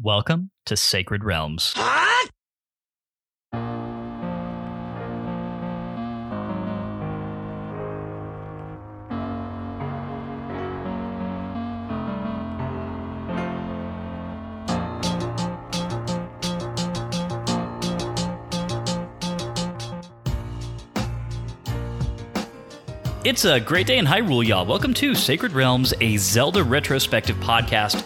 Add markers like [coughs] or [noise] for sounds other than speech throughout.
Welcome to Sacred Realms. It's a great day in Hyrule, y'all. Welcome to Sacred Realms, a Zelda retrospective podcast.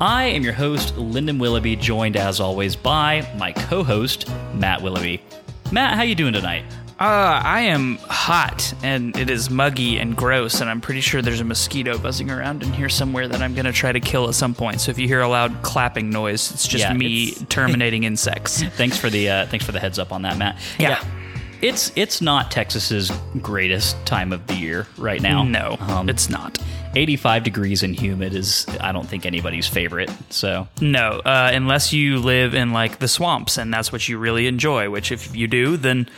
I am your host, Lyndon Willoughby, joined as always by my co-host, Matt Willoughby. Matt, how you doing tonight? Uh, I am hot and it is muggy and gross, and I'm pretty sure there's a mosquito buzzing around in here somewhere that I'm gonna try to kill at some point. So if you hear a loud clapping noise, it's just Yeah, me it's- [laughs] terminating insects. [laughs] Thanks for the uh, thanks for the heads up on that, Matt. Yeah. It's it's not Texas's greatest time of the year right now. No, Um, it's not. 85 degrees and humid is I don't think anybody's favorite. So No, uh, unless you live in like the swamps and that's what you really enjoy. Which, if you do, then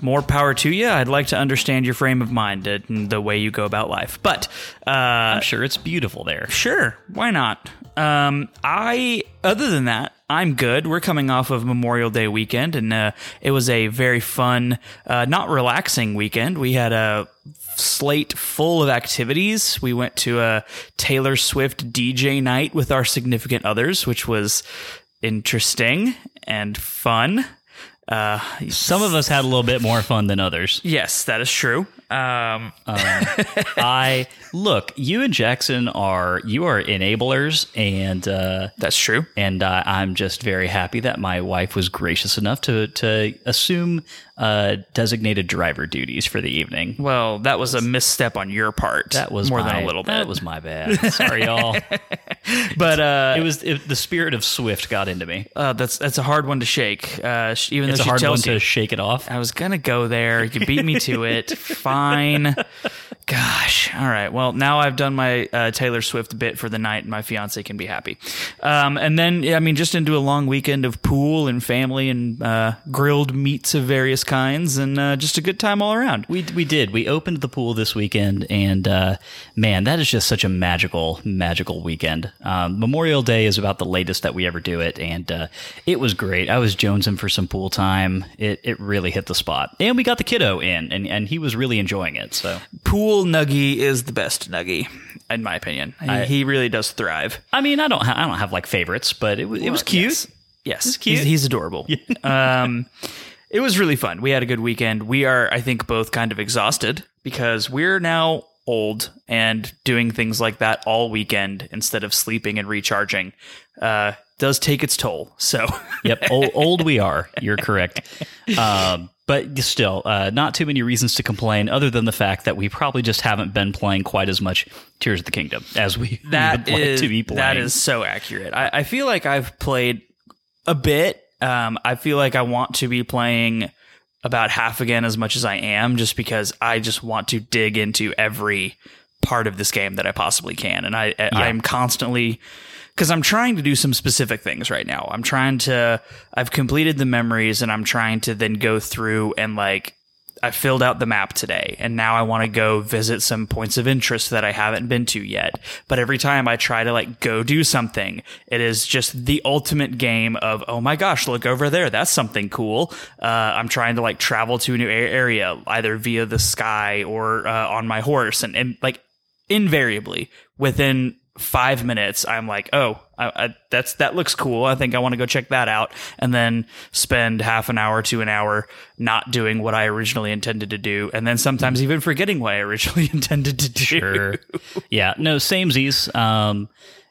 more power to you. I'd like to understand your frame of mind and the way you go about life. But uh, I'm sure it's beautiful there. Sure, why not? Um, I other than that, I'm good. We're coming off of Memorial Day weekend, and uh, it was a very fun, uh, not relaxing weekend. We had a slate full of activities. We went to a Taylor Swift DJ night with our significant others, which was interesting and fun. Uh, Some of us had a little bit more fun than others. yes, that is true. Um, I look, you and Jackson are you are enablers, and uh, that's true. and uh, I'm just very happy that my wife was gracious enough to to assume uh, designated driver duties for the evening. Well, that was a misstep on your part. That was more my, than a little bit. That was my bad. Sorry, y'all. [laughs] but uh, It was it, the spirit of Swift got into me. Uh, that's that's a hard one to shake. Uh, even It's though a she hard one tells to shake it off. I was gonna go there. You beat me to it. [laughs] Fine fine. [laughs] Gosh. All right. Well, now I've done my uh, Taylor Swift bit for the night, and my fiance can be happy. Um, and then, I mean, just into a long weekend of pool and family and uh, grilled meats of various kinds, and uh, just a good time all around. We we did. We opened the pool this weekend, and uh, man, that is just such a magical, magical weekend. Um, Memorial Day is about the latest that we ever do it, and uh, it was great. I was jonesing for some pool time. It it really hit the spot, and we got the kiddo in, and and he was really enjoying it. So Pool nuggy is the best nuggy, in my opinion. He, he really does thrive. I mean, I don't ha- I don't have like favorites, but it was it was cute. Yes. Yes, It's cute. He's, he's adorable. [laughs] um, it was really fun. We had a good weekend. We are, I think, both kind of exhausted because we're now old and doing things like that all weekend instead of sleeping and recharging uh, does take its toll. So, yep, [laughs] old, old we are. You're correct. [laughs] Um, but still, uh, not too many reasons to complain, other than the fact that we probably just haven't been playing quite as much Tears of the Kingdom as we [laughs] that would like is to be playing. that is so accurate. I, I feel like I've played a bit. Um, I feel like I want to be playing about half again as much as I am, just because I just want to dig into every part of this game that I possibly can, and I, I I'm constantly because I'm trying to do some specific things right now. I'm trying to I've completed the memories, and I'm trying to then go through and like I filled out the map today and now I want to go visit some points of interest that I haven't been to yet. But every time I try to like go do something, it is just the ultimate game of, oh my gosh, look over there. That's something cool. Uh, I'm trying to like travel to a new area, either via the sky or uh, on my horse. And, and like invariably within five minutes, I'm like, oh, I, I, that's that looks cool. I think I want to go check that out, and then spend half an hour to an hour not doing what I originally intended to do, and then sometimes even forgetting what I originally [laughs] intended to do. Sure. yeah. No, samesies. Um,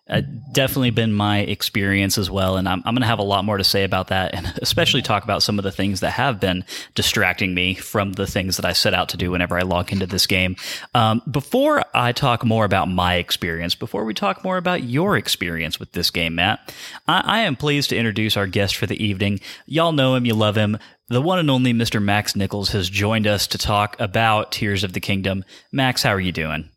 uh, definitely been my experience as well, and I'm, I'm going to have a lot more to say about that, and [laughs] especially talk about some of the things that have been distracting me from the things that I set out to do whenever I log into this game. Um, before I talk more about my experience, before we talk more about your experience with this game, Matt, I, I am pleased to introduce our guest for the evening. Y'all know him, you love him. The one and only Mr. Max Nichols has joined us to talk about Tears of the Kingdom. Max, how are you doing?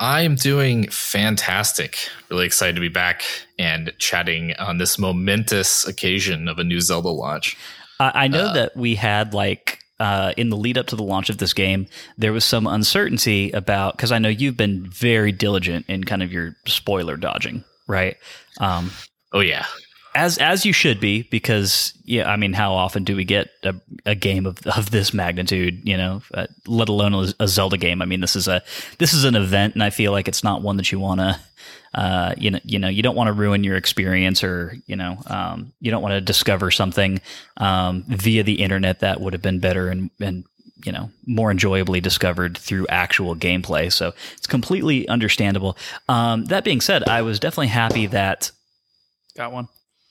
I am doing fantastic. Really excited to be back and chatting on this momentous occasion of a new Zelda launch. I, I know that we had like uh, in the lead up to the launch of this game, there was some uncertainty about because I know you've been very diligent in kind of your spoiler dodging, right? Um, Oh yeah, as as you should be because yeah i mean how often do we get a, a game of, of this magnitude you know uh, let alone a, a, zelda game? I mean this is a this is an event and i feel like it's not one that you want to uh, you know you know you don't want to ruin your experience or you know um, you don't want to discover something um, via the internet that would have been better and and you know more enjoyably discovered through actual gameplay. So it's completely understandable. Um, that being said i was definitely happy that got one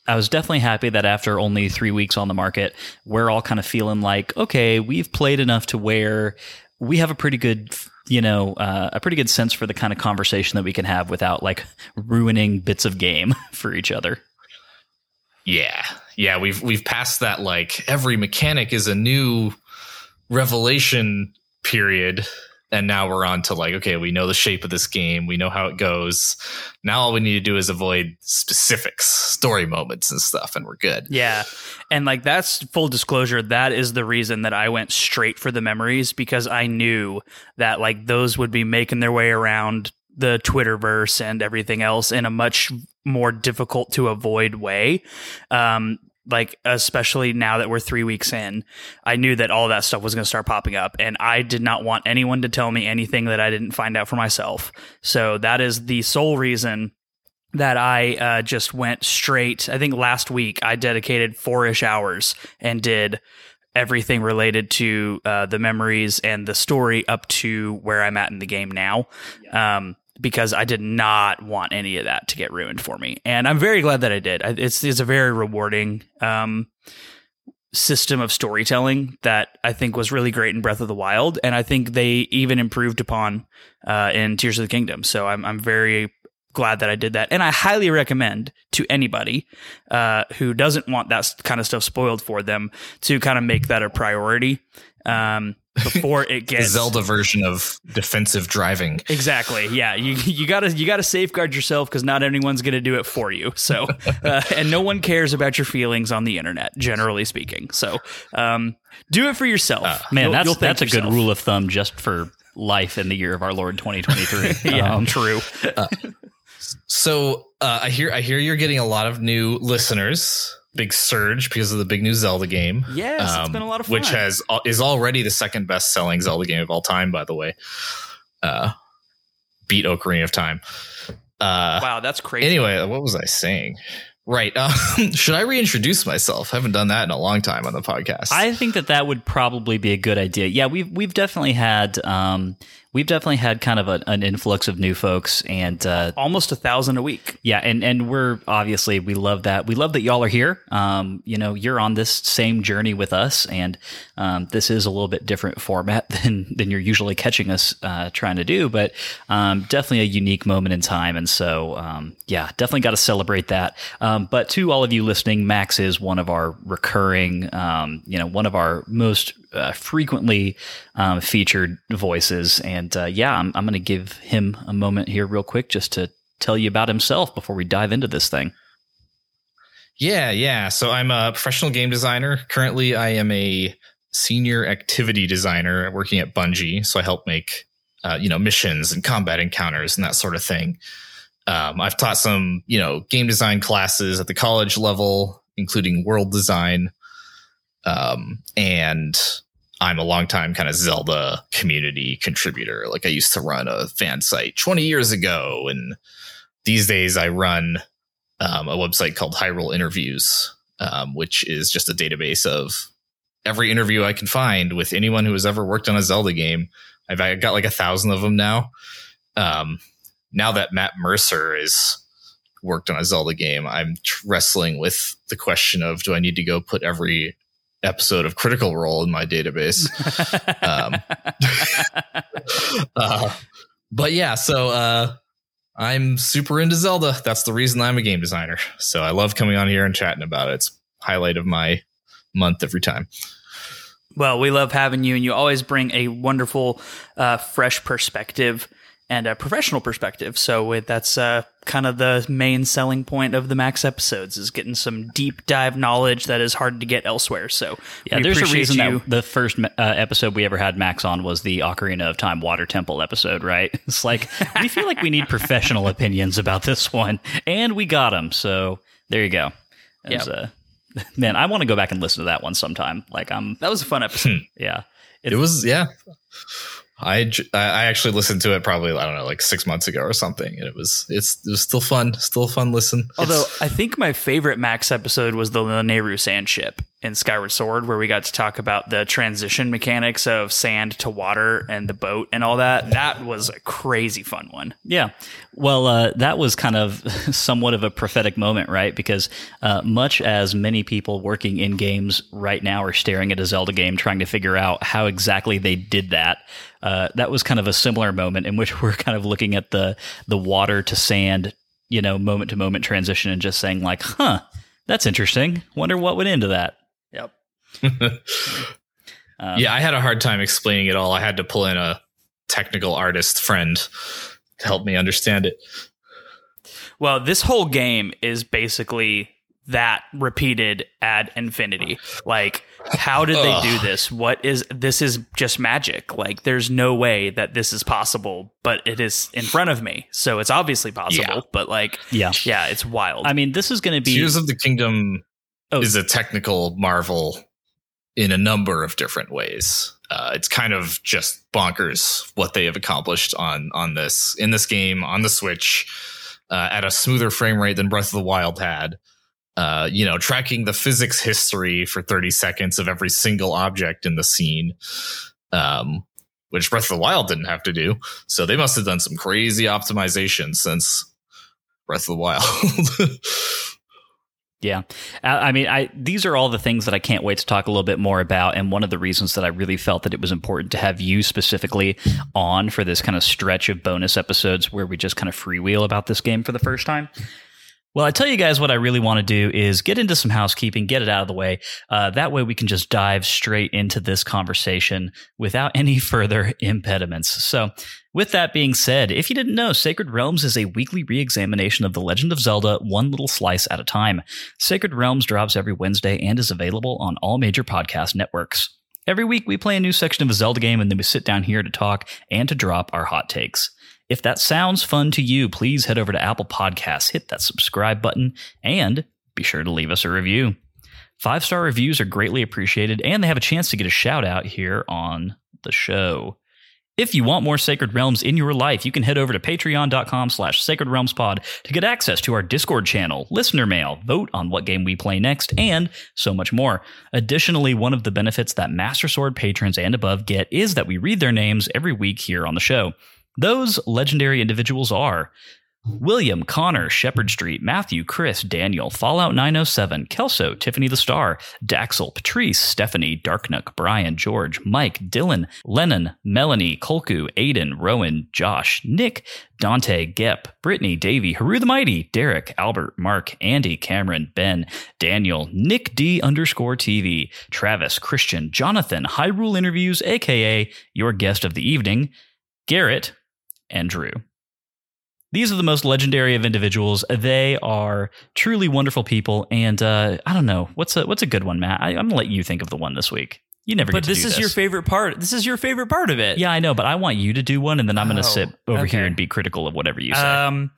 I was definitely happy that after only three weeks on the market, we're all kind of feeling like, okay, we've played enough to where we have a pretty good, you know, uh, a pretty good sense for the kind of conversation that we can have without like ruining bits of game [laughs] for each other. Yeah, yeah, we've we've passed that like every mechanic is a new revelation period and now we're on to like okay we know the shape of this game. We know how it goes. Now all we need to do is avoid specifics story moments and stuff and we're good. Yeah. And like that's full disclosure that is the reason that i went straight for the memories because i knew that like those would be making their way around the twitterverse and everything else in a much more difficult to avoid way. Um, like especially now that we're three weeks in, I knew that all that stuff was going to start popping up, and I did not want anyone to tell me anything that I didn't find out for myself. So that is the sole reason that I uh, just went straight. I think last week I dedicated four ish hours and did everything related to uh, the memories and the story up to where I'm at in the game now. Um, because I did not want any of that to get ruined for me. And I'm very glad that I did. It's, it's a very rewarding um, system of storytelling that I think was really great in Breath of the Wild. And I think they even improved upon uh, in Tears of the Kingdom. So I'm, I'm very glad that I did that. And I highly recommend to anybody uh, who doesn't want that kind of stuff spoiled for them to kind of make that a priority. Um, before it [laughs] gets Zelda version of defensive driving. Exactly. Yeah, you you gotta you gotta safeguard yourself because not anyone's gonna do it for you. So, [laughs] uh, and no one cares about your feelings on the internet, generally speaking. So, um, do it for yourself. Uh, man, you'll, that's you'll that's yourself. a good rule of thumb just for life in the year of our Lord 2023. [laughs] yeah, um, true. Uh, so uh, I hear I hear you're getting a lot of new listeners big surge because of the big new Zelda game. Yes, um, it's been a lot of fun. Which has uh, is already the second best selling Zelda game of all time, by the way. Uh, beat Ocarina of Time. Uh, wow, that's crazy. Anyway, what was I saying? Right. Um, [laughs] should I reintroduce myself? I haven't done that in a long time on the podcast. I think that that would probably be a good idea. Yeah, we've we've definitely had um, we've definitely had kind of a, an influx of new folks and uh, almost a thousand a week. Yeah, and and we're obviously we love that. We love that y'all are here. Um, you know, you're on this same journey with us, and um, this is a little bit different format [laughs] than than you're usually catching us uh, trying to do, but um, definitely a unique moment in time. And so, um, yeah, definitely got to celebrate that. Um, but to all of you listening, Max is one of our recurring, um, you know, one of our most uh, frequently um, featured voices. And uh, yeah, I'm, I'm going to give him a moment here, real quick, just to tell you about himself before we dive into this thing. Yeah, yeah. So I'm a professional game designer. Currently, I am a senior activity designer working at Bungie. So I help make, uh, you know, missions and combat encounters and that sort of thing. Um, I've taught some, you know, game design classes at the college level, including world design. Um, and I'm a longtime kind of Zelda community contributor. Like I used to run a fan site 20 years ago, and these days I run um, a website called Hyrule Interviews, um, which is just a database of every interview I can find with anyone who has ever worked on a Zelda game. I've got like a thousand of them now. Um, now that Matt Mercer is worked on a Zelda game, I'm wrestling with the question of do I need to go put every episode of Critical Role in my database. um, [laughs] uh, but yeah, so uh, I'm super into Zelda. That's the reason I'm a game designer. So I love coming on here and chatting about it. It's highlight of my month every time. Well, we love having you, and you always bring a wonderful, uh, fresh perspective and a professional perspective. So that's uh, kind of the main selling point of the Max episodes is getting some deep dive knowledge that is hard to get elsewhere. So yeah, there's a reason you. that the first uh, episode we ever had Max on was the Ocarina of Time Water Temple episode, right? [laughs] It's like we feel like we need [laughs] professional opinions about this one, and we got them. So There you go. That was, uh, [laughs] man, I want to go back and listen to that one sometime. Like I'm, That was a fun episode. yeah. It was yeah. I j- I actually listened to it probably I don't know like six months ago or something, and it was it's it was still fun, still a fun listen. Although It's- I think my favorite Max episode was the Lanayru sand ship in Skyward Sword, where we got to talk about the transition mechanics of sand to water and the boat and all that. That was a crazy fun one. Yeah. Well, uh, that was kind of [laughs] somewhat of a prophetic moment, right? Because uh, much as many people working in games right now are staring at a Zelda game trying to figure out how exactly they did that, uh, that was kind of a similar moment in which [laughs] we're kind of looking at the the water to sand, you know, moment to moment transition and just saying like, "Huh, that's interesting. Wonder what went into that." Yep. [laughs] Um, yeah, I had a hard time explaining it all. I had to pull in a technical artist friend to help me understand it. Well, this whole game is basically that repeated ad infinity. Like, how did they do this? What is this? Is just magic. Like, there's no way that this is possible, but it is in front of me, so it's obviously possible. Yeah. But like, Yeah. yeah, it's wild. I mean, this is going to be Tears of the Kingdom Oh. is a technical marvel in a number of different ways. Uh, it's kind of just bonkers what they have accomplished on on this in this game on the Switch uh, at a smoother frame rate than Breath of the Wild had. Uh, you know, tracking the physics history for 30 seconds of every single object in the scene, um, which Breath of the Wild didn't have to do. So they must have done some crazy optimization since Breath of the Wild. [laughs] Yeah. I mean, I these are all the things that I can't wait to talk a little bit more about. And one of the reasons that I really felt that it was important to have you specifically on for this kind of stretch of bonus episodes where we just kind of freewheel about this game for the first time. Well, I tell you guys what I really want to do is get into some housekeeping, get it out of the way. Uh, that way we can just dive straight into this conversation without any [laughs] further impediments. So, with that being said, if you didn't know, Sacred Realms is a weekly re examination of The Legend of Zelda, one little slice at a time. Sacred Realms drops every Wednesday and is available on all major podcast networks. Every week, we play a new section of a Zelda game and then we sit down here to talk and to drop our hot takes. If that sounds fun to you, please head over to Apple Podcasts, hit that subscribe button, and be sure to leave us a review. Five star reviews are greatly appreciated, and they have a chance to get a shout out here on the show. If you want more Sacred Realms in your life, you can head over to patreon.com slash sacred realms pod to get access to our Discord channel, listener mail, vote on what game we play next, and so much more. Additionally, one of the benefits that Master Sword patrons and above get is that we read their names every week here on the show. Those legendary individuals are William, Connor, Shepherd Street, Matthew, Chris, Daniel, Fallout 907, Kelso, Tiffany the Star, Daxel, Patrice, Stephanie, Darknook, Brian, George, Mike, Dylan, Lennon, Melanie, Kolku, Aiden, Rowan, Josh, Nick, Dante, Gep, Brittany, Davey, Haru the Mighty, Derek, Albert, Mark, Andy, Cameron, Ben, Daniel, Nick D underscore TV, Travis, Christian, Jonathan, Hyrule Interviews, aka your guest of the evening, Garrett, and Drew. These are the most legendary of individuals. They are truly wonderful people, and uh, I don't know what's a what's a good one, Matt. I, I'm gonna let you think of the one this week. You never. but get to this is your favorite part. This is your favorite part of it. Yeah, I know, but I want you to do one, and then I'm gonna Oh, sit over okay. here and be critical of whatever you say. Um,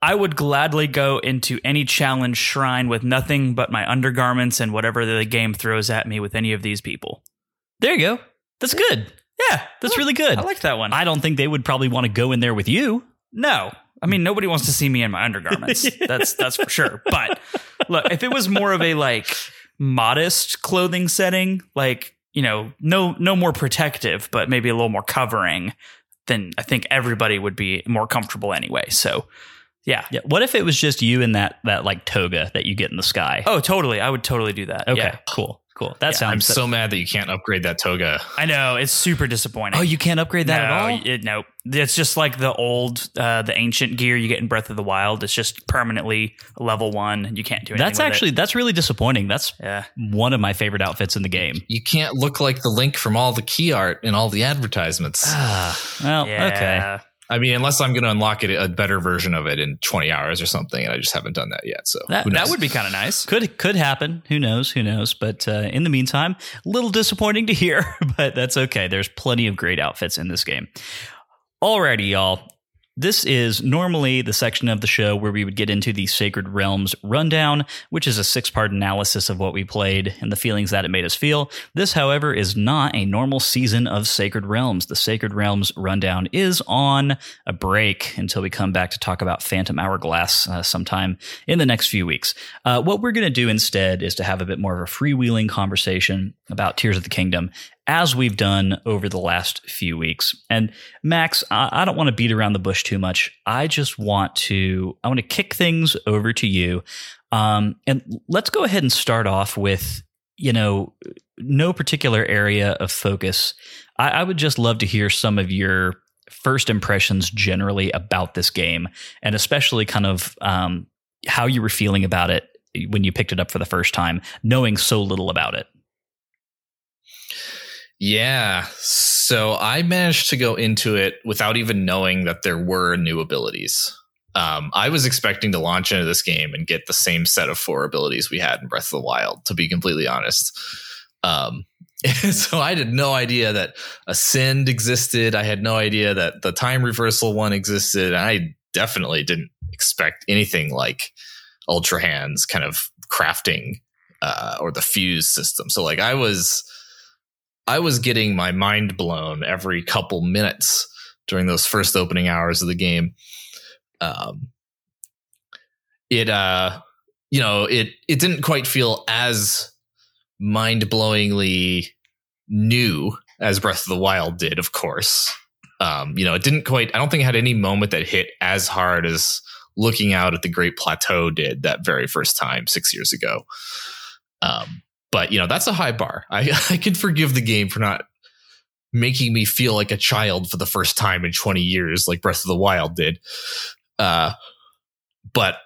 I would gladly go into any challenge shrine with nothing but my undergarments and whatever the game throws at me with any of these people. there you go. That's good. Yeah, That's really good. I like that one. I don't think they would probably want to go in there with you. no, I mean nobody wants to see me in my undergarments. [laughs] that's that's for sure. But look, if it was more of a like modest clothing setting, like you know, no no more protective, but maybe a little more covering, then I think everybody would be more comfortable anyway. So, yeah. Yeah. What if it was just you in that that like toga that you get in the sky? Oh, totally. I would totally do that. okay. Yeah. Cool. Cool. That Yeah, sounds. I'm so mad that you can't upgrade that toga. I know it's super disappointing. Oh, you can't upgrade that no, at all. It, no, it's just like the old, uh, the ancient gear you get in Breath of the Wild. It's just permanently level one. You can't do anything. That's with it. actually that's really disappointing. That's yeah. one of my favorite outfits in the game. You can't look like the link from all the key art and all the advertisements. Ah, [sighs] well, okay. Yeah. I mean, unless I'm going to unlock it a better version of it in 20 hours or something, and I just haven't done that yet. So That- That would be kind of nice. Could could happen. Who knows? Who knows? But uh, in the meantime, a little disappointing to hear, [laughs] but that's okay. There's plenty of great outfits in this game. Alrighty, y'all. This is normally the section of the show where we would get into the Sacred Realms rundown, which is a six part analysis of what we played and the feelings that it made us feel. This, however, is not a normal season of Sacred Realms. The Sacred Realms rundown is on a break until we come back to talk about Phantom Hourglass uh, sometime in the next few weeks. Uh, what we're going to do instead is to have a bit more of a freewheeling conversation about Tears of the Kingdom as we've done over the last few weeks. And Max, I, don't want to beat around the bush too much. I just want to I want to kick things over to you. Um, and let's go ahead and start off with you know no particular area of focus. I, I would just love to hear some of your first impressions generally about this game, and especially kind of um, how you were feeling about it when you picked it up for the first time, knowing so little about it. Yeah. So I managed to go into it without even knowing that there were new abilities. Um, I was expecting to launch into this game and get the same set of four abilities we had in Breath of the Wild, to be completely honest. Um, [laughs] so I had no idea that Ascend existed. I had no idea that the time reversal one existed. I definitely didn't expect anything like Ultra Hands kind of crafting uh, or the fuse system. So like I was I was getting my mind blown every couple minutes during those first opening hours of the game. Um, it, uh, you know, it it didn't quite feel as mind blowingly new as Breath of the Wild did, of course. Um, you know, it didn't quite. I don't think it had any moment that hit as hard as looking out at the Great Plateau did that very first time six years ago. Um, but you know, that's a high bar. I, [laughs] I can forgive the game for not making me feel like a child for the first time in 20 years, like Breath of the Wild did. Uh, but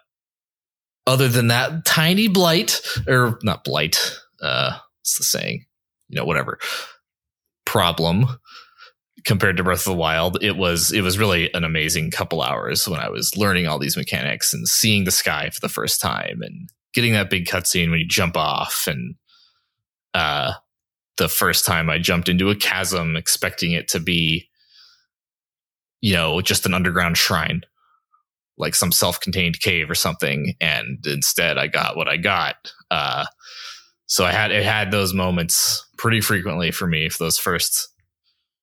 other than that tiny blight, or not blight, uh, what's the saying? You know, whatever problem compared to Breath of the Wild, it was it was really an amazing couple hours when I was learning all these mechanics and seeing the sky for the first time and getting that big cutscene when you jump off and uh, the first time I jumped into a chasm expecting it to be, you know, just an underground shrine, like some self contained cave or something. And instead I got what I got. Uh, so I had, it had those moments pretty frequently for me for those first,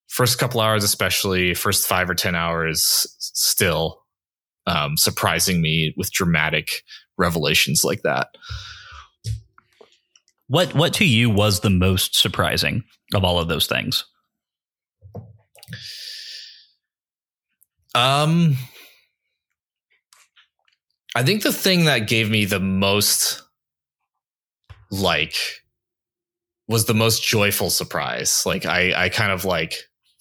first couple hours, especially first five or 10 hours still, um, surprising me with dramatic revelations like that. What what to you was the most surprising of all of those things? Um I think the thing that gave me the most like was the most joyful surprise. Like I I kind of like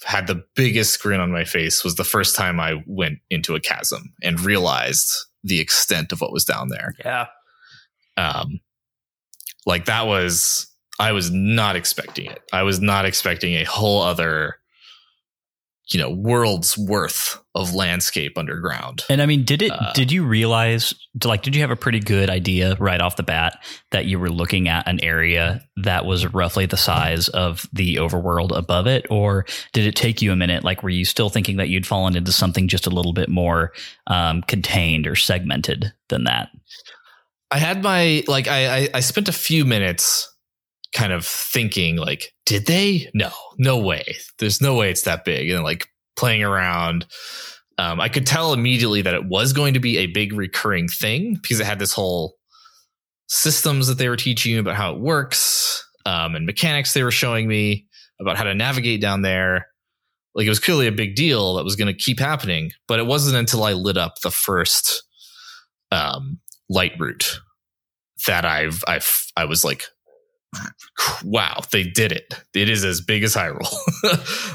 had the biggest grin on my face was the first time I went into a chasm and realized the extent of what was down there. Yeah. Um like that was I was not expecting it. I was not expecting a whole other you know world's worth of landscape underground. And I mean, did it? Uh, did you realize? Like, did you have a pretty good idea right off the bat that you were looking at an area that was roughly the size of the overworld above it, or did it take you a minute? Like, were you still thinking that you'd fallen into something just a little bit more um, contained or segmented than that? I had my like I, I I spent a few minutes kind of thinking like, did they? No, no way. There's no way it's that big. And like playing around. Um, I could tell immediately that it was going to be a big recurring thing because it had this whole systems that they were teaching you about how it works um, and mechanics they were showing me about how to navigate down there. Like it was clearly a big deal that was going to keep happening, but it wasn't until I lit up the first um, Lightroot that I've I've I was like, wow, they did it. It is as big as Hyrule.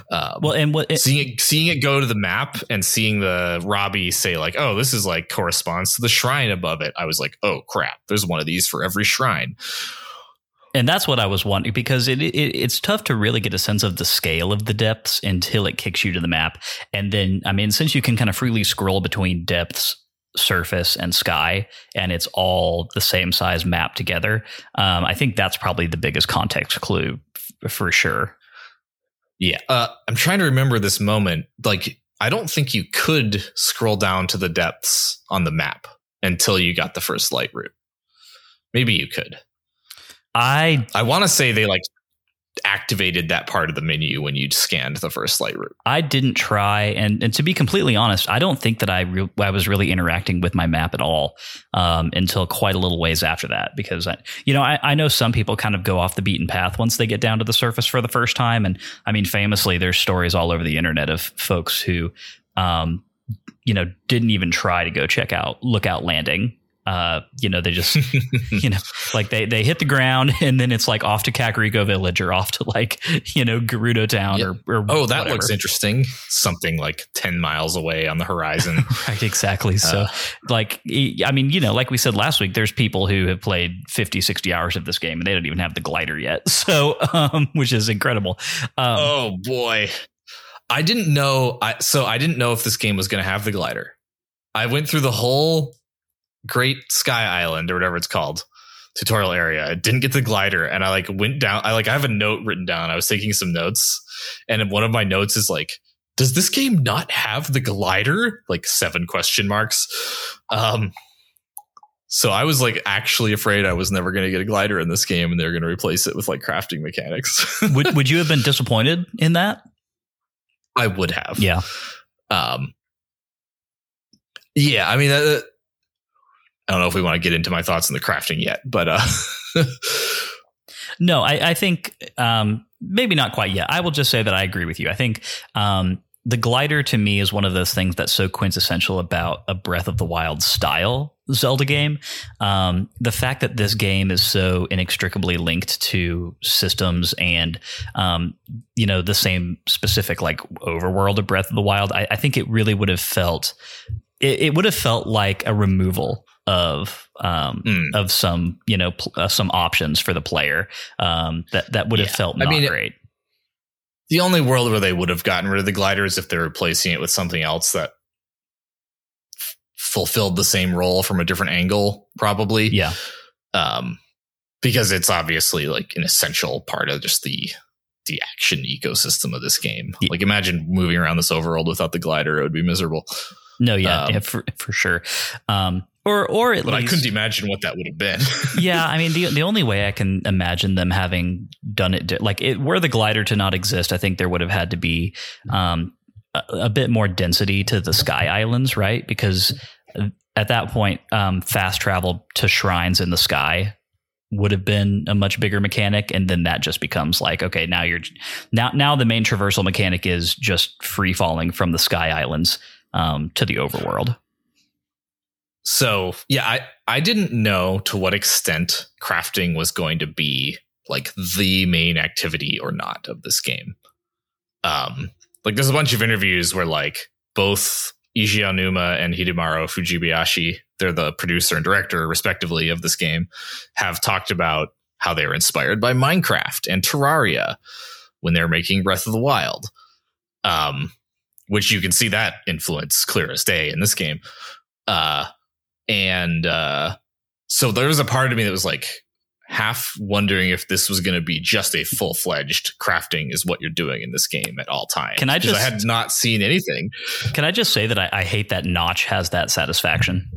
[laughs] um, well, and what it, seeing it seeing it go to the map and seeing the Robbie say like, oh, this is like corresponds to the shrine above it. I was like, oh crap, there's one of these for every shrine. And that's what I was wondering because it, it, it's tough to really get a sense of the scale of the depths until it kicks you to the map. And then, I mean, since you can kind of freely scroll between depths surface and sky and it's all the same size map together um, i think that's probably the biggest context clue f- for sure yeah uh, i'm trying to remember this moment like I don't think you could scroll down to the depths on the map until you got the first Lightroot. Maybe you could. I I want to say they like activated that part of the menu when you scanned the first Lightroot. I didn't try, and and to be completely honest, I don't think that I re- I was really interacting with my map at all um, until quite a little ways after that. Because I, you know, I, I know some people kind of go off the beaten path once they get down to the surface for the first time, and I mean, famously, there's stories all over the internet of folks who, um, you know, didn't even try to go check out Lookout Landing uh, you know, they just, [laughs] you know, like they, they hit the ground [laughs] and then it's like off to Kakariko Village or off to like, you know, Gerudo Town yep. or, or, oh, that whatever. looks interesting. Something like 10 miles away on the horizon. [laughs] right. Exactly. Uh, so like, I mean, you know, like we said last week, there's people who have played 50, 60 hours of this game and they don't even have the glider yet. So, um, which is incredible. Um, oh boy. I didn't know. I, so I didn't know if this game was going to have the glider. I went through the whole Great Sky Island or whatever it's called tutorial area. I didn't get the glider and I like went down. I like I have a note written down. I was taking some notes and one of my notes is like, does this game not have the glider? Like seven question marks. Um, so I was like actually afraid I was never going to get a glider in this game and they're going to replace it with like crafting mechanics. [laughs] would would you have been disappointed in that? I would have. Yeah. Um yeah, I mean uh, I don't know if we want to get into my thoughts on the crafting yet, but uh [laughs] No, I, I think um, maybe not quite yet. I will just say that I agree with you. I think um, the glider to me is one of those things that's so quintessential about a Breath of the Wild style Zelda game. Um, the fact that this game is so inextricably linked to systems and um, you know the same specific like overworld of Breath of the Wild, I, I think it really would have felt it, it would have felt like a removal of um, mm. of some you know pl- uh, some options for the player um, that that would have yeah. felt not I mean, great. The only world where they would have gotten rid of the glider is if they're replacing it with something else that f- fulfilled the same role from a different angle, probably. Yeah. Um, because it's obviously like an essential part of just the the action ecosystem of this game. Yeah. Like imagine moving around this overworld without the glider; it would be miserable. No, yeah, um, yeah for for sure. Um, or or at but least, I couldn't imagine what that would have been. [laughs] [laughs] yeah, I mean the the only way I can imagine them having done it like it, were the glider to not exist, I think there would have had to be um, a, a, bit more density to the sky islands, right? Because at that point, um, fast travel to shrines in the sky would have been a much bigger mechanic and then that just becomes like okay now you're now now the main traversal mechanic is just free falling from the sky islands um, to the overworld so yeah, I, I didn't know to what extent crafting was going to be like the main activity or not of this game. Um, like there's a bunch of interviews where like both Eiji Aonuma and Hidemaru Fujibayashi, they're the producer and director respectively of this game, have talked about how they were inspired by Minecraft and Terraria when they're making Breath of the Wild. Um, which you can see that influence clear as day in this game. Uh, and uh, so there was a part of me that was like half wondering if this was going to be just a full fledged crafting is what you're doing in this game at all times. Can I just? I had not seen anything. Can I just say that I, I hate that Notch has that satisfaction.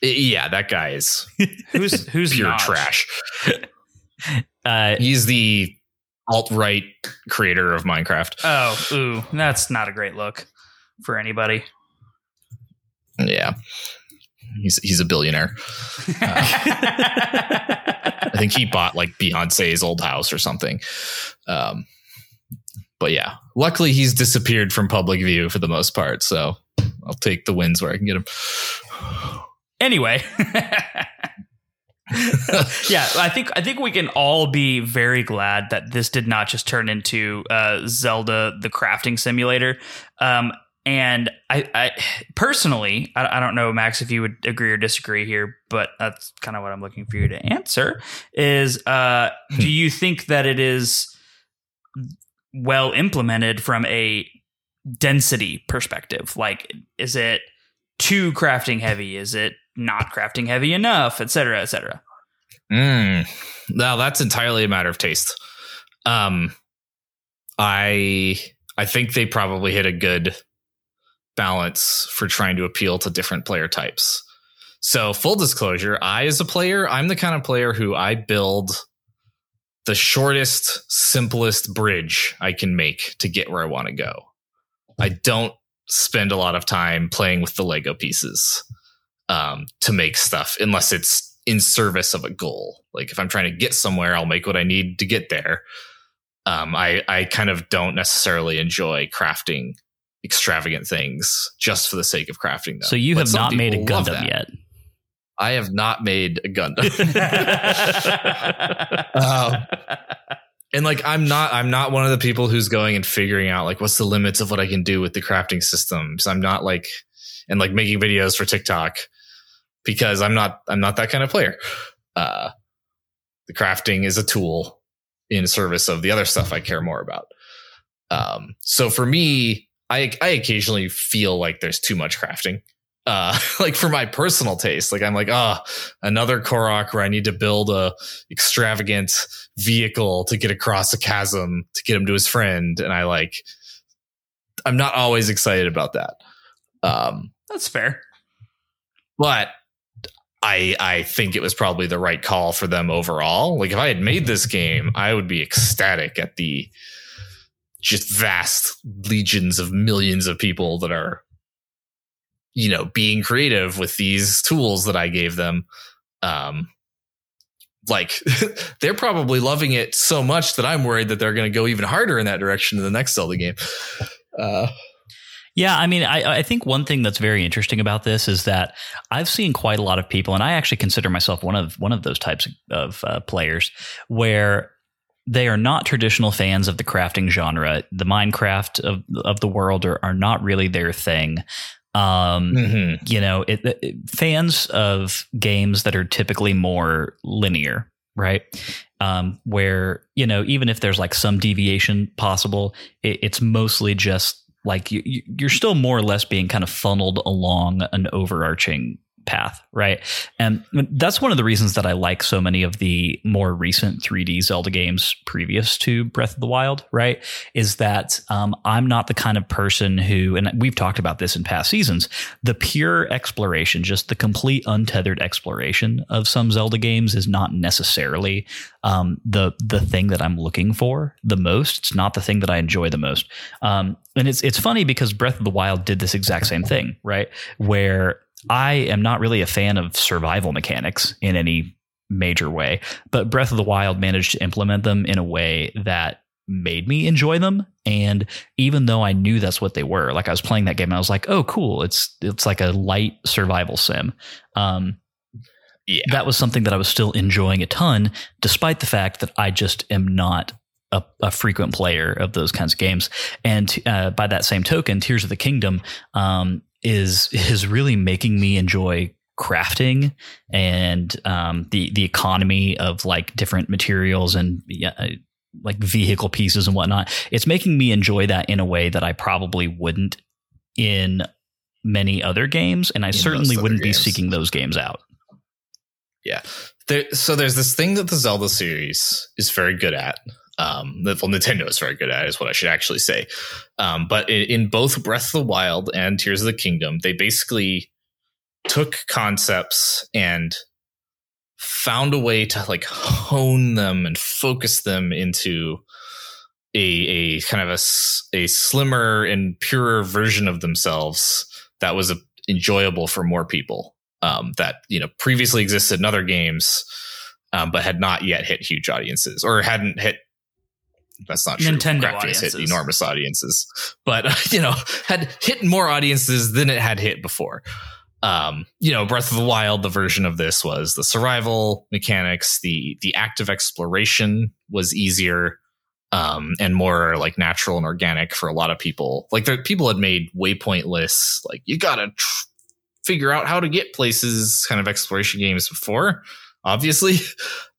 Yeah, that guy is [laughs] who's who's pure Notch? trash. [laughs] Uh, He's the alt right creator of Minecraft. Oh, ooh, that's not a great look for anybody. Yeah. He's he's a billionaire. Uh, [laughs] I think he bought like Beyonce's old house or something. Um, but yeah, luckily he's disappeared from public view for the most part. So I'll take the wins where I can get him. Anyway, [laughs] yeah, I think I think we can all be very glad that this did not just turn into uh, Zelda the crafting simulator. Um, and I, I personally, I, I, don't know, Max, if you would agree or disagree here, but that's kind of what I'm looking for you to answer. Is uh, do [laughs] you think that it is well implemented from a density perspective? Like, is it too crafting heavy? Is it not crafting heavy enough, et cetera, et cetera? Mm. Now that's entirely a matter of taste. Um, I I think they probably hit a good balance for trying to appeal to different player types. So, full disclosure, I, as a player, I'm the kind of player who I build the shortest, simplest bridge I can make to get where I want to go. I don't spend a lot of time playing with the Lego pieces um, to make stuff unless it's in service of a goal. Like if I'm trying to get somewhere, I'll make what I need to get there. Um, I I kind of don't necessarily enjoy crafting extravagant things just for the sake of crafting them. So you But have not made a people Gundam yet. I have not made a Gundam. [laughs] [laughs] Um, and like I'm not I'm not one of the people who's going and figuring out like what's the limits of what I can do with the crafting systems. I'm not like and like making videos for TikTok because I'm not I'm not that kind of player. Uh the crafting is a tool in service of the other stuff I care more about. Um so for me, I I occasionally feel like there's too much crafting. Uh [laughs] like for my personal taste, like I'm like, oh, another Korok where I need to build a extravagant vehicle to get across a chasm to get him to his friend. And I like, I'm not always excited about that. Um, That's fair. but I, I think it was probably the right call for them overall. Like if I had made this game, I would be ecstatic at the just vast legions of millions of people that are, you know, being creative with these tools that I gave them. Um, like [laughs] they're probably loving it so much that I'm worried that they're going to go even harder in that direction in the next Zelda game. Uh, Yeah, I mean, I, I think one thing that's very interesting about this is that I've seen quite a lot of people, and I actually consider myself one of one of those types of uh, players where they are not traditional fans of the crafting genre. The Minecraft of of the world are, are not really their thing. Um, mhm. you know, it, it- fans of games that are typically more linear, right? Um, where you know, even if there's like some deviation possible, it, it's mostly just like you- you're still more or less being kind of funneled along an overarching path, right? And that's one of the reasons that I like so many of the more recent 3D Zelda games previous to Breath of the Wild, right? Is that um, I'm not the kind of person who, and we've talked about this in past seasons, the pure exploration, just the complete untethered exploration of some Zelda games is not necessarily um, the the thing that I'm looking for the most. It's not the thing that I enjoy the most. Um, and it's it's funny because Breath of the Wild did this exact same thing, right? Where I am not really a fan of survival mechanics in any major way, but Breath of the Wild managed to implement them in a way that made me enjoy them. And even though I knew that's what they were, like I was playing that game, and I was like, "Oh, cool! It's it's like a light survival sim." Um, Yeah. that was something that I was still enjoying a ton, despite the fact that I just am not a, a frequent player of those kinds of games. And uh, by that same token, Tears of the Kingdom um, is is really making me enjoy crafting and um, the the economy of like different materials and uh, like vehicle pieces and whatnot. It's making me enjoy that in a way that I probably wouldn't in many other games, and I most certainly wouldn't games. be seeking those games out. there, so there's this thing that the Zelda series is very good at. Um, well, Nintendo is very good at is what I should actually say. Um, but in, both Breath of the Wild and Tears of the Kingdom, they basically took concepts and found a way to like hone them and focus them into a a kind of a, a slimmer and purer version of themselves that was uh enjoyable for more people um, that you know previously existed in other games, um, but had not yet hit huge audiences or hadn't hit. That's not true. Nintendo has hit enormous audiences, but [laughs] you know had hit more audiences than it had hit before. Um, you know, Breath of the Wild, the version of this was the survival mechanics, the the active exploration was easier um, and more like natural and organic for a lot of people. Like there, people had made waypoint lists, like you gotta tr- figure out how to get places, kind of exploration games before, obviously. [laughs]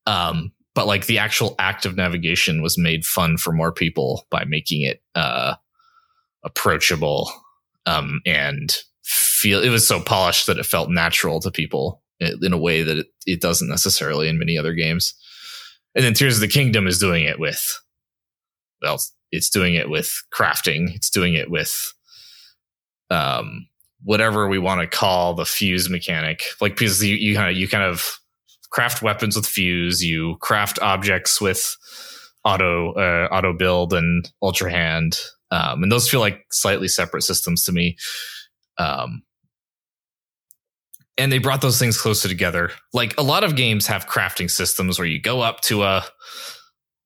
Um, but like the actual act of navigation was made fun for more people by making it uh, approachable um, and feel. It was so polished that it felt natural to people in a way that it, it doesn't necessarily in many other games. And then Tears of the Kingdom is doing it with well, It's doing it with crafting. It's doing it with um, whatever we want to call the fuse mechanic. Like because you, you kind of you kind of craft weapons with fuse. You craft objects with auto uh, auto build and ultra hand, um, and those feel like slightly separate systems to me. Um, and they brought those things closer together. Like a lot of games have crafting systems where you go up to a,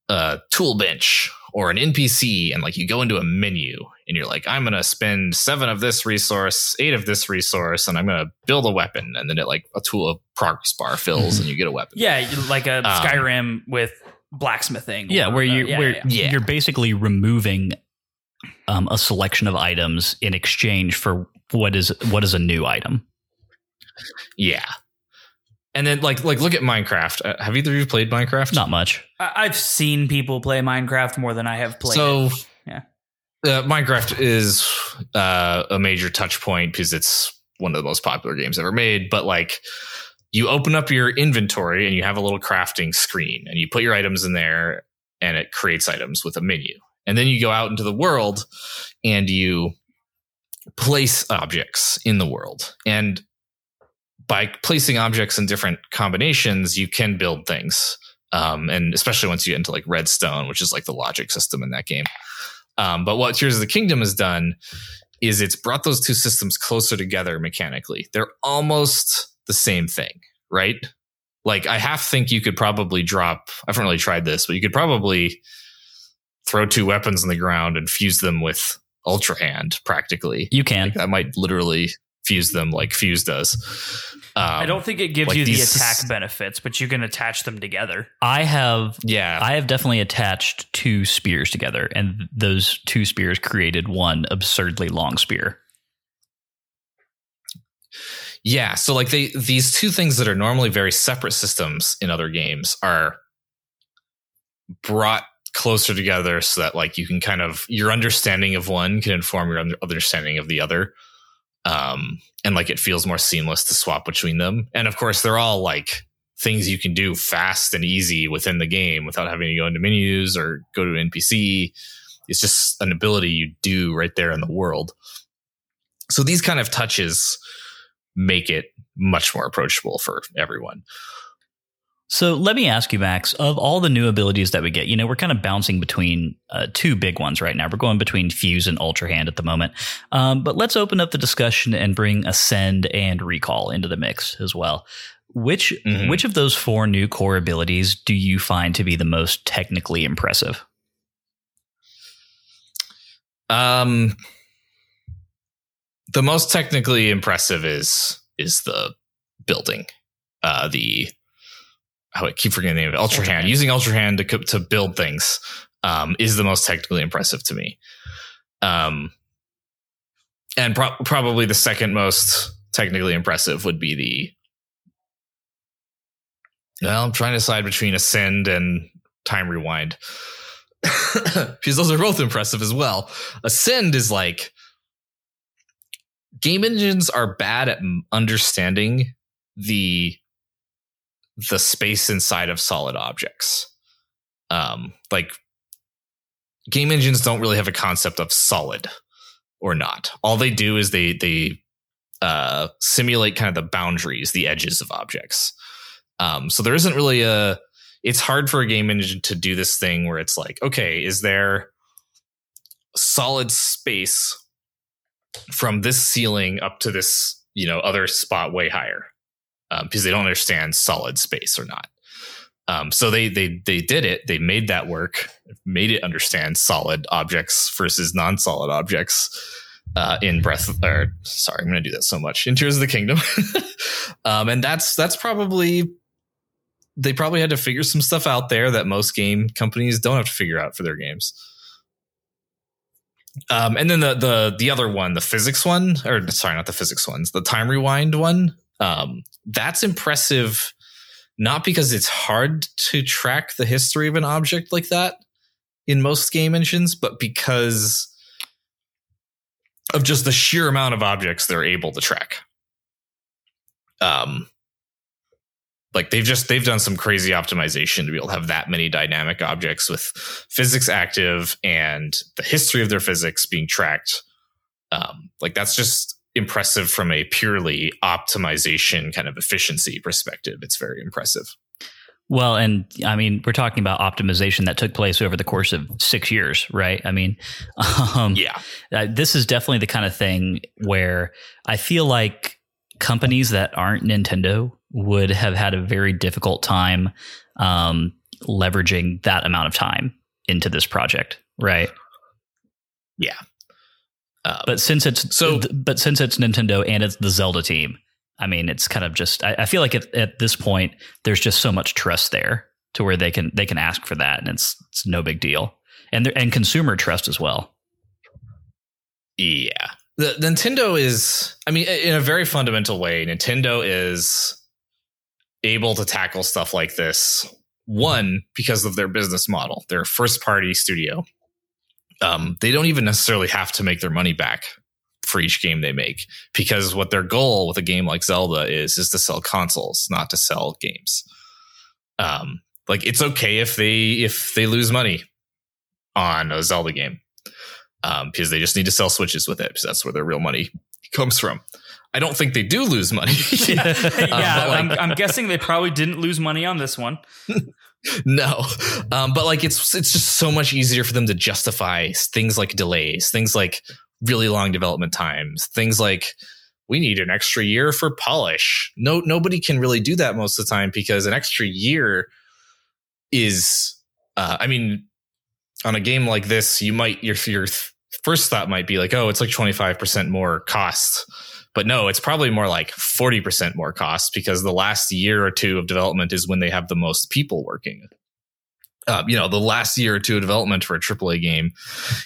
a tool bench or an NPC and like you go into a menu and you're like, I'm going to spend seven of this resource, eight of this resource, and I'm going to build a weapon. And then it like a tool of progress bar fills and you get a weapon. Yeah, like a um, Skyrim with blacksmithing. Yeah, where you yeah, where yeah. you're basically removing um, a selection of items in exchange for what is what is a new item. Yeah. And then like like look at Minecraft. Uh, have either of you played Minecraft? Not much. I- have seen people play Minecraft more than I have played. So it. Uh, Minecraft is uh, a major touch point because it's one of the most popular games ever made. But like, you open up your inventory and you have a little crafting screen, and you put your items in there, and it creates items with a menu. And then you go out into the world and you place objects in the world. And by placing objects in different combinations, you can build things. Um, and especially once you get into like redstone, which is like the logic system in that game. Um, but what Tears of the Kingdom has done is it's brought those two systems closer together mechanically. They're almost the same thing, right? Like I half think you could probably drop. I haven't really tried this, but you could probably throw two weapons on the ground and fuse them with Ultra Hand. Practically, you can. Like that might literally fuse them like Fuse does. Um, I don't think it gives like you the attack benefits, but you can attach them together. I have, yeah, I have definitely attached two spears together, and those two spears created one absurdly long spear. Yeah, so like they these two things that are normally very separate systems in other games are brought closer together so that like you can kind of your understanding of one can inform your understanding of the other um, and like it feels more seamless to swap between them. And of course, they're all like things you can do fast and easy within the game without having to go into menus or go to NPC. It's just an ability you do right there in the world. So these kind of touches make it much more approachable for everyone. So let me ask you, Max, of all the new abilities that we get, you know, we're kind of bouncing between uh, two big ones right now. We're going between Fuse and Ultra Hand at the moment. Um, but let's open up the discussion and bring Ascend and Recall into the mix as well. Which mm-hmm. which of those four new core abilities do you find to be the most technically impressive? Um, the most technically impressive is is the building, uh, the I keep forgetting the name of it, Ultra. Hand. Using Ultra Hand to to build things um, is the most technically impressive to me. Um, and pro- probably the second most technically impressive would be the. Well, I'm trying to decide between Ascend and Time Rewind [coughs] because those are both impressive as well. Ascend is like game engines are bad at understanding the the space inside of solid objects. Um, like game engines don't really have a concept of solid or not. All they do is they they uh, simulate kind of the boundaries, the edges of objects. Um, so there isn't really a. It's hard for a game engine to do this thing where it's like, okay, is there solid space from this ceiling up to this, you know, other spot way higher? Um, because they don't understand solid space or not. Um, so they they they did it. They made that work, made it understand solid objects versus non-solid objects uh, in Breath. Or sorry, I'm going to do that so much in Tears of the Kingdom, [laughs] um, and that's that's probably they probably had to figure some stuff out there that most game companies don't have to figure out for their games. Um, and then the the the other one, the physics one, or sorry, not the physics ones, the time rewind one. Um, that's impressive, not because it's hard to track the history of an object like that in most game engines, but because of just the sheer amount of objects they're able to track. Um, like they've just they've done some crazy optimization to be able to have that many dynamic objects with physics active and the history of their physics being tracked um, like that's just impressive from a purely optimization kind of efficiency perspective it's very impressive well, and I mean, we're talking about optimization that took place over the course of six years, right? I mean, [laughs] um, yeah, uh, this is definitely the kind of thing where I feel like companies that aren't Nintendo would have had a very difficult time um, leveraging that amount of time into this project, right? Yeah. Uh, but since it's so, but since it's Nintendo and it's the Zelda team, I mean, it's kind of just. I, I feel like at, at, this point, there's just so much trust there to where they can they can ask for that, and it's it's no big deal, and and consumer trust as well. Yeah, the Nintendo is. I mean, in a very fundamental way, Nintendo is able to tackle stuff like this. One because of their business model, their first party studio. Um, they don't even necessarily have to make their money back for each game they make because what their goal with a game like Zelda is is to sell consoles, not to sell games. Um, like it's okay if they if they lose money on a Zelda game um, because they just need to sell Switches with it because that's where their real money comes from. I don't think they do lose money. [laughs] [laughs] yeah, um, like, I'm, I'm, guessing they probably didn't lose money on this one. [laughs] no, um, but like it's it's just so much easier for them to justify things like delays, things like really long development times. Things like we need an extra year for polish. No, nobody can really do that most of the time because an extra year is, uh, I mean, on a game like this, you might your your first thought might be like, oh, it's like twenty five percent more cost. But no, it's probably more like 40% more cost because the last year or two of development is when they have the most people working. Uh, you know, the last year or two of development for a AAA game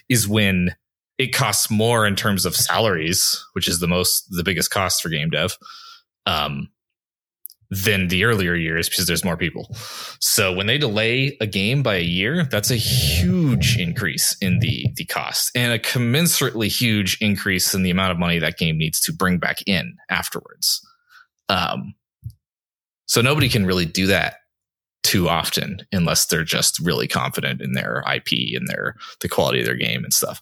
is when it costs more in terms of salaries, which is the most the biggest cost for game dev, um, than the earlier years because there's more people. So when they delay a game by a year, that's a huge increase in the the cost and a commensurately huge increase in the amount of money that game needs to bring back in afterwards. Um, so nobody can really do that too often unless they're just really confident in their IP and their the quality of their game and stuff.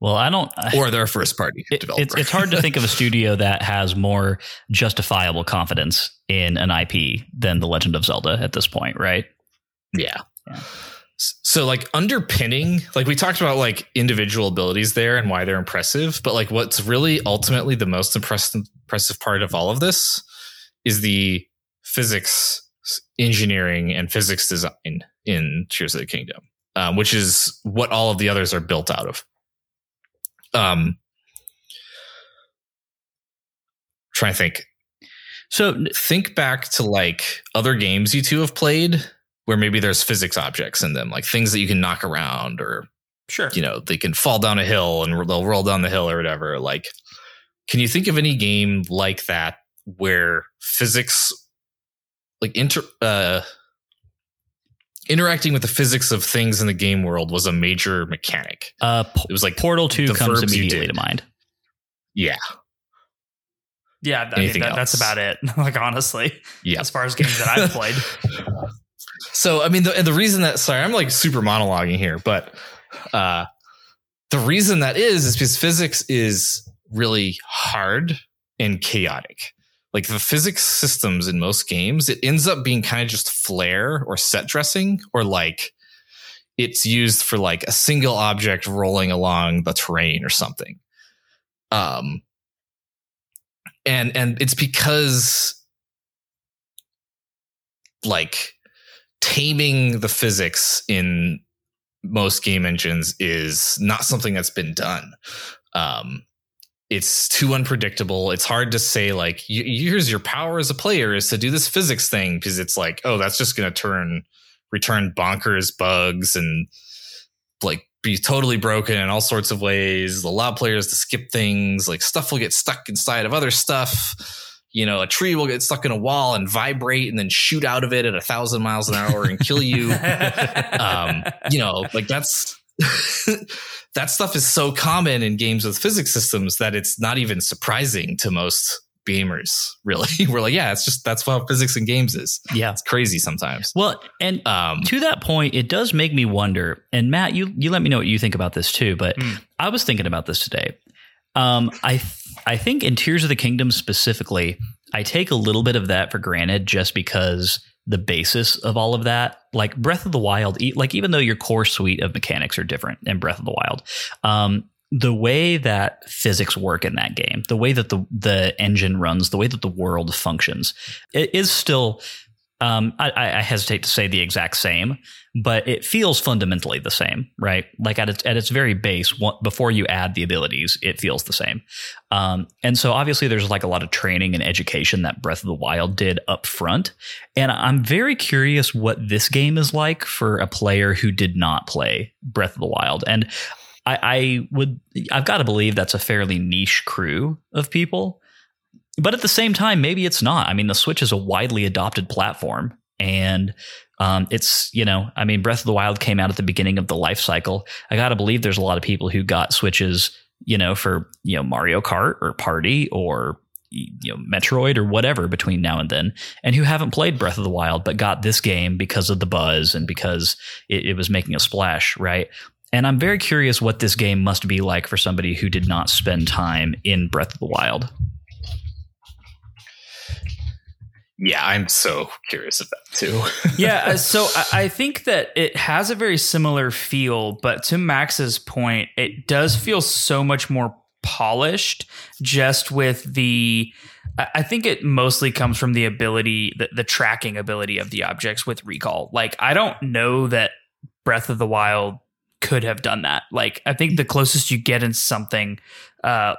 Well, I don't. Or their first party it, developer. It's, it's hard to think of a studio [laughs] that has more justifiable confidence in an IP than The Legend of Zelda at this point, right? Yeah. yeah. So, like, underpinning, like, we talked about like individual abilities there and why they're impressive, but like, what's really ultimately the most impressive, impressive part of all of this is the physics, engineering, and physics design in Tears of the Kingdom, um, which is what all of the others are built out of. Um, trying to think. So think back to like other games you two have played where maybe there's physics objects in them, like things that you can knock around or sure, you know, they can fall down a hill and they'll roll down the hill or whatever. Like, can you think of any game like that where physics, like inter, uh, interacting with the physics of things in the game world was a major mechanic. Uh, it was like Portal Two comes immediately to mind. Yeah. Yeah, I mean, that, that's about it. [laughs] like honestly, yeah. As far as games that I've played. [laughs] so I mean, the, and the reason that sorry, I'm like super monologuing here, but uh, the reason that is is because physics is really hard and chaotic like the physics systems in most games, it ends up being kind of just flair or set dressing, or like it's used for like a single object rolling along the terrain or something. Um, and and it's because like taming the physics in most game engines is not something that's been done. Um, it's too unpredictable. It's hard to say like here's your power as a player is to do this physics thing because it's like oh that's just going to turn return bonkers bugs and like be totally broken in all sorts of ways. Allow players to skip things. Like stuff will get stuck inside of other stuff. You know, a tree will get stuck in a wall and vibrate and then shoot out of it at a thousand miles an hour and kill you. [laughs] um, you know, like that's [laughs] that stuff is so common in games with physics systems that it's not even surprising to most gamers. [laughs] Really, we're like, yeah, it's just that's what physics in games is. Yeah. It's crazy sometimes. Well, and Um, to that point, it does make me wonder. And Matt, you you let me know what you think about this too. But Mm. I was thinking about this today. Um, I th- I think in Tears of the Kingdom specifically, I take a little bit of that for granted just because the basis of all of that, like Breath of the Wild, like even though your core suite of mechanics are different in Breath of the Wild, um, the way that physics work in that game, the way that the the engine runs, the way that the world functions, it is still. Um, I, I hesitate to say the exact same, but it feels fundamentally the same, right? Like at its at its very base, one, before you add the abilities, it feels the same. Um, and so obviously, there's like a lot of training and education that Breath of the Wild did up front, and I'm very curious what this game is like for a player who did not play Breath of the Wild, and I, I would I've got to believe that's a fairly niche crew of people. But at the same time, maybe it's not. I mean, the Switch is a widely adopted platform, and um, it's you know, I mean, Breath of the Wild came out at the beginning of the life cycle. I got to believe there's a lot of people who got Switches, you know, for you know Mario Kart or Party or you know Metroid or whatever between now and then, and who haven't played Breath of the Wild but got this game because of the buzz and because it, it was making a splash, right? And I'm very curious what this game must be like for somebody who did not spend time in Breath of the Wild. Yeah, I'm so curious of that too. [laughs] yeah, uh, so I, think that it has a very similar feel, but to Max's point, it does feel so much more polished just with the I I think it mostly comes from the ability the, the tracking ability of the objects with recall. Like I don't know that Breath of the Wild could have done that. Like I think the closest you get in something uh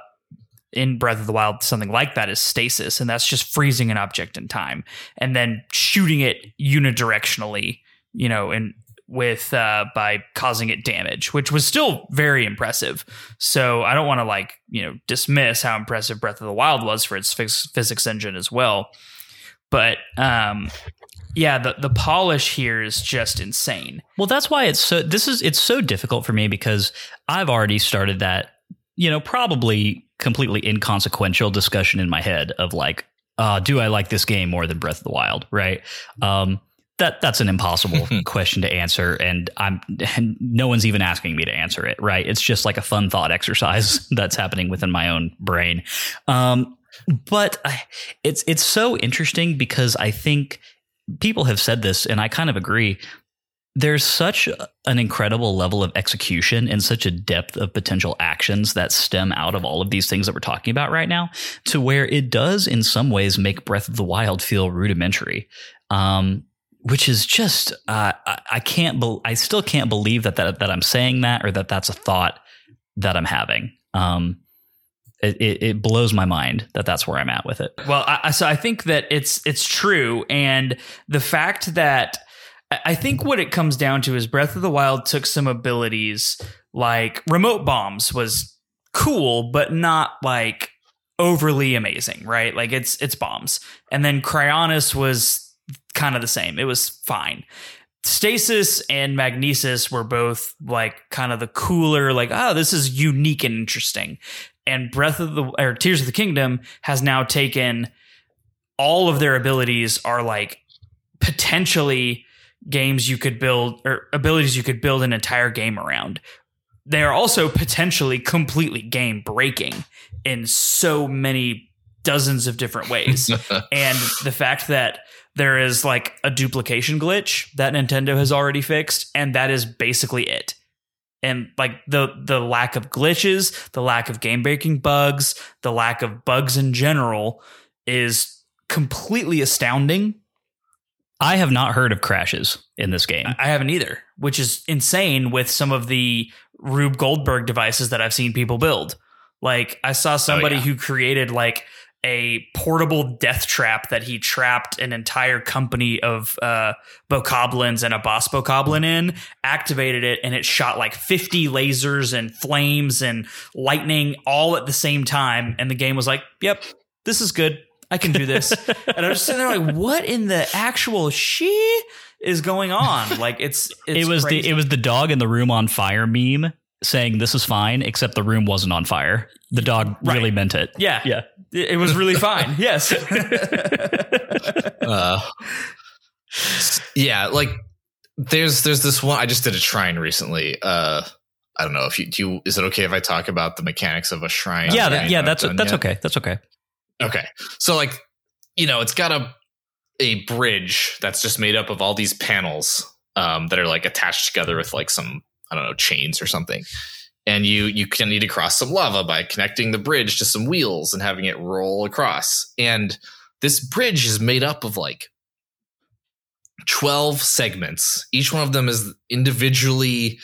in Breath of the Wild, something like that is stasis, and that's just freezing an object in time and then shooting it unidirectionally, you know, and with uh, by causing it damage, which was still very impressive. So I don't want to like you know dismiss how impressive Breath of the Wild was for its phys- physics engine as well, but um, yeah, the the polish here is just insane. Well, that's why it's so. This is it's so difficult for me because I've already started that, you know, probably completely inconsequential discussion in my head of like, uh, do I like this game more than Breath of the Wild? Right. Um, that that's an impossible [laughs] question to answer, and I'm and no one's even asking me to answer it. Right. It's just like a fun thought exercise [laughs] that's happening within my own brain. Um, but I, it's it's so interesting because I think people have said this, and I kind of agree there's such an incredible level of execution and such a depth of potential actions that stem out of all of these things that we're talking about right now to where it does in some ways make breath of the wild feel rudimentary um, which is just uh, I, I can't be- i still can't believe that, that that i'm saying that or that that's a thought that i'm having. Um, it, it, blows my mind that that's where i'm at with it. Well, I- so I think that it's it's true, and the fact that I- think what it comes down to is Breath of the Wild took some abilities like remote bombs was cool, but not like overly amazing, right? Like it's it's bombs, and then Cryonis was kind of the same. It was fine. Stasis and Magnesis were both like kind of the cooler, like, oh, this is unique and interesting. And Breath of the or Tears of the Kingdom has now taken all of their abilities are like potentially games you could build or abilities you could build an entire game around. They are also potentially completely game breaking in so many dozens of different ways. [laughs] and the fact that there is like a duplication glitch that Nintendo has already fixed, and that is basically it. And like the the lack of glitches, the lack of game breaking bugs, the lack of bugs in general is completely astounding. I have not heard of crashes in this game I haven't either, which is insane with some of the Rube Goldberg devices that I've seen people build. Like I saw somebody yeah. who created like a portable death trap that he trapped an entire company of uh, bokoblins and a boss bokoblin in, activated it, and it shot like 50 lasers and flames and lightning all at the same time. And the game was like, yep, this is good. I can do this. [laughs] and I'm just sitting there like, what in the actual she is going on? Like it's, it's it was crazy. the it was the dog in the room on fire meme saying this is fine, except the room wasn't on fire. The dog Right. really meant it. Yeah. Yeah. It it was really fine. [laughs] Yes. uh, yeah, like there's there's this one I just did a shrine recently. Uh I don't know if you do you, is it okay if I talk about the mechanics of a shrine? Yeah, that, yeah, that's that's yet? okay. That's okay. Okay. So like, you know, it's got a a bridge that's just made up of all these panels um, that are like attached together with like some I don't know chains or something. And you you can need to cross some lava by connecting the bridge to some wheels and having it roll across. And this bridge is made up of like 12 segments. Each one of them is individually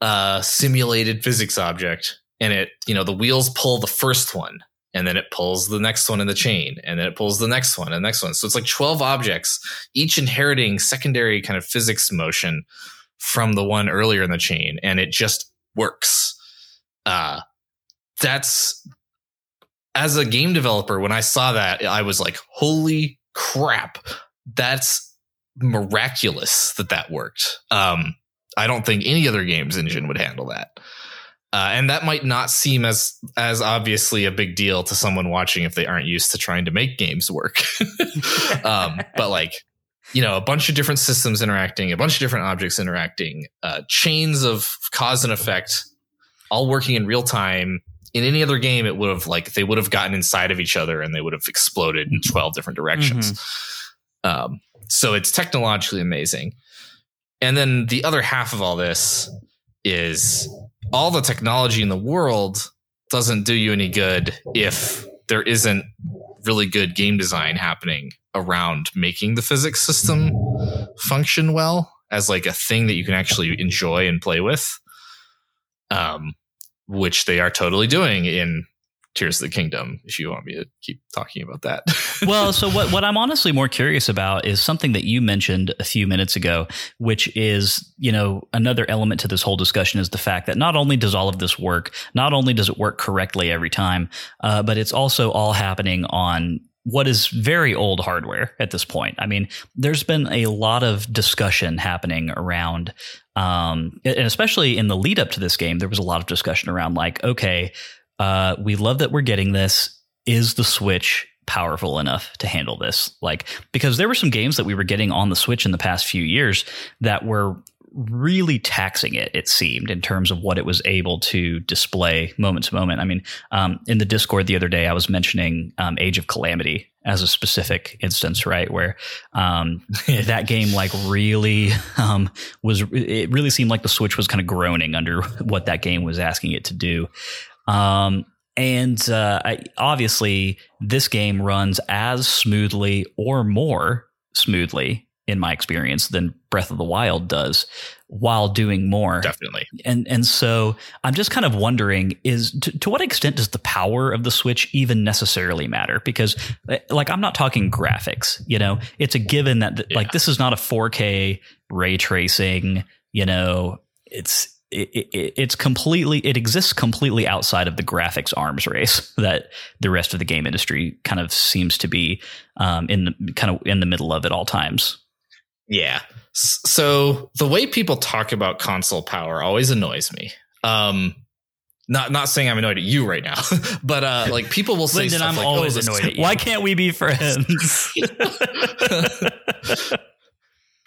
uh simulated physics object and it you know the wheels pull the first one and then it pulls the next one in the chain and then it pulls the next one and the next one. So it's like 12 objects each inheriting secondary kind of physics motion from the one earlier in the chain and it just works. Uh that's as a game developer when i saw that i was like holy crap that's miraculous that that worked. Um i don't think any other games engine would handle that uh, and that might not seem as as obviously a big deal to someone watching if they aren't used to trying to make games work. [laughs] um, but like, you know, a bunch of different systems interacting, a bunch of different objects interacting, uh, chains of cause and effect, all working in real time. In any other game, it would have like they would have gotten inside of each other and they would have exploded in twelve different directions. Um, so it's technologically amazing. And then the other half of all this is all the technology in the world doesn't do you any good if there isn't really good game design happening around making the physics system function well as like a thing that you can actually enjoy and play with um which they are totally doing in Tears of the Kingdom if you want me to keep talking about that. [laughs] well, so what, what I'm honestly more curious about is something that you mentioned a few minutes ago, which is, you know, another element to this whole discussion is the fact that not only does all of this work, not only does it work correctly every time, uh, but it's also all happening on what is very old hardware at this point. I mean, there's been a lot of discussion happening around, um, and especially in the lead up to this game, there was a lot of discussion around like, okay, uh, we love that we're getting this. Is the Switch powerful enough to handle this? Like, because there were some games that we were getting on the Switch in the past few years that were really taxing it, it seemed, in terms of what it was able to display moment to moment. I mean, um, in the Discord the other day, I was mentioning um, Age of Calamity as a specific instance, right? Where um, [laughs] that game, like, really um, was, it really seemed like the Switch was kind of groaning under [laughs] what that game was asking it to do. Um, and uh, I, obviously, this game runs as smoothly or more smoothly, in my experience, than Breath of the Wild does, while doing more. Definitely. And and so I'm just kind of wondering: is to, to what extent does the power of the Switch even necessarily matter? Because, uh, like, I'm not talking graphics. You know, it's a given that th- Yeah. like this is not a 4K ray tracing. You know, it's it, it, it's completely it exists completely outside of the graphics arms race [laughs] that the rest of the game industry kind of seems to be um, in the kind of in the middle of at all times. Yeah. So the way people talk about console power always annoys me. Um, not not saying I'm annoyed at you right now, [laughs] but uh, [laughs] like people will say Lyndon, I'm like, always oh, annoyed at you. Why can't we be friends?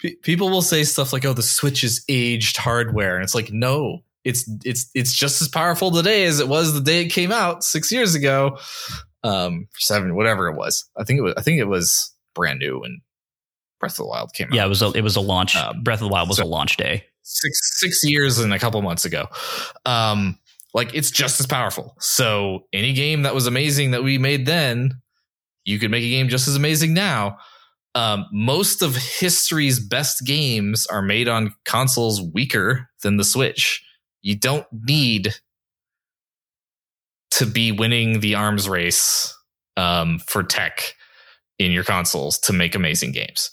Pe- people will say stuff like, "Oh, the Switch is aged hardware," and it's like, no, it's it's it's just as powerful today as it was the day it came out six years ago, um, seven, whatever it was. I think it was. I think it was brand new when Breath of the Wild came yeah, out. Yeah, it was a, it was a launch. Um, Breath of the Wild was so- a launch day. six six years and a couple months ago. Um, like it's just as powerful. So any game that was amazing that we made then, you could make a game just as amazing now. Um, most of history's best games are made on consoles weaker than the Switch. You don't need to be winning the arms race um, for tech in your consoles to make amazing games.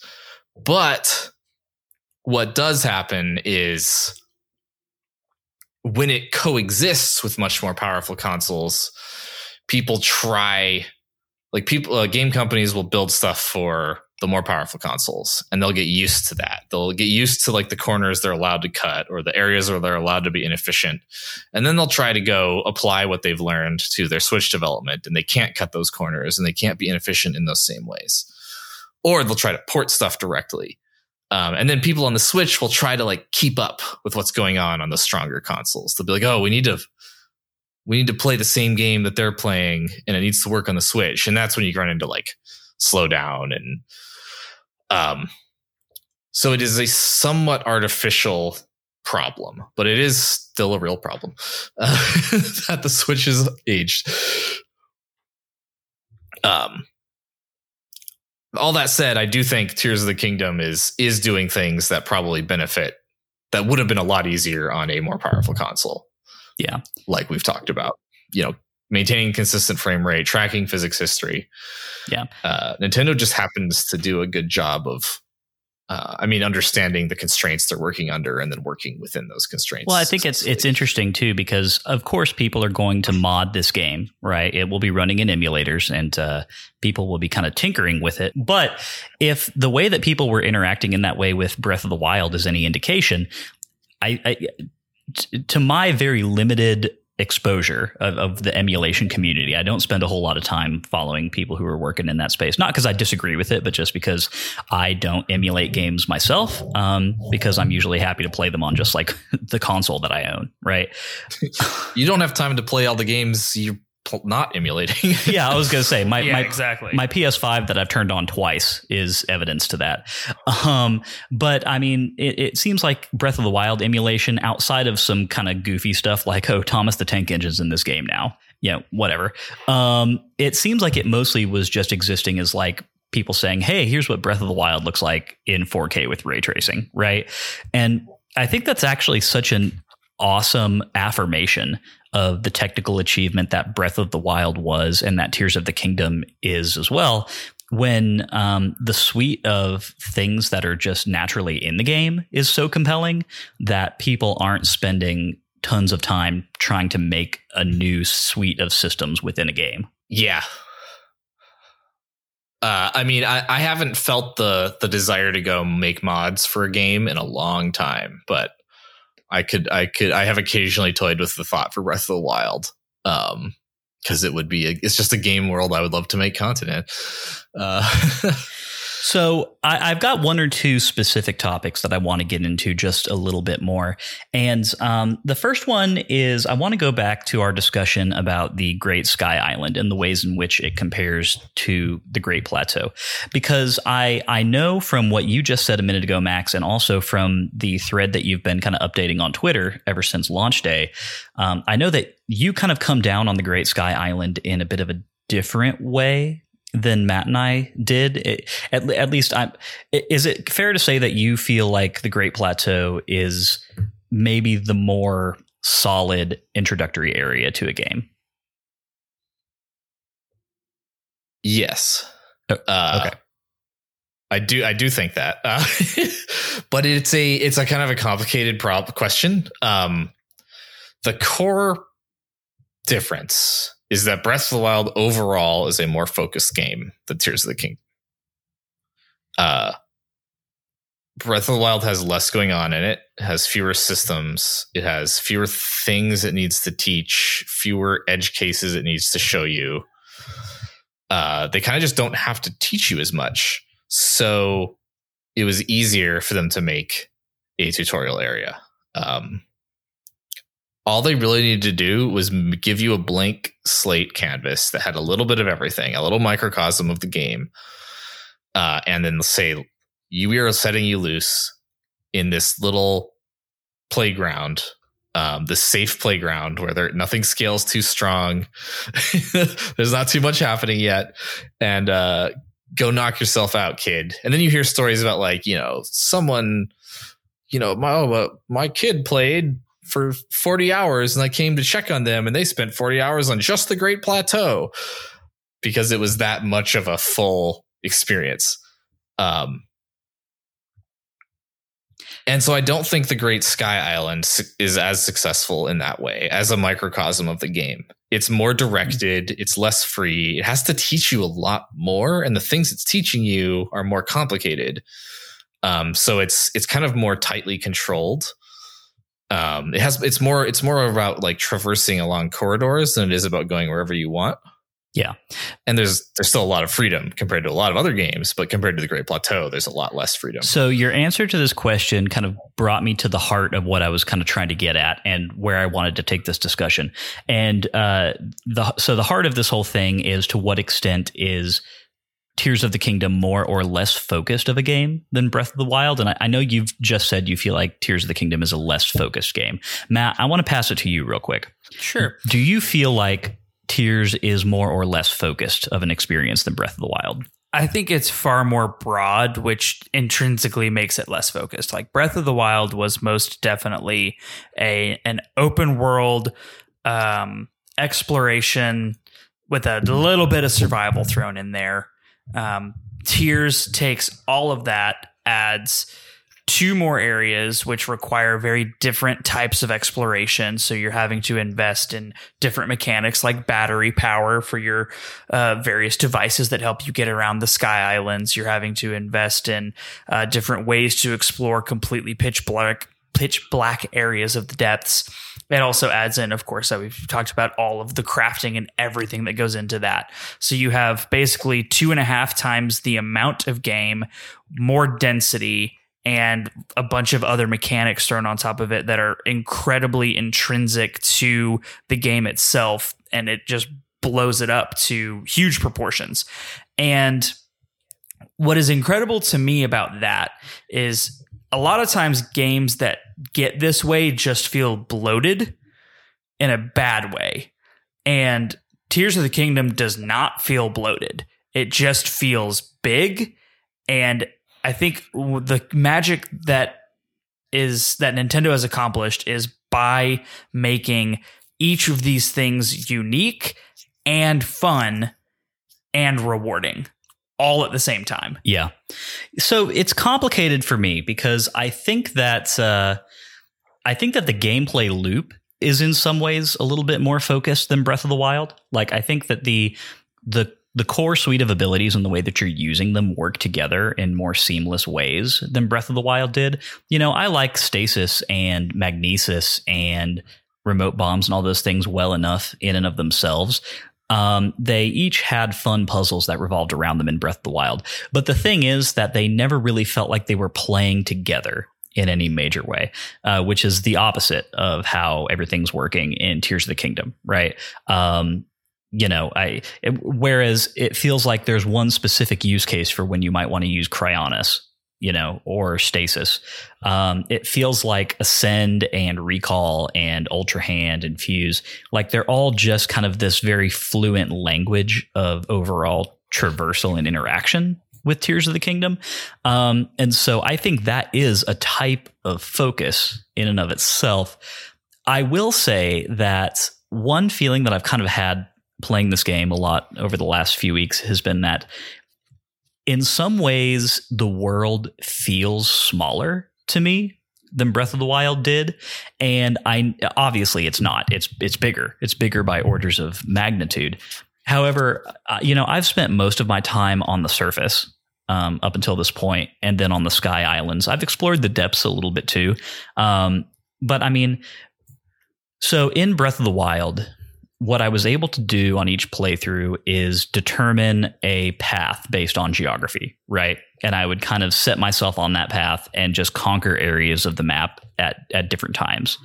But what does happen is when it coexists with much more powerful consoles, people try like people uh, game companies will build stuff for the more powerful consoles and they'll get used to that. They'll get used to like the corners they're allowed to cut or the areas where they're allowed to be inefficient. And then they'll try to go apply what they've learned to their Switch development and they can't cut those corners and they can't be inefficient in those same ways. Or they'll try to port stuff directly. Um, and then people on the Switch will try to like keep up with what's going on on the stronger consoles. They'll be like, oh, we need to we need to play the same game that they're playing and it needs to work on the Switch. And that's when you run into like slow down and um so it is a somewhat artificial problem, but it is still a real problem uh, [laughs] that the Switch is aged. Um all that said, I do think Tears of the Kingdom is is doing things that probably benefit that would have been a lot easier on a more powerful console. Yeah. Like we've talked about. You know, maintaining consistent frame rate, tracking physics history. Yeah. Uh, Nintendo just happens to do a good job of uh, I mean, understanding the constraints they're working under and then working within those constraints. Well, I think it's it's interesting too because of course people are going to mod this game, right? It will be running in emulators and uh, people will be kind of tinkering with it. But if the way that people were interacting in that way with Breath of the Wild is any indication, I, I to my very limited exposure of, of, the emulation community. I don't spend a whole lot of time following people who are working in that space. Not because I disagree with it, but just because I don't emulate games myself. Um, because I'm usually happy to play them on just like [laughs] the console that I own. Right. [laughs] you don't have time to play all the games you not emulating. [laughs] yeah, I was gonna say my [laughs] yeah, my exactly my PS5 that I've turned on twice is evidence to that. Um, but I mean, it, it, seems like Breath of the Wild emulation outside of some kind of goofy stuff like oh Thomas the Tank Engine's in this game now. Yeah, whatever. Um, it seems like it mostly was just existing as like people saying, "Hey, here's what Breath of the Wild looks like in 4K with ray tracing," right? And I think that's actually such an awesome affirmation of the technical achievement that Breath of the Wild was and that Tears of the Kingdom is as well. When um, the suite of things that are just naturally in the game is so compelling that people aren't spending tons of time trying to make a new suite of systems within a game. Yeah. Uh, I mean, I, I haven't felt the the desire to go make mods for a game in a long time, but I could, I could, I have occasionally toyed with the thought for Breath of the Wild. Um, because it would be, a, it's just a game world I would love to make content in. Uh, [laughs] So I, have got one or two specific topics that I want to get into just a little bit more. And um, the first one is I want to go back to our discussion about the Great Sky Island and the ways in which it compares to the Great Plateau, because I I know from what you just said a minute ago, Max, and also from the thread that you've been kind of updating on Twitter ever since launch day, um, I know that you kind of come down on the Great Sky Island in a bit of a different way than Matt and I did. It, at, at least, I'm. Is it fair to say that you feel like the Great Plateau is maybe the more solid introductory area to a game? Yes. Oh, uh, okay. I do. I do think that, uh, [laughs] but it's a it's a kind of a complicated prob question. Um, the core difference is that Breath of the Wild overall is a more focused game than Tears of the King. Uh, Breath of the Wild has less going on in it, has fewer systems, it has fewer things it needs to teach, fewer edge cases it needs to show you. Uh, they kind of just don't have to teach you as much. So it was easier for them to make a tutorial area. Um, all they really needed to do was give you a blank slate canvas that had a little bit of everything, a little microcosm of the game, uh, and then say, "You we are setting you loose in this little playground, um, the safe playground where there nothing scales too strong. [laughs] There's not too much happening yet, and uh, go knock yourself out, kid." And then you hear stories about like you know someone. You know, my oh, my kid played for 40 hours and I came to check on them and they spent 40 hours on just the Great Plateau because it was that much of a full experience. Um, And so I don't think the Great Sky Island is as successful in that way as a microcosm of the game. It's more directed, it's less free. It has to teach you a lot more and the things it's teaching you are more complicated. Um, so it's it's kind of more tightly controlled. Um, it has it's more it's more about like traversing along corridors than it is about going wherever you want. Yeah. And there's there's still a lot of freedom compared to a lot of other games, but compared to the Great Plateau, there's a lot less freedom. So your answer to this question kind of brought me to the heart of what I was kind of trying to get at and where I wanted to take this discussion. And uh, the so the heart of this whole thing is to what extent is Tears of the Kingdom more or less focused of a game than Breath of the Wild? And I, I know you've just said you feel like Tears of the Kingdom is a less focused game. Matt, I want to pass it to you real quick. Sure. Do you feel like Tears is more or less focused of an experience than Breath of the Wild. I think it's far more broad, which intrinsically makes it less focused. Like Breath of the Wild was most definitely a an open world um, exploration with a little bit of survival thrown in there. Um, Tears takes all of that, adds two more areas which require very different types of exploration. So you're having to invest in different mechanics like battery power for your uh, various devices that help you get around the sky islands. You're having to invest in uh, different ways to explore completely pitch black pitch black areas of the depths. It also adds in, of course, that we've talked about all of the crafting and everything that goes into that. So you have basically two and a half times the amount of game, more density, and a bunch of other mechanics thrown on top of it that are incredibly intrinsic to the game itself. And it just blows it up to huge proportions. And what is incredible to me about that is a lot of times games that get this way just feel bloated in a bad way. And Tears of the Kingdom does not feel bloated. It just feels big and I think the magic that is that Nintendo has accomplished is by making each of these things unique and fun and rewarding all at the same time. Yeah. So it's complicated for me because I think that uh, I think that the gameplay loop is in some ways a little bit more focused than Breath of the Wild. Like I think that the the the core suite of abilities and the way that you're using them work together in more seamless ways than Breath of the Wild did. You know, I like stasis and magnesis and remote bombs and all those things well enough in and of themselves. Um, they each had fun puzzles that revolved around them in Breath of the Wild. But the thing is that they never really felt like they were playing together in any major way, uh, which is the opposite of how everything's working in Tears of the Kingdom, right? Um, you know, I it, whereas it feels like there's one specific use case for when you might want to use Cryonis, you know, or stasis. Um, it feels like Ascend and Recall and Ultra Hand and Fuse, like they're all just kind of this very fluent language of overall traversal and interaction with Tears of the Kingdom. Um, and so I think that is a type of focus in and of itself. I will say that one feeling that I've kind of had playing this game a lot over the last few weeks has been that in some ways the world feels smaller to me than Breath of the Wild did, and I obviously it's not. It's it's bigger. It's bigger by orders of magnitude. However, uh, you know I've spent most of my time on the surface um, up until this point, and then on the Sky Islands. I've explored the depths a little bit too, um, but I mean, so in Breath of the Wild, what I was able to do on each playthrough is determine a path based on geography, right? And I would kind of set myself on that path and just conquer areas of the map at at different times.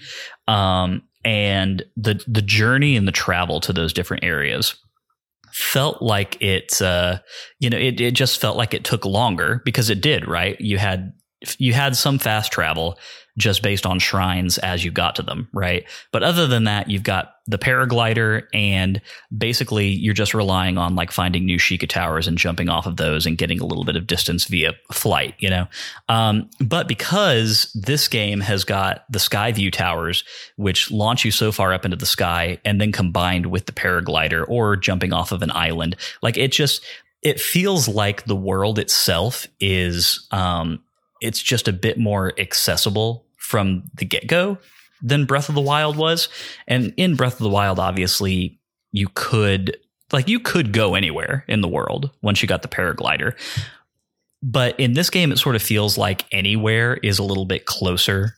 Um, and the the journey and the travel to those different areas felt like it uh, you know it, it just felt like it took longer because it did right you had you had some fast travel just based on shrines as you got to them, right? But other than that, you've got the paraglider, and basically you're just relying on like finding new Sheikah towers and jumping off of those and getting a little bit of distance via flight, you know. Um, but because this game has got the sky view towers, which launch you so far up into the sky, and then combined with the paraglider or jumping off of an island, like it just it feels like the world itself is um, it's just a bit more accessible from the get go than Breath of the Wild was. And in Breath of the Wild, obviously, you could like you could go anywhere in the world once you got the paraglider. But in this game, it sort of feels like anywhere is a little bit closer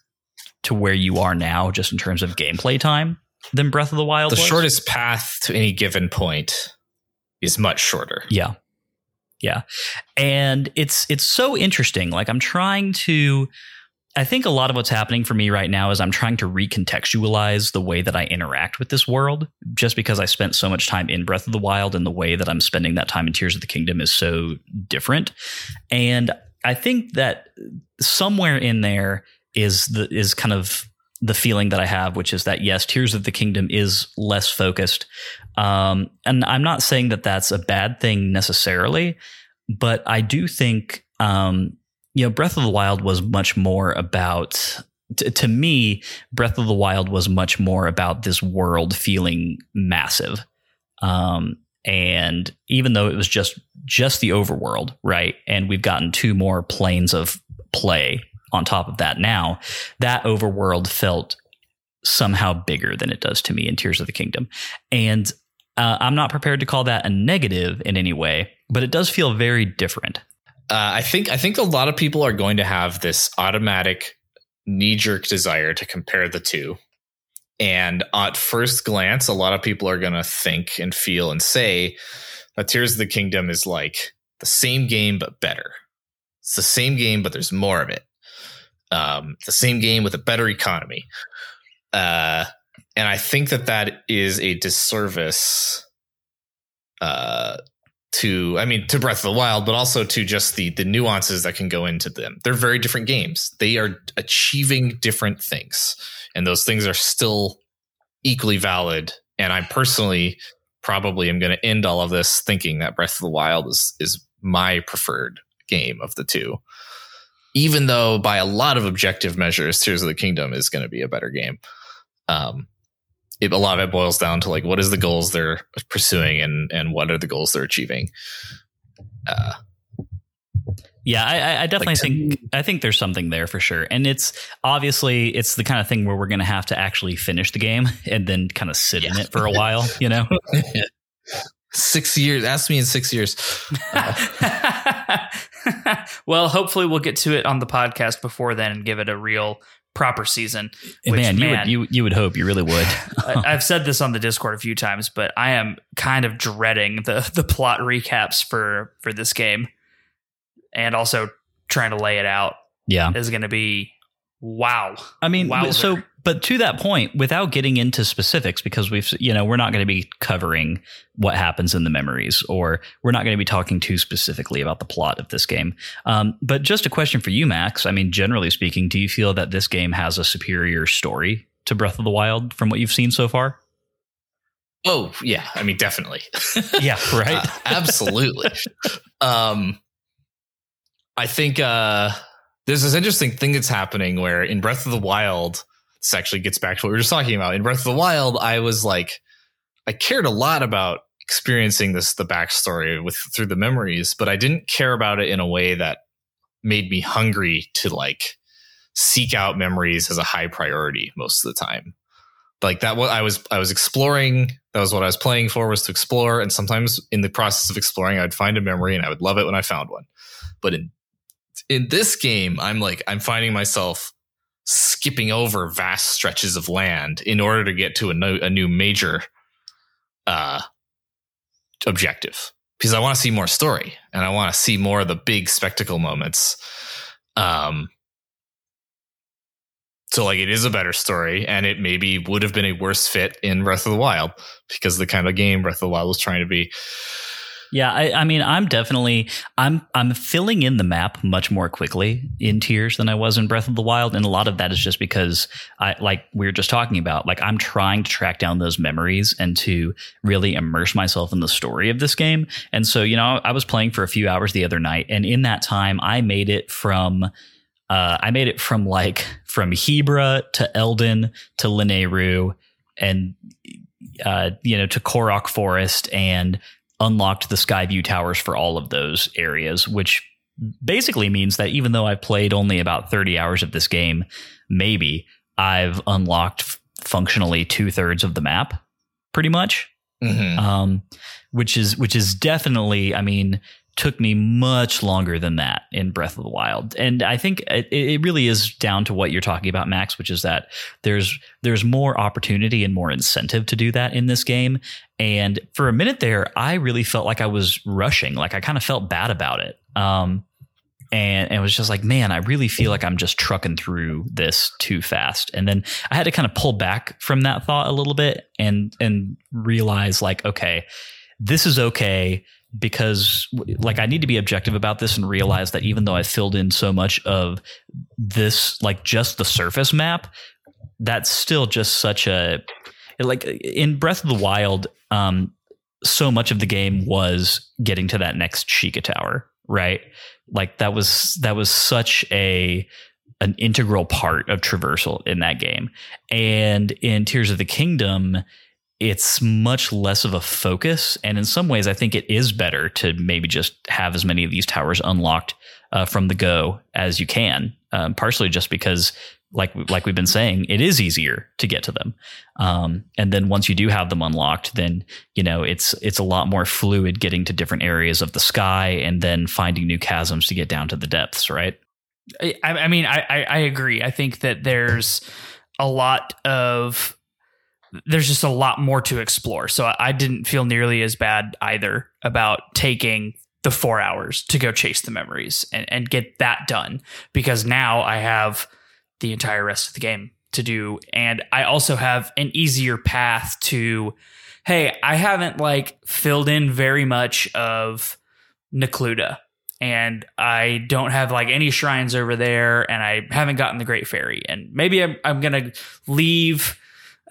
to where you are now, just in terms of gameplay time, than Breath of the Wild. The was. shortest path to any given point is much shorter. Yeah. Yeah. And it's it's so interesting. Like I'm trying to I think a lot of what's happening for me right now is I'm trying to recontextualize the way that I interact with this world just because I spent so much time in Breath of the Wild and the way that I'm spending that time in Tears of the Kingdom is so different. And I think that somewhere in there is the is kind of the feeling that I have, which is that yes, Tears of the Kingdom is less focused. Um, and I'm not saying that that's a bad thing necessarily, but I do think um, you know, Breath of the Wild was much more about, t- to me, Breath of the Wild was much more about this world feeling massive. Um, and even though it was just just the overworld, right? And we've gotten two more planes of play on top of that now, that overworld felt somehow bigger than it does to me in Tears of the Kingdom. And uh, I'm not prepared to call that a negative in any way, but it does feel very different. Uh, I think I think a lot of people are going to have this automatic knee jerk desire to compare the two. And at first glance, a lot of people are going to think and feel and say that Tears of the Kingdom is like the same game but better. It's the same game, but there's more of it. Um, the same game with a better economy. Uh, and I think that that is a disservice uh, to I mean to Breath of the Wild, but also to just the the nuances that can go into them. They're very different games. They are achieving different things, and those things are still equally valid. And I personally probably am going to end all of this thinking that Breath of the Wild is is my preferred game of the two. Even though by a lot of objective measures, Tears of the Kingdom is going to be a better game. Um, it, a lot of it boils down to like what is the goals they're pursuing and and what are the goals they're achieving. Uh, yeah, I, I definitely like think I think there's something there for sure, and it's obviously it's the kind of thing where we're going to have to actually finish the game and then kind of sit yeah. in it for a while, you know. [laughs] six years. Ask me in six years. [laughs] [laughs] well, hopefully we'll get to it on the podcast before then and give it a real proper season. Eh, which, man, you would you you would hope you really would. [laughs] I, have said this on the Discord a few times, but I am kind of dreading the the plot recaps for for this game, and also trying to lay it out. Yeah, is going to be wow. I mean, Wowzer. so but to that point, without getting into specifics, because we've, you know, we're not going to be covering what happens in the memories, or we're not going to be talking too specifically about the plot of this game. Um, but just a question for you, Max. I mean, generally speaking, do you feel that this game has a superior story to Breath of the Wild from what you've seen so far? Oh yeah, I mean, definitely. [laughs] yeah, [laughs] right. uh, absolutely. [laughs] um, I think uh, there's this interesting thing that's happening where in Breath of the Wild this actually gets back to what we were just talking about. In Breath of the Wild, I was like, I cared a lot about experiencing this the backstory with through the memories, but I didn't care about it in a way that made me hungry to like seek out memories as a high priority most of the time. Like that what I was I was exploring, that was what I was playing for was to explore and sometimes in the process of exploring I'd find a memory and I would love it when I found one. But in in this game, I'm like I'm finding myself skipping over vast stretches of land in order to get to a, a new major uh, objective because I want to see more story and I want to see more of the big spectacle moments. Um, so like it is a better story and it maybe would have been a worse fit in Breath of the Wild because the kind of game Breath of the Wild was trying to be. Yeah, I, I, mean, I'm definitely I'm I'm filling in the map much more quickly in Tears than I was in Breath of the Wild, and a lot of that is just because I like we were just talking about. Like I'm trying to track down those memories and to really immerse myself in the story of this game. And so, you know, I was playing for a few hours the other night, and in that time, I made it from. Uh, I made it from like from Hebra to Eldin to Lanayru and uh, you know to Korok Forest and unlocked the Skyview towers for all of those areas, which basically means that even though I've played only about 30 hours of this game, maybe I've unlocked f- functionally two thirds of the map, pretty much. Mhm. Um, which is which is definitely, I mean, took me much longer than that in Breath of the Wild, and I think it, it really is down to what you're talking about, Max, which is that there's there's more opportunity and more incentive to do that in this game. And for a minute there, I really felt like I was rushing, like I kind of felt bad about it. Um, and, and it was just like, man, I really feel like I'm just trucking through this too fast. And then I had to kind of pull back from that thought a little bit and and realize like, okay, this is okay because like I need to be objective about this and realize that even though I filled in so much of this, like just the surface map, that's still just such a like in Breath of the Wild. Um, so much of the game was getting to that next Sheikah Tower, right? Like that was that was such a an integral part of traversal in that game. And in Tears of the Kingdom, it's much less of a focus. And in some ways, I think it is better to maybe just have as many of these towers unlocked uh, from the go as you can. Um, partially just because, like like we've been saying, it is easier to get to them. Um, and then once you do have them unlocked, then you know it's it's a lot more fluid getting to different areas of the sky and then finding new chasms to get down to the depths. Right. I, I mean, I, I I agree. I think that there's a lot of there's just a lot more to explore. So I, didn't feel nearly as bad either about taking the four hours to go chase the memories and, and get that done because now I have the entire rest of the game to do. And I also have an easier path to, hey, I haven't like filled in very much of Necluda and I don't have like any shrines over there, and I haven't gotten the Great Fairy, and maybe I'm, I'm gonna leave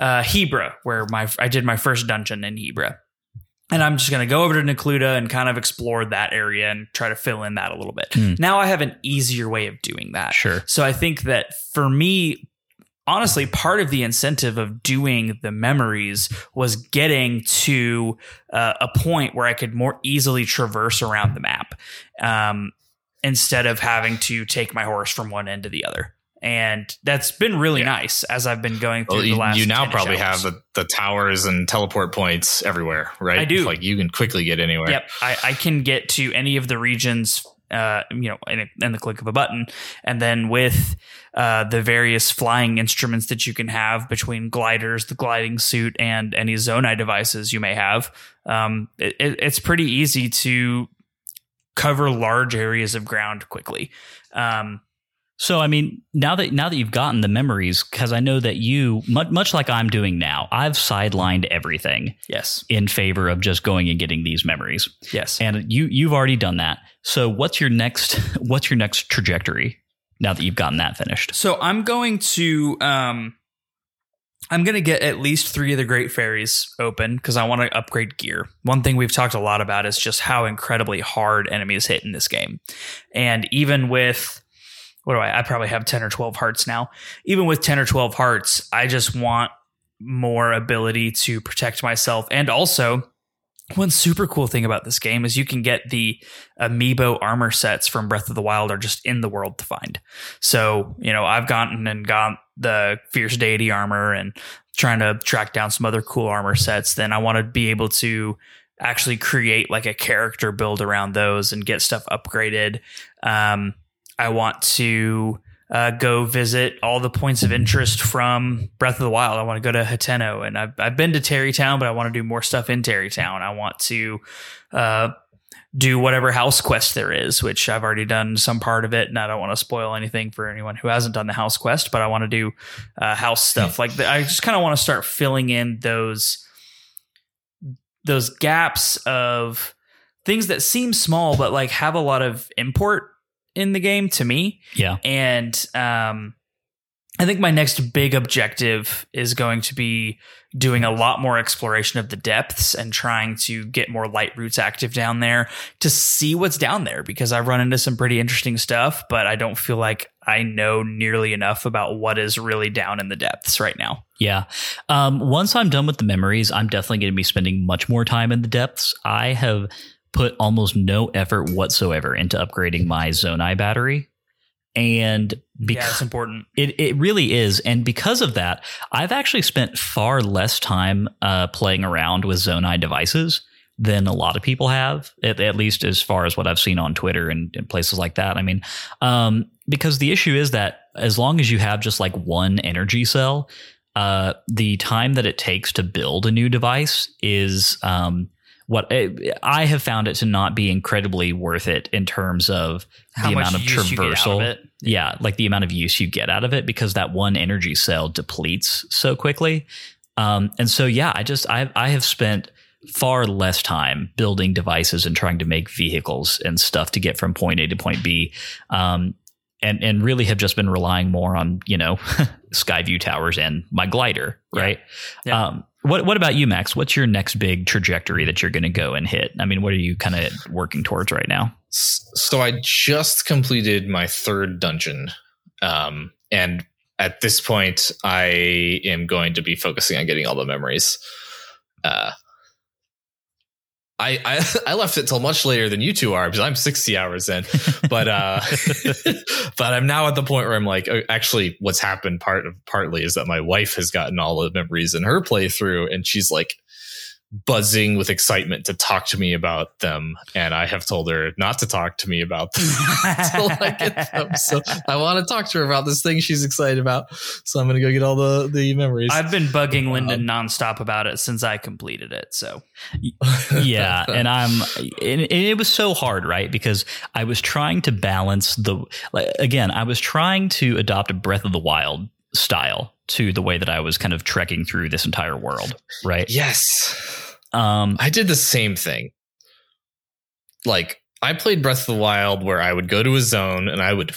uh, Hebra, where my I did my first dungeon in Hebra, and I'm just gonna go over to Necluda and kind of explore that area and try to fill in that a little bit. Hmm. Now I have an easier way of doing that. Sure. So I think that for me, honestly, part of the incentive of doing the memories was getting to uh, a point where I could more easily traverse around the map um, instead of having to take my horse from one end to the other. And that's been really Yeah. nice as I've been going through Well, the last. you now probably hours. have the, the towers and teleport points everywhere, right? I do. Like you can quickly get anywhere. Yep, I, I can get to any of the regions, uh, you know, in, a, in the click of a button, and then with uh, the various flying instruments that you can have between gliders, the gliding suit, and any Zonai devices you may have, um, it, it- it's pretty easy to cover large areas of ground quickly. Um, So I mean, now that now that you've gotten the memories, because I know that you much, much like I'm doing now, I've sidelined everything yes, in favor of just going and getting these memories. yes. And you you've already done that. So what's your next [laughs] what's your next trajectory now that you've gotten that finished? So I'm going to um I'm going to get at least 3 of the great fairies open cuz I want to upgrade gear. One thing we've talked a lot about is just how incredibly hard enemies hit in this game. And even with what do I I probably have 10 or 12 hearts now. Even with 10 or 12 hearts, I just want more ability to protect myself and also one super cool thing about this game is you can get the amiibo armor sets from Breath of the Wild are just in the world to find. So, you know, I've gotten and got the Fierce Deity armor and trying to track down some other cool armor sets. Then I want to be able to actually create like a character build around those and get stuff upgraded. Um, I want to uh, go visit all the points of interest from Breath of the Wild. I want to go to Hateno, and I've I've been to Tarrey Town, but I want to do more stuff in Tarrey Town. I want to uh, do whatever house quest there is, which I've already done some part of it, and I don't want to spoil anything for anyone who hasn't done the house quest. But I want to do uh, house stuff like that. I just kind of want to start filling in those those gaps of things that seem small but like have a lot of import in the game to me Yeah. and um, I think my next big objective is going to be doing a lot more exploration of the depths and trying to get more Lightroots active down there to see what's down there because I've run into some pretty interesting stuff, but I don't feel like I know nearly enough about what is really down in the depths right now. Yeah. Um, once I'm done with the memories, I'm definitely going to be spending much more time in the depths. I have put almost no effort whatsoever into upgrading my Zonai battery. And yeah, because it's important. it, it really is. And because of that, I've actually spent far less time uh, playing around with Zonai devices than a lot of people have, at, at least as far as what I've seen on Twitter and, and places like that. I mean, um, because the issue is that as long as you have just like one energy cell, uh, the time that it takes to build a new device is um, what I have found it to not be incredibly worth it in terms of How the amount of use you get out of traversal. it. Yeah, like the amount of use you get out of it because that one energy cell depletes so quickly. Um, and so, yeah, I just I I have spent far less time building devices and trying to make vehicles and stuff to get from point A to point B. Um, and and really have just been relying more on you know [laughs] Skyview towers and my glider, Yeah. right? Yeah. Um, what what about you, Max? What's your next big trajectory that you're going to go and hit? I mean, what are you kind of working towards right now? So I just completed my third dungeon. Um, and at this point, I am going to be focusing on getting all the memories. Uh, I, I [laughs] I left it till much later than you two are because I'm 60 hours in, but uh, [laughs] but I'm now at the point where I'm like, uh, actually, what's happened part of partly is that my wife has gotten all the memories in her playthrough, and she's like buzzing with excitement to talk to me about them, and I have told her not to talk to me about them [laughs] until I get them. So I want to talk to her about this thing she's excited about. So I'm gonna go get all the the memories. I've been bugging um, Lyndon nonstop about it since I completed it. So [laughs] yeah and i'm and and it was so hard right because i was trying to balance the like, again i was trying to adopt a breath of the wild style to the way that i was kind of trekking through this entire world right yes. um I did the same thing. Like I played Breath of the Wild where I would go to a zone and I would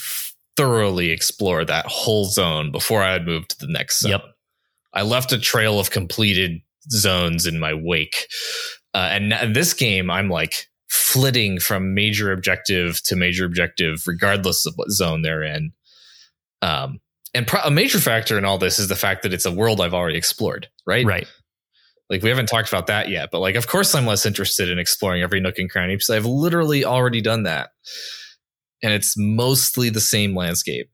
thoroughly explore that whole zone before I would move to the next zone. Yep. I left a trail of completed zones in my wake. Uh, and in this game, I'm like flitting from major objective to major objective, regardless of what zone they're in. Um, and pro- a major factor in all this is the fact that it's a world I've already explored, right? right Like we haven't talked about that yet, but like of course I'm less interested in exploring every nook and cranny because I've literally already done that. And it's mostly the same landscape.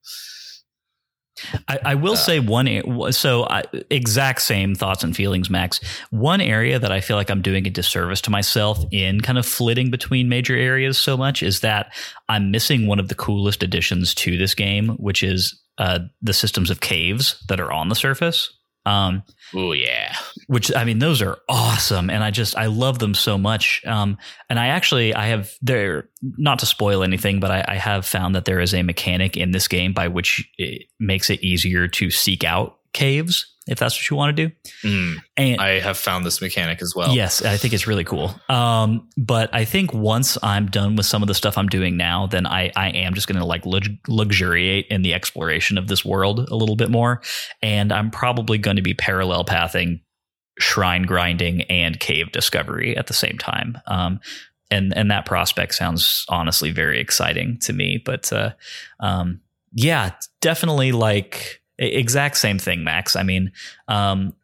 I, I will Uh, say one. So I, exact same thoughts and feelings, Max. One area that I feel like I'm doing a disservice to myself in kind of flitting between major areas so much is that I'm missing one of the coolest additions to this game, which is uh, the systems of caves that are on the surface. Um, Oh yeah. which I mean, those are awesome, and I just I love them so much. Um, and I actually I have there not to spoil anything, but I, I have found that there is a mechanic in this game by which it makes it easier to seek out caves if that's what you want to do. Mm, And I have found this mechanic as well. Yes, I think it's really cool. Um, but I think once I'm done with some of the stuff I'm doing now, then I, I am just going to like lux- luxuriate in the exploration of this world a little bit more. And I'm probably going to be parallel pathing shrine grinding and cave discovery at the same time. Um, and, and that prospect sounds honestly very exciting to me. But uh, um, yeah, definitely like exact same thing, Max. I mean, um,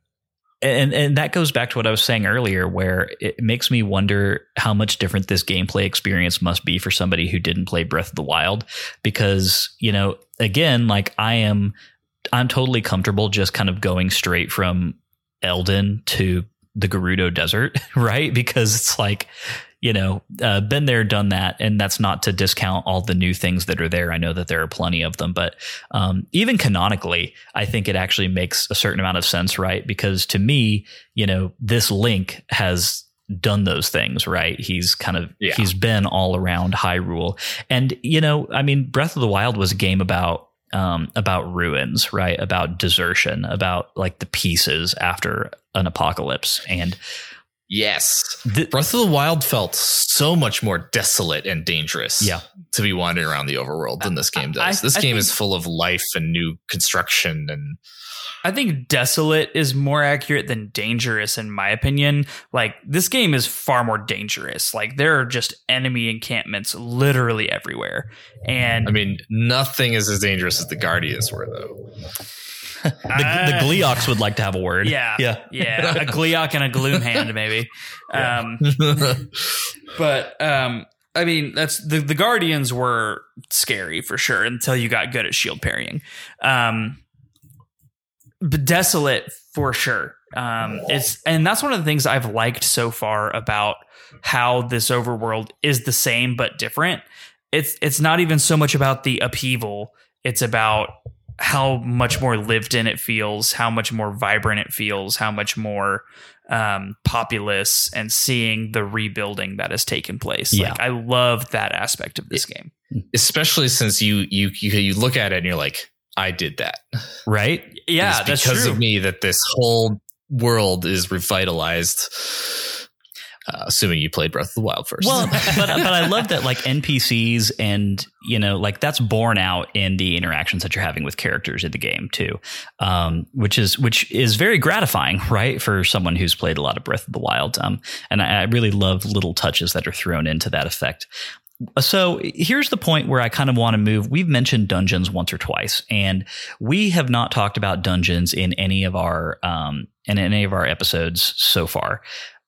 and and that goes back to what I was saying earlier, where it makes me wonder how much different this gameplay experience must be for somebody who didn't play Breath of the Wild, because you know, again, like I am, I'm totally comfortable just kind of going straight from Eldin to the Gerudo Desert, [laughs] right? Because it's like, you know, uh, been there, done that, and that's not to discount all the new things that are there. I know that there are plenty of them, but um, even canonically, I think it actually makes a certain amount of sense, right? Because to me, you know, this Link has done those things, right? He's kind of Yeah. he's been all around Hyrule, and you know, I mean, Breath of the Wild was a game about um, about ruins, right? About desertion, about like the pieces after an apocalypse, and Yes. th- Breath of the Wild felt so much more desolate and dangerous. Yeah. To be wandering around the overworld than this game I- does. this I game think- is full of life and new construction and I think desolate is more accurate than dangerous in my opinion. Like this game is far more dangerous. Like there are just enemy encampments literally everywhere. And I mean, nothing is as dangerous as the Guardians were though. The, the Gleeoks would like to have a word. Yeah. Yeah. Yeah. [laughs] a Gleeok and a Gloom hand, maybe. Um, [laughs] but um, I mean, that's the, the Guardians were scary for sure until you got good at shield parrying. Um, but Desolate for sure. Um, it's and that's one of the things I've liked so far about how this overworld is the same but different. It's it's not even so much about the upheaval. It's about how much more lived in it feels, how much more vibrant it feels, how much more um, populous, and seeing the rebuilding that has taken place. Yeah. Like I love that aspect of this game. Especially since you you you you look at it and you're like, I did that. Right? Yeah, because of me that this whole world is revitalized. Uh, assuming you played Breath of the Wild first. Well, [laughs] but but I love that like NPCs and you know like that's borne out in the interactions that you're having with characters in the game too, um, which is which is very gratifying, [laughs] right, for someone who's played a lot of Breath of the Wild. Um, and I, I really love little touches that are thrown into that effect. So here's the point where I kind of want to move. We've mentioned dungeons once or twice, and we have not talked about dungeons in any of our um, in any of our episodes so far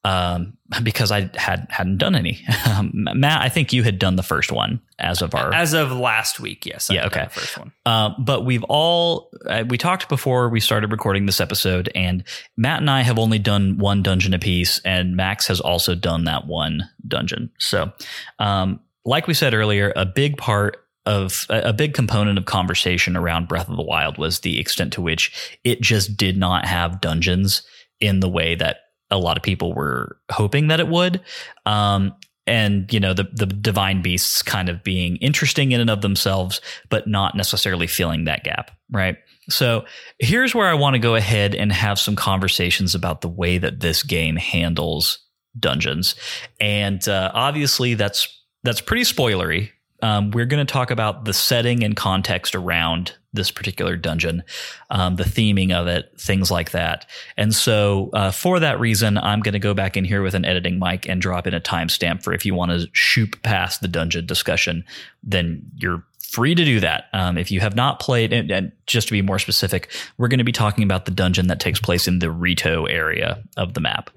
um, because I had hadn't done any. [laughs] Um, Matt, I think you had done the first one as of our. As of last week, yes. I Yeah, okay. The first one. uh, but we've all uh, we talked before we started recording this episode, and Matt and I have only done one dungeon apiece, and Max has also done that one dungeon. So, um, like we said earlier, a big part of a big component of conversation around Breath of the Wild was the extent to which it just did not have dungeons in the way that a lot of people were hoping that it would. Um, and you know the the divine beasts kind of being interesting in and of themselves, but not necessarily filling that gap, right? So here's where I want to go ahead and have some conversations about the way that this game handles dungeons, and uh, obviously that's that's pretty spoilery. Um, we're going to talk about the setting and context around this particular dungeon, um, the theming of it, things like that. And so, uh, for that reason, I'm going to go back in here with an editing mic and drop in a timestamp for if you want to shoot past the dungeon discussion, then you're free to do that. Um, if you have not played, and, and just to be more specific, we're going to be talking about the dungeon that takes place in the Rito area of the map.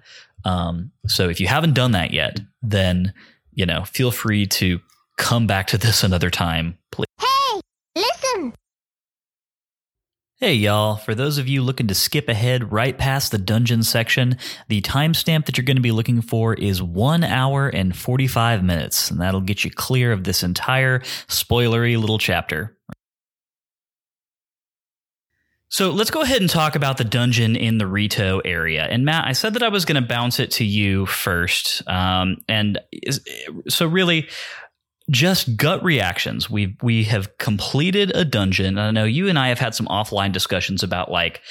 Um, so if you haven't done that yet, then you know, feel free to come back to this another time, please. Hey, listen! Hey, y'all. For those of you looking to skip ahead right past the dungeon section, the timestamp that you're going to be looking for is one hour and 45 minutes, and that'll get you clear of this entire spoilery little chapter. So let's go ahead and talk about the dungeon in the Rito area. And Matt, I said that I was going to bounce it to you first. Um, and is, so really, just gut reactions. We we have completed a dungeon. I know you and I have had some offline discussions about like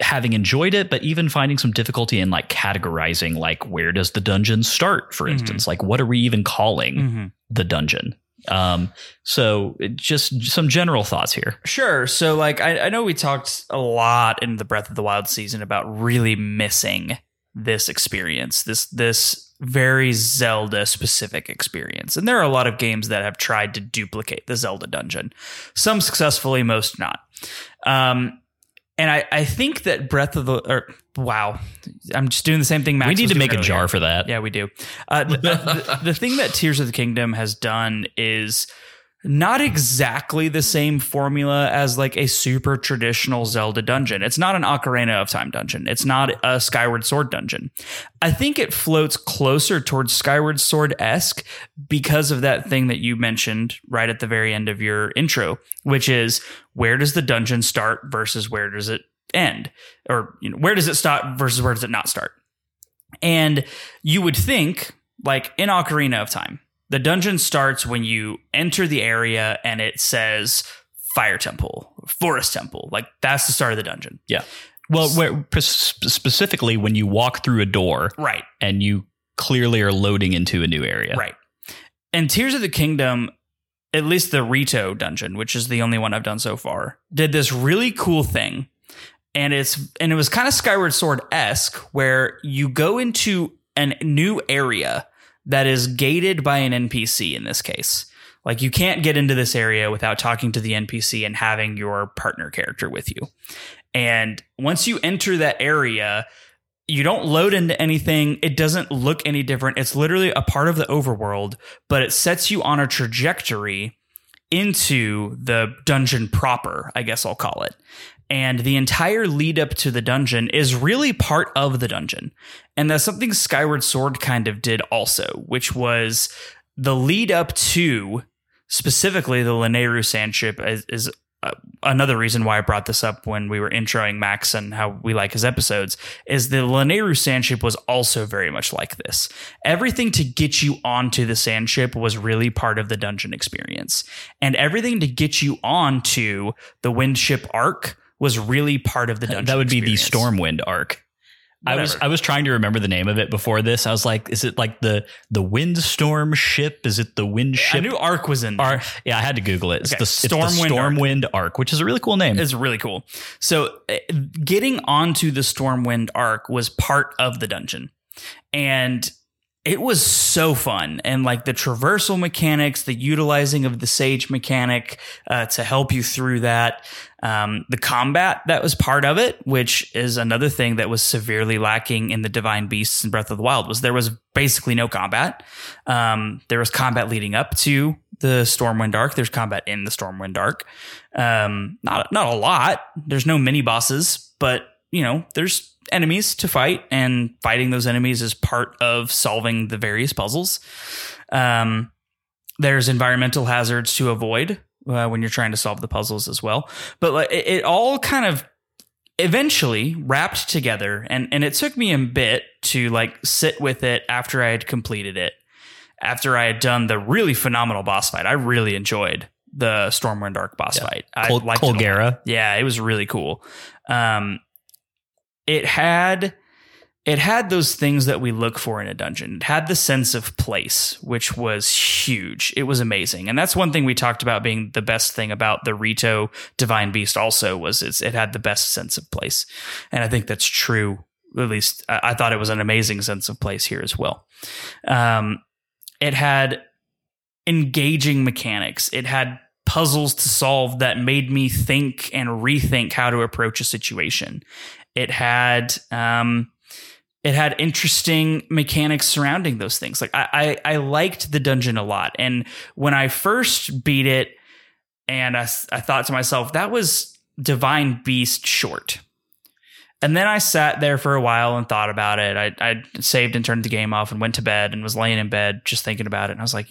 having enjoyed it, but even finding some difficulty in like categorizing like where does the dungeon start, for Mhm. instance? Like what are we even calling Mm-hmm. the dungeon? Um, so just some general thoughts here. Sure. So, like, I, I know we talked a lot in the Breath of the Wild season about really missing this experience, this this very Zelda specific experience. And there are a lot of games that have tried to duplicate the Zelda dungeon, some successfully, most not. Um, and I, I think that Breath of the or wow, I'm just doing the same thing. Max we need to make a jar for that. Yeah, we do. Uh, the, the, the thing that Tears of the Kingdom has done is not exactly the same formula as like a super traditional Zelda dungeon. It's not an Ocarina of Time dungeon. It's not a Skyward Sword dungeon. I think it floats closer towards Skyward Sword esque because of that thing that you mentioned right at the very end of your intro, which is where does the dungeon start versus where does it end? Or you know, where does it start versus where does it not start? And you would think, like in Ocarina of Time, the dungeon starts when you enter the area and it says Fire Temple, Forest Temple. Like that's the start of the dungeon. Yeah. Well, where, specifically when you walk through a door Right, and you clearly are loading into a new area. right. And Tears of the Kingdom, at least the Rito dungeon, which is the only one I've done so far, did this really cool thing. And it's and it was kind of Skyward Sword esque, where you go into a new area that is gated by an NPC in this case. Like you can't get into this area without talking to the NPC and having your partner character with you. And once you enter that area, you don't load into anything. It doesn't look any different. It's literally a part of the overworld, but it sets you on a trajectory into the dungeon proper, I guess I'll call it. And the entire lead up to the dungeon is really part of the dungeon. And that's something Skyward Sword kind of did also, which was the lead up to specifically the Lanayru Sandship is, is uh, another reason why I brought this up when we were introing Max and how we like his episodes is the Lanayru Sandship was also very much like this. Everything to get you onto the Sandship was really part of the dungeon experience. And everything to get you onto the Windship arc was really part of the dungeon. That would be the. Stormwind Ark. I was I was trying to remember the name of it before this. I was like, is it like the the windstorm ship? Is it the wind I ship? knew arc was in there. Ar- yeah, I had to Google it. It's Okay, the, it's the Stormwind Stormwind Ark. which is a really cool name. It's really cool. So, uh, getting onto the Stormwind Ark was part of the dungeon. And it was so fun. And like the traversal mechanics, the utilizing of the Sage mechanic uh, to help you through that, um, the combat that was part of it, which is another thing that was severely lacking in the Divine Beasts and Breath of the Wild, was there was basically no combat. Um, there was combat leading up to the Stormwind Ark There's combat in the Stormwind Ark Um, not not a lot. There's no mini bosses, but you know, there's enemies to fight, and fighting those enemies is part of solving the various puzzles. Um, there's environmental hazards to avoid uh, when you're trying to solve the puzzles as well. But like, it, it all kind of eventually wrapped together, and and it took me a bit to like sit with it after I had completed it. After I had done the really phenomenal boss fight, I really enjoyed the Stormwind Ark boss Yeah. fight. I Col- liked it a lot. Colgera. Yeah, it was really cool. Um, it had it had those things that we look for in a dungeon. It had the sense of place, which was huge. It was amazing, and that's one thing we talked about being the best thing about the Rito Divine Beast. Also, was it had the best sense of place, and I think that's true. At least I, I thought it was an amazing sense of place here as well. Um, it had engaging mechanics. It had puzzles to solve that made me think and rethink how to approach a situation. It had um, it had interesting mechanics surrounding those things. Like I, I I liked the dungeon a lot, and when I first beat it, and I I thought to myself that was Divine Beast short. And then I sat there for a while and thought about it. I, I saved and turned the game off and went to bed and was laying in bed just thinking about it. And I was like,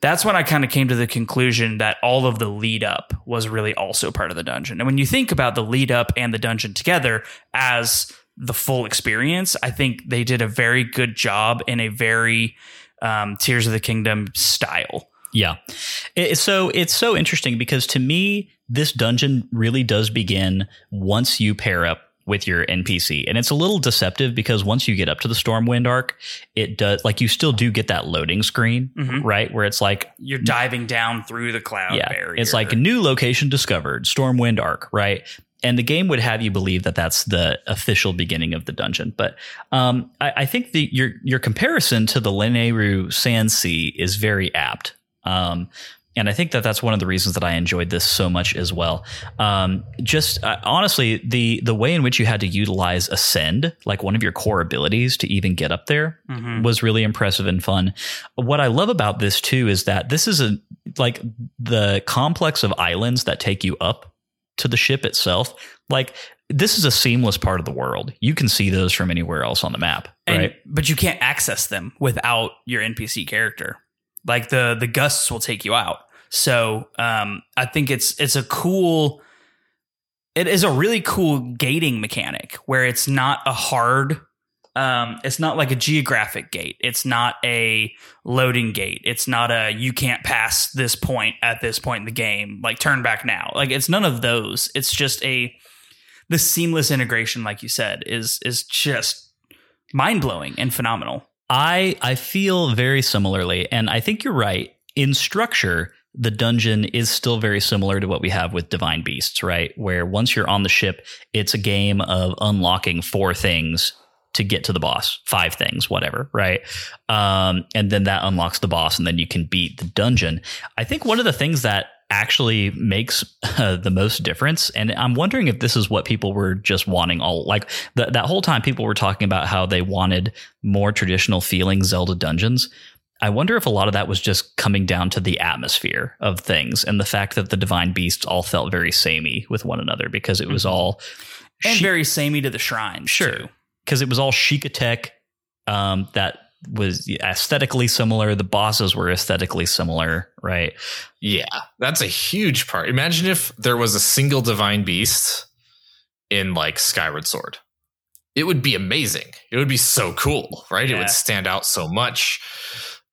that's when I kind of came to the conclusion that all of the lead up was really also part of the dungeon. And when you think about the lead up and the dungeon together as the full experience, I think they did a very good job in a very um, Tears of the Kingdom style. Yeah. It, so it's so interesting because to me, this dungeon really does begin once you pair up with your NPC. And it's a little deceptive because once you get up to the Stormwind Ark, it does like you still do get that loading screen, Mhm. right? Where it's like You're diving down through the cloud yeah, barrier. it's like a new location discovered, Stormwind Ark, right? And the game would have you believe that that's the official beginning of the dungeon. But um, I, I think the your your comparison to the Lanayru Sand Sea is very apt. Um, and I think that that's one of the reasons that I enjoyed this so much as well. Um, just uh, honestly, the the way in which you had to utilize ascend, like one of your core abilities to even get up there, Mhm. was really impressive and fun. What I love about this too is that this is a like the complex of islands that take you up to the ship itself. Like this is a seamless part of the world. You can see those from anywhere else on the map, And- right? But you can't access them without your NPC character. Like the the gusts will take you out. So um, I think it's it's a cool. It is a really cool gating mechanic where it's not a hard. Um, it's not like a geographic gate. It's not a loading gate. It's not a you can't pass this point at this point in the game. Like turn back now. Like it's none of those. It's just a the seamless integration, like you said, is is just mind blowing and phenomenal. I I feel very similarly, and I think you're right. In structure, the dungeon is still very similar to what we have with Divine Beasts, right? Where once you're on the ship, it's a game of unlocking four things to get to the boss. Five things, whatever, right? Um, and then that unlocks the boss, and then you can beat the dungeon. I think one of the things that actually makes uh, [laughs] the most difference, and I'm wondering if this is what people were just wanting all like th- that whole time. People were talking about how they wanted more traditional feeling Zelda dungeons. I wonder if a lot of that was just coming down to the atmosphere of things and the fact that the divine beasts all felt very samey with one another because it was Mhm. all and chi- very samey to the shrines. Sure. because it was all Sheikah tech um, that was aesthetically similar. The bosses were aesthetically similar, right? Yeah, that's a huge part. Imagine if there was a single divine beast in like Skyward Sword. It would be amazing. It would be so cool, right? It would stand out so much.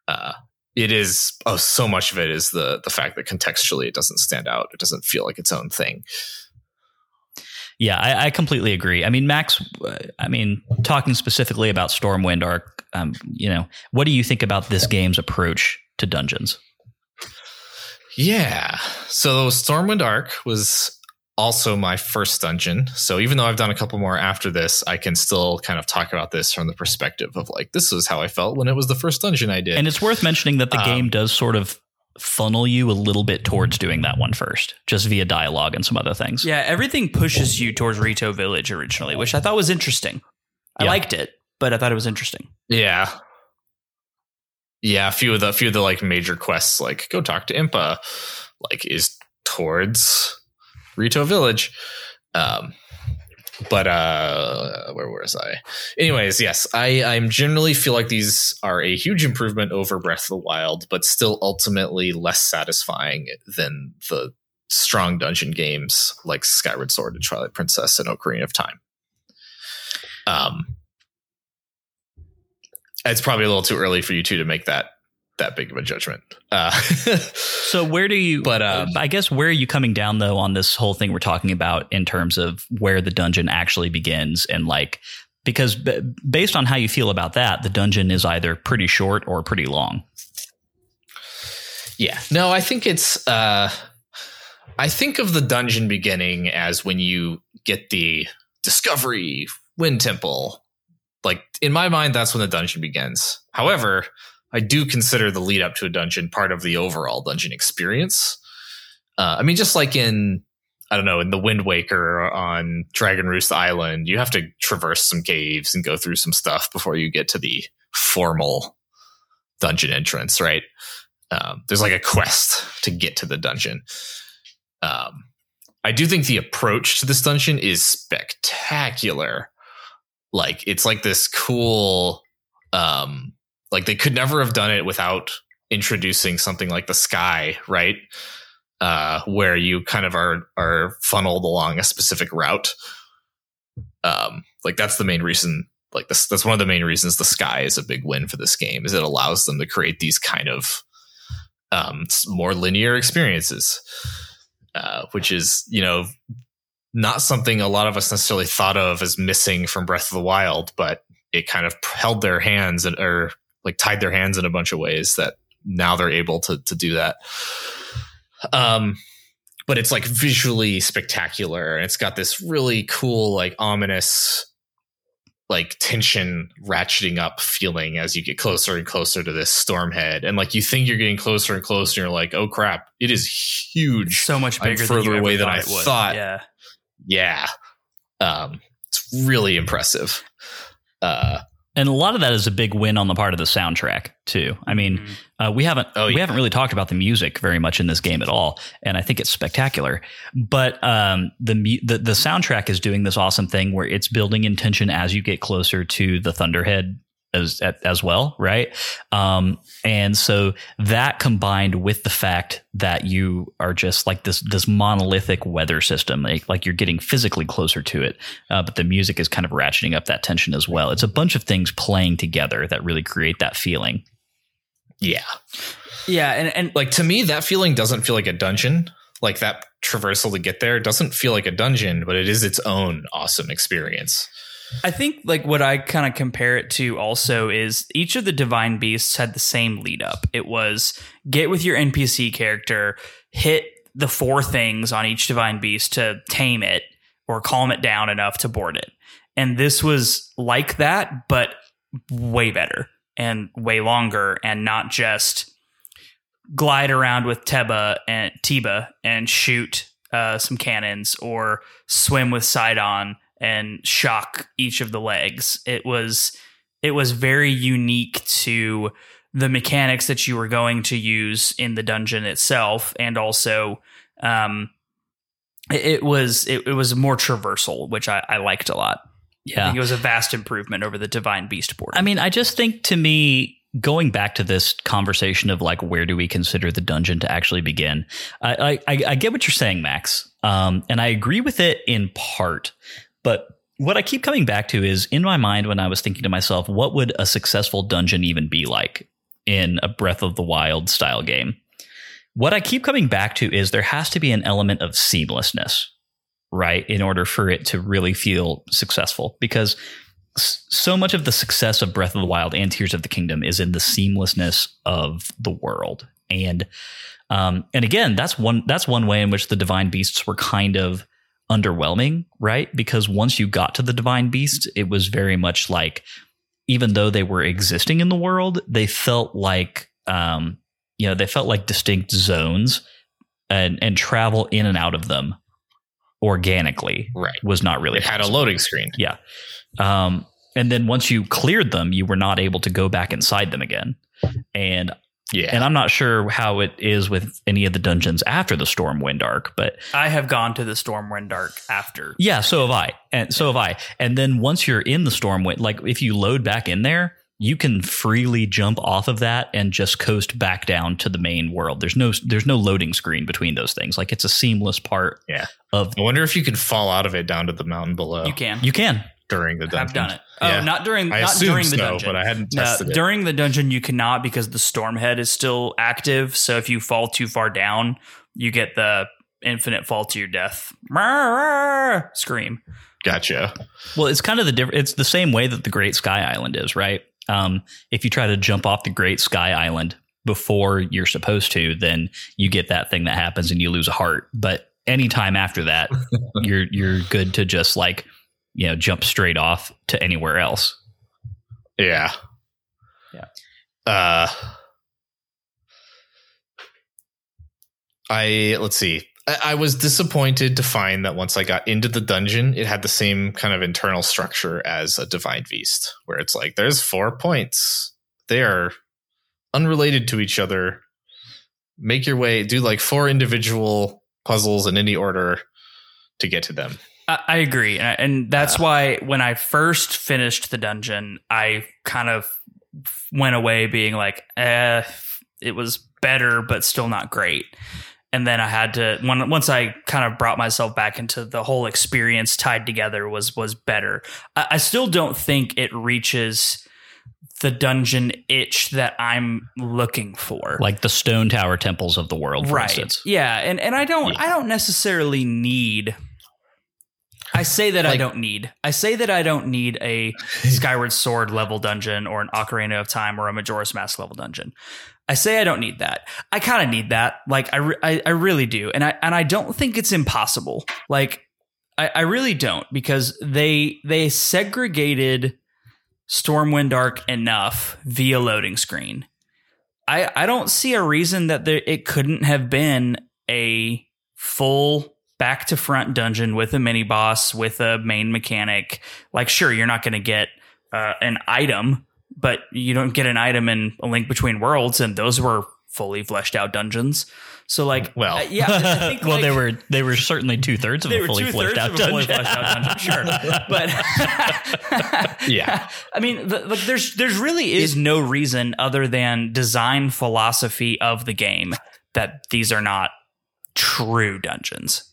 Uh, it is oh, so much of it is the the fact that contextually it doesn't stand out. It doesn't feel like its own thing. Yeah, I, I completely agree. I mean, Max, I mean, talking specifically about Stormwind Ark, um, you know, what do you think about this game's approach to dungeons? Yeah. So Stormwind Ark was also my first dungeon. So even though I've done a couple more after this, I can still kind of talk about this from the perspective of like this is how I felt when it was the first dungeon I did. And it's worth mentioning that the Um, game does sort of funnel you a little bit towards doing that one first, just via dialogue and some other things. Yeah, everything pushes you towards Rito Village originally, which I thought was interesting. I Yeah. liked it, but I thought it was interesting. yeah. Yeah, a few of the a few of the like major quests, like go talk to Impa, like is towards Rito Village. Um but uh where was I? Anyways, yes, I I'm generally feel like these are a huge improvement over Breath of the Wild, but still ultimately less satisfying than the strong dungeon games like Skyward Sword and Twilight Princess and Ocarina of Time. Um it's probably a little too early for you two to make that that big of a judgment. Uh, [laughs] So where do you? But, um, I guess where are you coming down though on this whole thing we're talking about in terms of where the dungeon actually begins and like because b- based on how you feel about that, the dungeon is either pretty short or pretty long. Yeah. No, I think it's uh I think of the dungeon beginning as when you get the discovery wind temple. Like in my mind that's when the dungeon begins. However, I do consider the lead up to a dungeon part of the overall dungeon experience. Uh, I mean just like in I don't know, in the Wind Waker on Dragon Roost Island, you have to traverse some caves and go through some stuff before you get to the formal dungeon entrance, right? Um, there's like a quest to get to the dungeon. Um, I do think the approach to this dungeon is spectacular. Like it's like this cool, um, like they could never have done it without introducing something like the sky, right? Uh, where you kind of are are funneled along a specific route. Um, like that's the main reason. Like this, that's one of the main reasons the sky is a big win for this game. Is it allows them to create these kind of um, more linear experiences, uh, which is you know not something a lot of us necessarily thought of as missing from Breath of the Wild, but it kind of held their hands and or like tied their hands in a bunch of ways that now they're able to to do that. Um, but it's like visually spectacular, and it's got this really cool, like ominous like tension ratcheting up feeling as you get closer and closer to this storm head and like you think you're getting closer and closer and you're like oh crap it is huge So much I'm bigger further than away than I thought would. thought. Yeah. yeah um it's really impressive uh And a lot of that is a big win on the part of the soundtrack too. I mean, Mhm. uh, we haven't Oh, we yeah. haven't really talked about the music very much in this game at all, and I think it's spectacular. But um, the, the the soundtrack is doing this awesome thing where it's building in tension as you get closer to the Thunderhead as as well, right? Um, and so that combined with the fact that you are just like this this monolithic weather system, like, like you're getting physically closer to it, uh, but the music is kind of ratcheting up that tension as well. It's a bunch of things playing together that really create that feeling. yeah Yeah, and and like to me that feeling doesn't feel like a dungeon like that traversal to get there doesn't feel like a dungeon but it is its own awesome experience I think like what I kind of compare it to also is each of the divine beasts had the same lead up. It was get with your NPC character, hit the four things on each divine beast to tame it or calm it down enough to board it. And this was like that, but way better and way longer and not just glide around with Teba and Teba and shoot uh, some cannons or swim with Sidon and shock each of the legs. It was it was very unique to the mechanics that you were going to use in the dungeon itself, and also um, it, was it, it was more traversal, which I, I liked a lot. I Yeah. think it was a vast improvement over the Divine Beast board. I mean, I just think to me, going back to this conversation of like, where do we consider the dungeon to actually begin? I I, I I get what you're saying, Max, um, and I agree with it in part. But what I keep coming back to is in my mind when I was thinking to myself, what would a successful dungeon even be like in a Breath of the Wild style game? What I keep coming back to is there has to be an element of seamlessness, right, in order for it to really feel successful because so much of the success of Breath of the Wild and Tears of the Kingdom is in the seamlessness of the world. And um, and again, that's one that's one way in which the divine beasts were kind of underwhelming, right? Because once you got to the divine beast, it was very much like even though they were existing in the world, they felt like um, you know, they felt like distinct zones and and travel in and out of them organically Right. was not really It had a loading screen. Yeah. Um, and then once you cleared them, you were not able to go back inside them again. And Yeah. and I'm not sure how it is with any of the dungeons after the Stormwind Ark, but I have gone to the Stormwind Ark after. yeah, so have I. And so have I. And then once you're in the Stormwind, like if you load back in there, you can freely jump off of that and just coast back down to the main world. There's no there's no loading screen between those things. Like it's a seamless part Yeah. of I wonder if you can fall out of it down to the mountain below You can. you can. during the dungeon. have done it. Yeah. Oh, not during I not assume during the so, dungeon. but I hadn't No, tested it. during the dungeon you cannot because the storm head is still active. So if you fall too far down, you get the infinite fall to your death. Scream. Gotcha. Well, it's kind of the different. It's the same way that the Great Sky Island is, right? Um, if you try to jump off the Great Sky Island before you're supposed to, then you get that thing that happens and you lose a heart. But anytime after that, [laughs] you're you're good to just like you know jump straight off to anywhere else. Yeah. Yeah. Uh I let's see. I, I was disappointed to find that once I got into the dungeon, it had the same kind of internal structure as a divine beast, where it's like there's four points. They are unrelated to each other. Make your way, do like four individual puzzles in any order to get to them. I, agree, and, that's why when I first finished the dungeon, I kind of went away being like, "eh, it was better, but still not great." And then I had to when, once I kind of brought myself back into the whole experience tied together was was better. I, I still don't think it reaches the dungeon itch that I'm looking for. Like the Stone Tower temples of the world, for instance. Yeah, and and I don't Yeah. I don't necessarily need I say that I don't need. I say that I don't need a [laughs] Skyward Sword level dungeon or an Ocarina of Time or a Majora's Mask level dungeon. I say I don't need that. I kind of need that. Like I, re- I I really do. And I and I don't think it's impossible. Like I, I really don't because they they segregated Stormwind Ark enough via loading screen. I I don't see a reason that there it couldn't have been a full back to front dungeon with a mini boss with a main mechanic. Like sure, you're not going to get uh, an item, but you don't get an item in a link between worlds and those were fully fleshed out dungeons. So like Well. uh, yeah, I [laughs] think well, like- they were they were certainly two thirds of a fully fleshed out of fully dungeon. fleshed out dungeon, sure. [laughs] But [laughs] Yeah. I mean, the, like there's there's really is no reason other than design philosophy of the game that these are not true dungeons.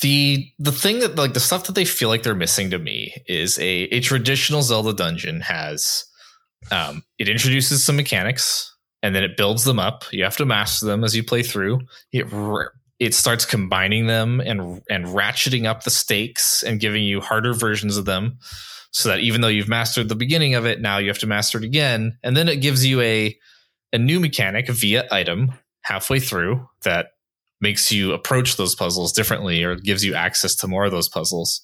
The the thing that like the stuff that they feel like they're missing to me is a a traditional Zelda dungeon has um it introduces some mechanics and then it builds them up. You have to master them as you play through. It it starts combining them and and ratcheting up the stakes and giving you harder versions of them so that even though you've mastered the beginning of it, now you have to master it again. And then it gives you a a new mechanic via item halfway through that makes you approach those puzzles differently or gives you access to more of those puzzles.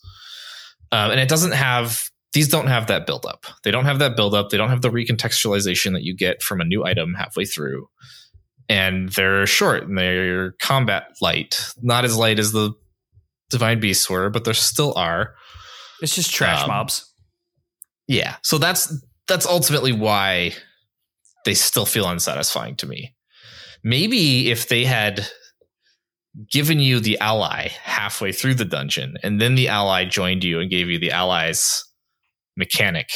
um, and it doesn't have these don't have that build up. They don't have that build up. They don't have the recontextualization that you get from a new item halfway through. And they're short and they're combat light. Not as light as the divine beasts were, but there still are. It's just trash Um, mobs. Yeah. So that's that's ultimately why they still feel unsatisfying to me. Maybe if they had given you the ally halfway through the dungeon and then the ally joined you and gave you the allies mechanic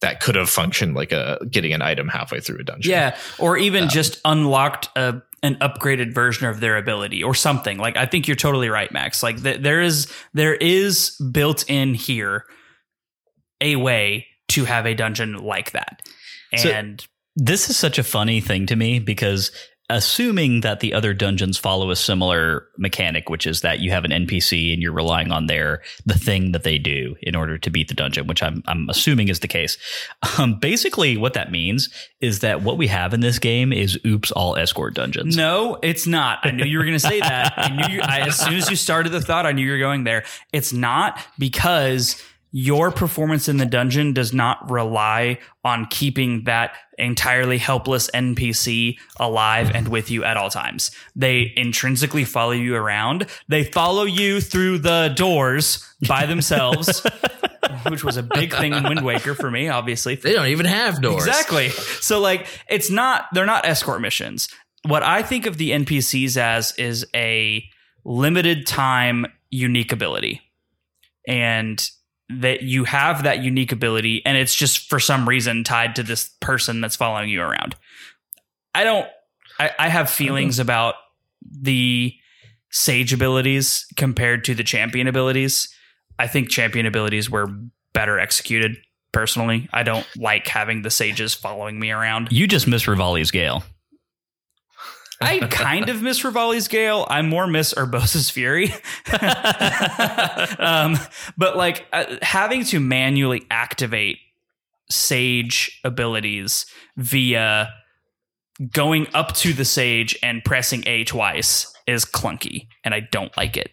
that could have functioned like a getting an item halfway through a dungeon. Yeah, or even Um, just unlocked a an upgraded version of their ability or something. Like I think you're totally right, Max. Like th- there is there is built in here a way to have a dungeon like that. So- And This is such a funny thing to me because assuming that the other dungeons follow a similar mechanic, which is that you have an NPC and you're relying on their the thing that they do in order to beat the dungeon, which I'm I'm assuming is the case. [laughs] Um, basically, what that means is that what we have in this game is oops all escort dungeons. no, it's not. I knew you were going to say that. I knew you, I, as soon as you started the thought, I knew you were going there. It's not because your performance in the dungeon does not rely on keeping that entirely helpless NPC alive and with you at all times. They intrinsically follow you around. They follow you through the doors by [laughs] themselves, which was a big thing in Wind Waker for me, obviously. They don't even have doors. Exactly. So like it's not they're not escort missions. What I think of the NPCs as is a limited time unique ability. And that you have that unique ability and it's just for some reason tied to this person that's following you around. I don't I, I have feelings about the sage abilities compared to the champion abilities. I think champion abilities were better executed personally. I don't like having the sages following me around. You just miss Revali's Gale. I kind of miss Revali's Gale. I more miss Urbosa's Fury. [laughs] um, but like uh, having to manually activate sage abilities via going up to the sage and pressing A twice is clunky, and I don't like it.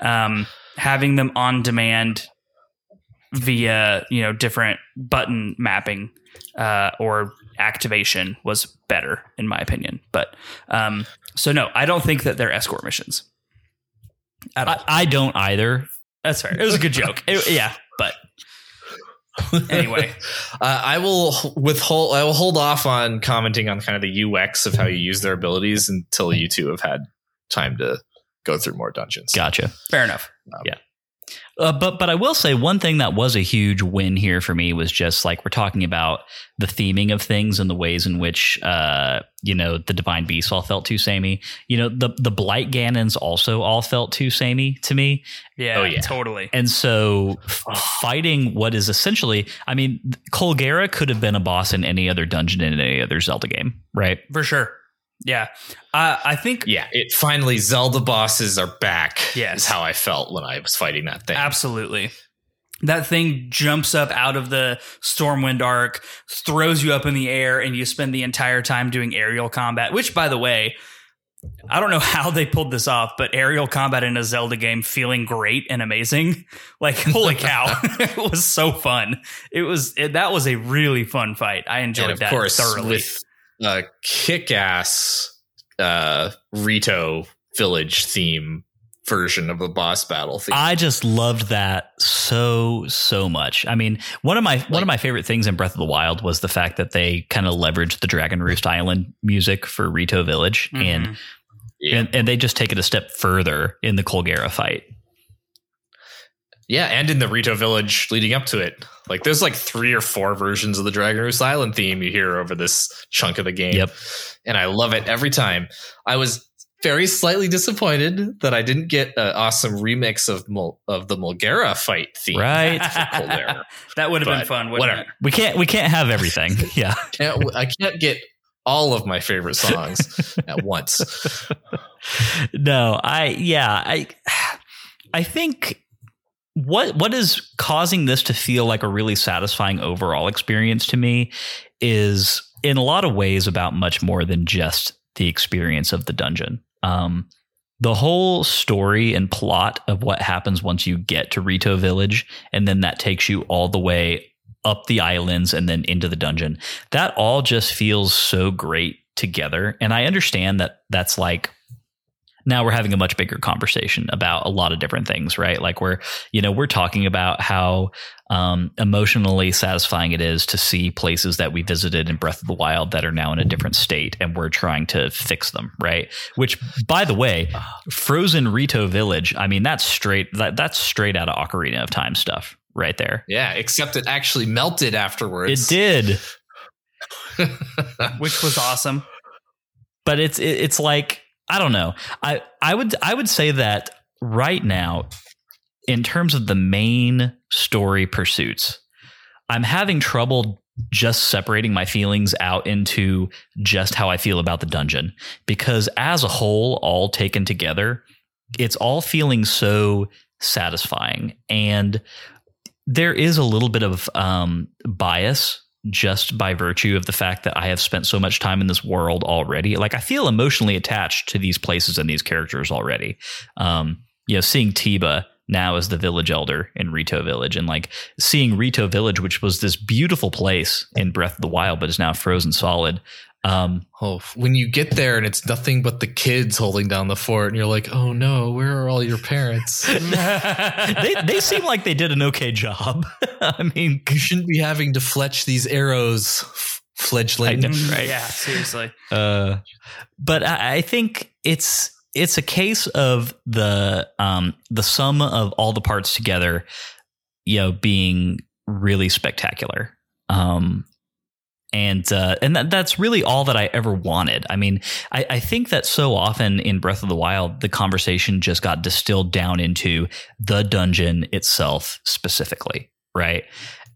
Um, having them on demand via you know different button mapping uh, or activation was better in my opinion. But um, so no, I don't think that they're escort missions. At all. I, I don't either. That's fair. It was a good joke. It- yeah, but [laughs] anyway, Uh, I will withhold. I will hold off on commenting on kind of the UX of how you use their abilities until you two have had time to go through more dungeons. Gotcha. fair enough. Uh, but but I will say one thing that was a huge win here for me was just like we're talking about the theming of things and the ways in which uh you know the divine beasts all felt too samey. You know the the blight Ganons also all felt too samey to me. Yeah, Oh, yeah. totally. And so f- fighting what is essentially I mean Colgera could have been a boss in any other dungeon in any other Zelda game, right? For sure. Yeah. Uh, I think Yeah, it finally Zelda bosses are back. Yes. is how I felt when I was fighting that thing. Absolutely. That thing jumps up out of the Stormwind Ark, throws you up in the air, and you spend the entire time doing aerial combat, which, by the way, I don't know [laughs] how they pulled this off, but aerial combat in a Zelda game feeling great and amazing. [laughs] Like, holy cow. [laughs] it was so fun. It was, it, that was a really fun fight. I enjoyed that course, thoroughly. with a kick-ass uh, Rito village theme version of the boss battle theme. I just loved that so so much. I mean, one of my one of my favorite things in Breath of the Wild was the fact that they kind of leveraged the Dragon Roost Island music for Rito Village, Mhm. and, yeah. and and they just take it a step further in the Colgera fight. Yeah, and in the Rito village leading up to it. Like there's like three or four versions of the Dragon Roost Island theme you hear over this chunk of the game. Yep. And I love it every time. I was very slightly disappointed that I didn't get an awesome remix of Mul- of the Molgera fight theme. Right. [laughs] [laughs] that would have been fun, whatever. it? We can't we can't have everything. [laughs] yeah. Can't, I can't get all of my favorite songs at once. no, I yeah, I I think what what is causing this to feel like a really satisfying overall experience to me is in a lot of ways about much more than just the experience of the dungeon. Um the whole story and plot of what happens once you get to Rito Village, and then that takes you all the way up the islands and then into the dungeon. That all just feels so great together. And I understand that that's like now we're having a much bigger conversation about a lot of different things, right? Like we're, you know, we're talking about how um, emotionally satisfying it is to see places that we visited in Breath of the Wild that are now in a different state, and we're trying to fix them, right? Which, by the way, Frozen Rito Village, I mean, that's straight that, that's straight out of Ocarina of Time stuff, right there. Yeah, except it actually melted afterwards. It did. [laughs] which was awesome. But it's it, it's like I don't know. I I would I would say that right now in terms of the main story pursuits, I'm having trouble just separating my feelings out into just how I feel about the dungeon because as a whole all taken together, it's all feeling so satisfying and there is a little bit of um, bias just by virtue of the fact that I have spent so much time in this world already. Like I feel emotionally attached to these places and these characters already. Um, you know, seeing Teba now as the village elder in Rito Village and like seeing Rito Village, which was this beautiful place in Breath of the Wild, but is now frozen solid. Um, oh, when you get there and it's nothing but the kids holding down the fort, and you're like, "Oh no, where are all your parents?" [laughs] they they seem like they did an okay job. [laughs] I mean, you shouldn't be having to fletch these arrows, fledgling. Know, right? Yeah, seriously. Uh, but I, I think it's it's a case of the um the sum of all the parts together, you know, being really spectacular. Um, and uh, and that, that's really all that I ever wanted. I mean, I, I, think that so often in Breath of the Wild, the conversation just got distilled down into the dungeon itself specifically, right?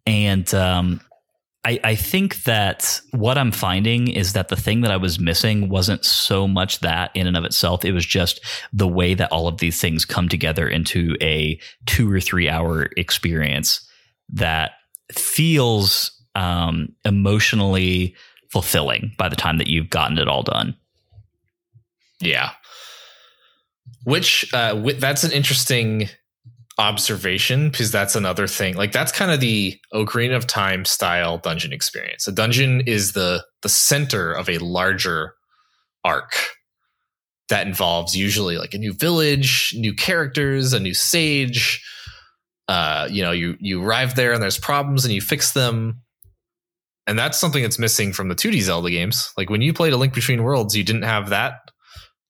And um, I, I think that what I'm finding is that the thing that I was missing wasn't so much that in and of itself. It was just the way that all of these things come together into a two or three hour experience that feels um, emotionally fulfilling by the time that you've gotten it all done. Yeah. Which uh, that's an interesting observation because that's another thing. Like that's kind of the Ocarina of Time style dungeon experience. A dungeon is the the center of a larger arc that involves usually like a new village, new characters, a new sage. Uh, you know, you you arrive there and there's problems and you fix them. And that's something that's missing from the 2D Zelda games. Like when you played A Link Between Worlds, you didn't have that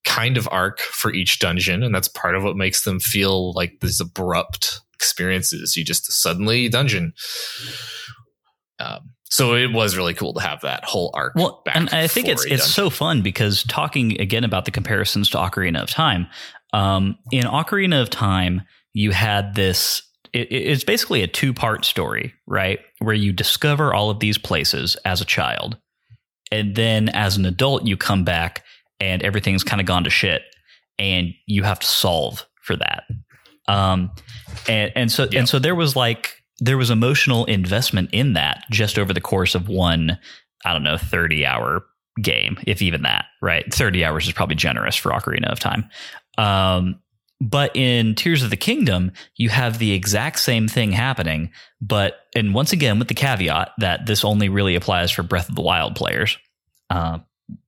kind of arc for each dungeon. And that's part of what makes them feel like these abrupt experiences. You just suddenly dungeon. Um, so it was really cool to have that whole arc. Well, and I think it's it's so fun because talking again about the comparisons to Ocarina of Time. Um, in Ocarina of Time, you had this it, it's basically a two part story, right? Where you discover all of these places as a child. And then as an adult, you come back and everything's kind of gone to shit and you have to solve for that. Um, and, and so, and so there was like, there was emotional investment in that just over the course of one, I don't know, 30 hour game, if even that, right? 30 hours is probably generous for Ocarina of Time. Um, but in Tears of the Kingdom, you have the exact same thing happening, but and once again with the caveat that this only really applies for Breath of the Wild players, uh,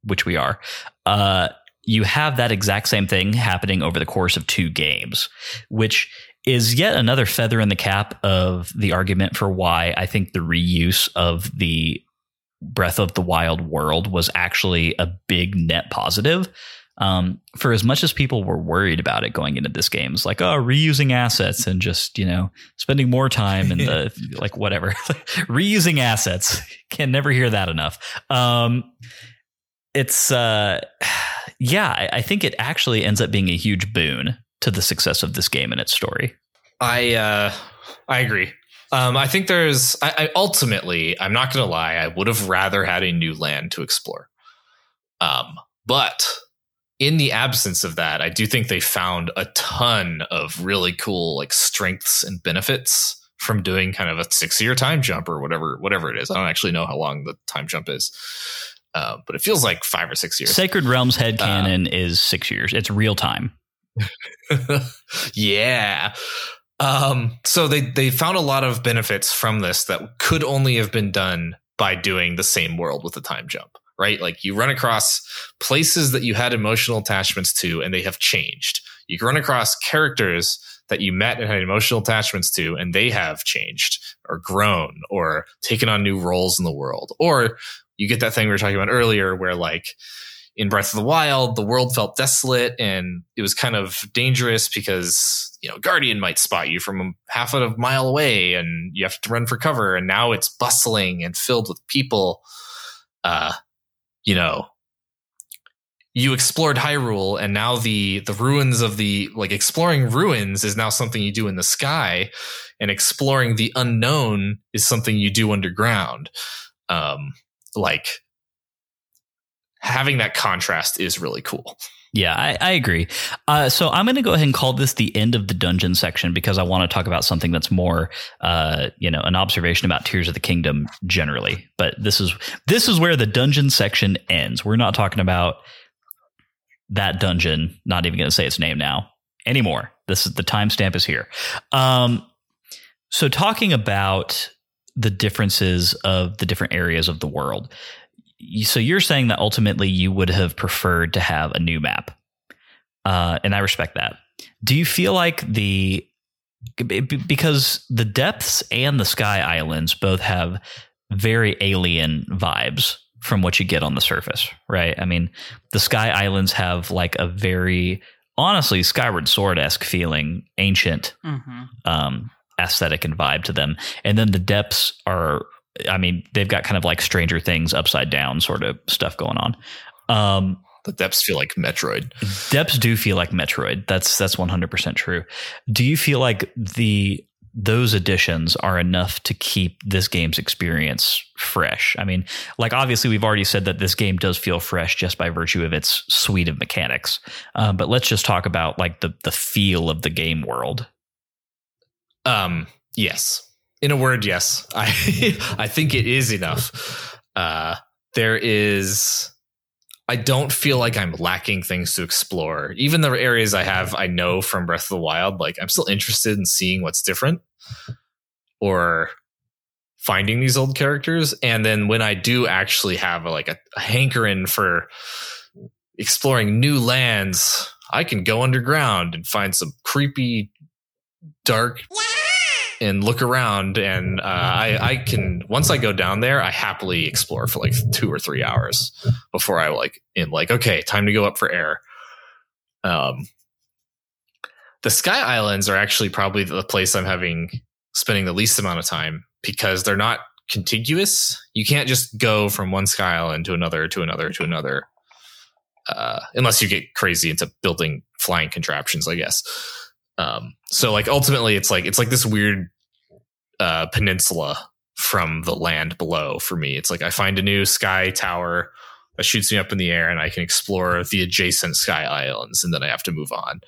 which we are. Uh, you have that exact same thing happening over the course of two games, which is yet another feather in the cap of the argument for why I think the reuse of the Breath of the Wild world was actually a big net positive um, for as much as people were worried about it going into this game, it's like, oh, reusing assets and just, you know, spending more time in the, [laughs] like, whatever. [laughs] reusing assets. Can never hear that enough. Um, it's, uh, [sighs] yeah, I, I think it actually ends up being a huge boon to the success of this game and its story. I, uh, I agree. Um, I think there's, I, I ultimately, I'm not going to lie, I would have rather had a new land to explore. Um, but in the absence of that, I do think they found a ton of really cool like strengths and benefits from doing kind of a six year time jump or whatever whatever it is. I don't actually know how long the time jump is. Uh, but it feels like five or six years. Sacred Realms head canon um, is six years. It's real time. [laughs] yeah. Um, so they they found a lot of benefits from this that could only have been done by doing the same world with the time jump, right? Like you run across places that you had emotional attachments to and they have changed. You run across characters that you met and had emotional attachments to and they have changed or grown or taken on new roles in the world. Or you get that thing we were talking about earlier where like in Breath of the Wild, the world felt desolate and it was kind of dangerous because, you know, Guardian might spot you from half a mile away and you have to run for cover. And now it's bustling and filled with people. Uh, you know, you explored Hyrule and now the, the ruins of the, like exploring ruins is now something you do in the sky and exploring the unknown is something you do underground. Um, like having that contrast is really cool. Yeah, I, I agree. Uh, so I'm going to go ahead and call this the end of the dungeon section because I want to talk about something that's more, uh, you know, an observation about Tears of the Kingdom generally. But this is this is where the dungeon section ends. We're not talking about that dungeon. Not even going to say its name now anymore. This is the timestamp is here. Um, so talking about the differences of the different areas of the world so you're saying that ultimately you would have preferred to have a new map, uh, and I respect that. Do you feel like the because the depths and the sky islands both have very alien vibes from what you get on the surface, right? I mean, the sky islands have like a very honestly Skyward Sword esque feeling, ancient mm-hmm. um, aesthetic and vibe to them, and then the depths are I mean, they've got kind of like Stranger Things upside down sort of stuff going on. Um, the depths feel like Metroid. Depths do feel like Metroid. That's that's one hundred percent true. Do you feel like the those additions are enough to keep this game's experience fresh? I mean, like obviously we've already said that this game does feel fresh just by virtue of its suite of mechanics. Um, but let's just talk about like the the feel of the game world. Um. Yes in a word, yes. I [laughs] I think it is enough. Uh, there is. I don't feel like I'm lacking things to explore. Even the areas I have, I know from Breath of the Wild. Like I'm still interested in seeing what's different, or finding these old characters. And then when I do actually have a, like a, a hankering for exploring new lands, I can go underground and find some creepy, dark. Yeah and look around and uh, I, I can once I go down there, I happily explore for like two or three hours before I like in like okay, time to go up for air. Um, the Sky Islands are actually probably the place I'm having spending the least amount of time because they're not contiguous. You can't just go from one Sky Island to another to another to another, uh, unless you get crazy into building flying contraptions, I guess. Um, so like ultimately it's like it's like this weird uh, peninsula from the land below for me. It's like I find a new sky tower that shoots me up in the air and I can explore the adjacent sky islands and then I have to move on.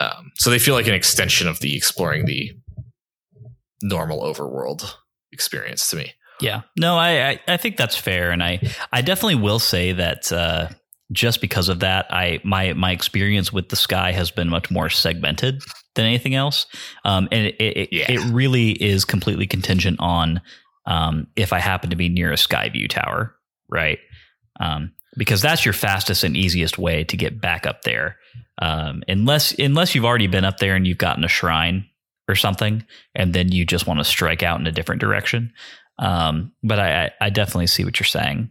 Um, so they feel like an extension of the exploring the normal overworld experience to me. Yeah, no, I, I, I think that's fair, and I I definitely will say that uh, just because of that, I my my experience with the sky has been much more segmented than anything else, um, and it it, yeah. it, really is completely contingent on um, if I happen to be near a sky view tower, right? Um, because that's your fastest and easiest way to get back up there, um, unless unless you've already been up there and you've gotten a shrine or something, and then you just want to strike out in a different direction. Um, but I, I definitely see what you're saying.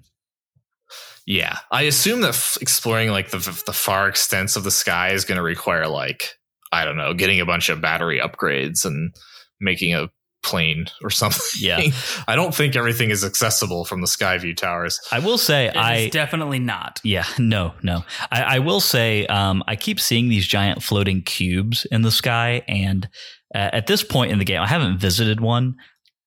Yeah, I assume that f- exploring like the the far extents of the sky is going to require like I don't know, getting a bunch of battery upgrades and making a plane or [laughs] something. Yeah, I don't think everything is accessible from the Skyview towers. I will say, it I definitely not. Yeah, no, no. I, I will say, um, I keep seeing these giant floating cubes in the sky, and uh, at this point in the game, I haven't visited one,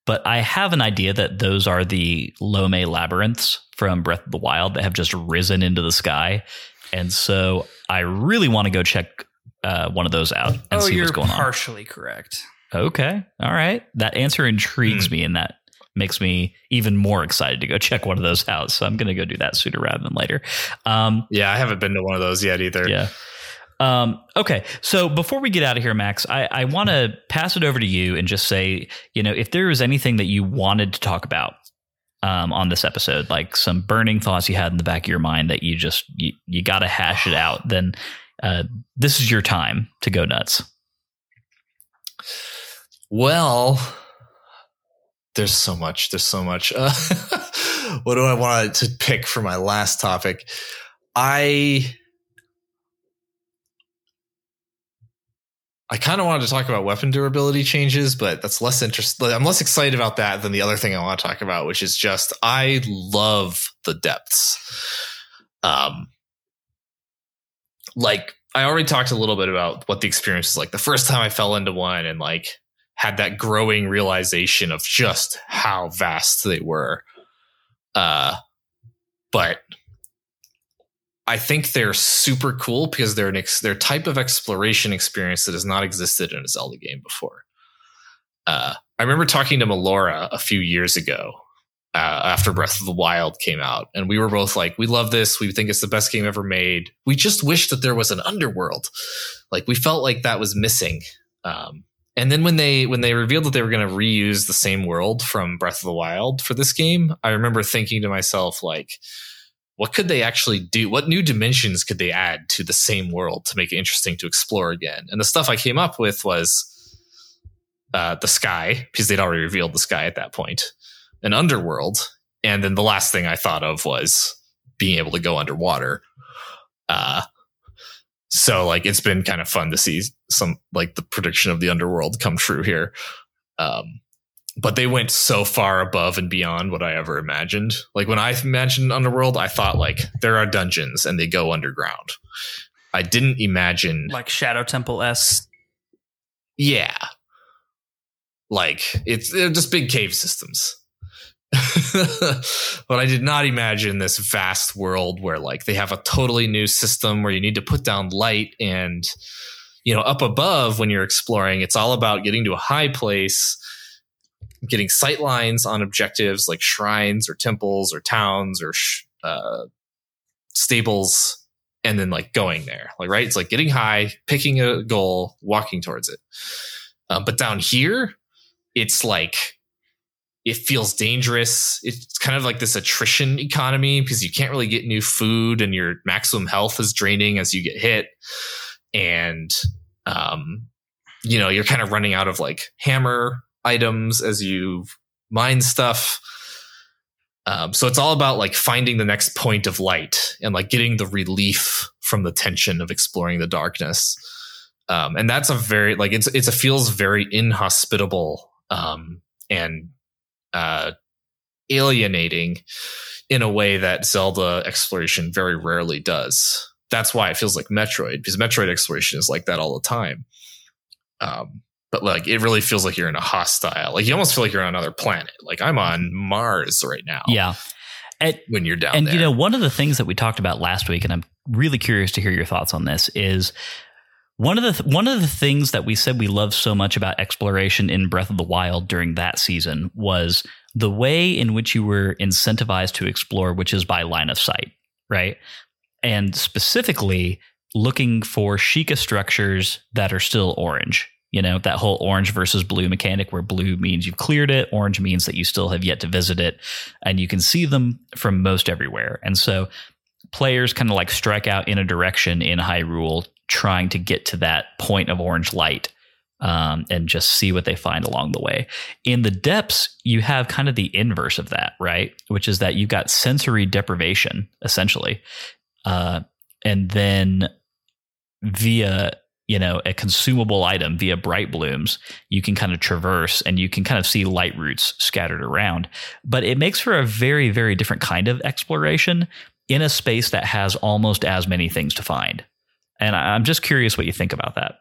but I have an idea that those are the Lomei labyrinths from Breath of the Wild that have just risen into the sky. And so I really want to go check uh, one of those out and oh, see what's going on. Partially correct. Okay. All right. That answer intrigues mm. me and that makes me even more excited to go check one of those out. So I'm going to go do that sooner rather than later. Um, yeah, I haven't been to one of those yet either. Yeah. Um, okay, so before we get out of here, Max, I, I want to pass it over to you and just say, you know, if there was anything that you wanted to talk about um, on this episode, like some burning thoughts you had in the back of your mind that you just you, you got to hash it out, then uh, this is your time to go nuts. Well, there's so much. There's so much. Uh, [laughs] what do I want to pick for my last topic? I I kind of wanted to talk about weapon durability changes, but that's less interest. I'm less excited about that than the other thing I want to talk about, which is just I love the depths. Um, like I already talked a little bit about what the experience is like the first time I fell into one and like had that growing realization of just how vast they were. Uh, but I think they're super cool because they're an ex- they're type of exploration experience that has not existed in a Zelda game before. Uh, I remember talking to Melora a few years ago uh, after Breath of the Wild came out, and we were both like, "We love this. We think it's the best game ever made. We just wish that there was an underworld. Like we felt like that was missing." Um, and then when they when they revealed that they were going to reuse the same world from Breath of the Wild for this game, I remember thinking to myself like what could they actually do? What new dimensions could they add to the same world to make it interesting to explore again? And the stuff I came up with was uh, the sky, because they'd already revealed the sky at that point, an underworld, and then the last thing I thought of was being able to go underwater. Uh, so like it's been kind of fun to see some like the prediction of the underworld come true here. Um, but they went so far above and beyond what I ever imagined. Like when I imagined Underworld, I thought like there are dungeons and they go underground. I didn't imagine like Shadow Temple s. Yeah, like it's they're just big cave systems. [laughs] but I did not imagine this vast world where like they have a totally new system where you need to put down light and you know up above when you're exploring it's all about getting to a high place getting sight lines on objectives like shrines or temples or towns or sh- uh, stables and then like going there. Like right? It's like getting high picking a goal walking towards it. Uh, but down here it's like it feels dangerous. It's kind of like this attrition economy because you can't really get new food and your maximum health is draining as you get hit. And um you know you're kind of running out of like hammer items as you mine stuff. Um, so it's all about like finding the next point of light and like getting the relief from the tension of exploring the darkness. Um, and that's a very like it's it's a feels very inhospitable um, and uh, alienating in a way that Zelda exploration very rarely does. That's why it feels like Metroid because Metroid exploration is like that all the time. Um, but like it really feels like you're in a hostile like you almost feel like you're on another planet like i'm on mars right now yeah and, when you're down and there. you know one of the things that we talked about last week and i'm really curious to hear your thoughts on this is one of the th- one of the things that we said we loved so much about exploration in Breath of the Wild during that season was the way in which you were incentivized to explore, which is by line of sight, right? And specifically looking for Sheikah structures that are still orange you know that whole orange versus blue mechanic where blue means you've cleared it orange means that you still have yet to visit it and you can see them from most everywhere. And so players kind of like strike out in a direction in hyrule trying to get to that point of orange light um, and just see what they find along the way. In the depths you have kind of the inverse of that right? Which is that you've got sensory deprivation essentially uh, and then via you know a consumable item via bright blooms you can kind of traverse and you can kind of see Lightroots scattered around. But it makes for a very very different kind of exploration in a space that has almost as many things to find. And i'm just curious what you think about that.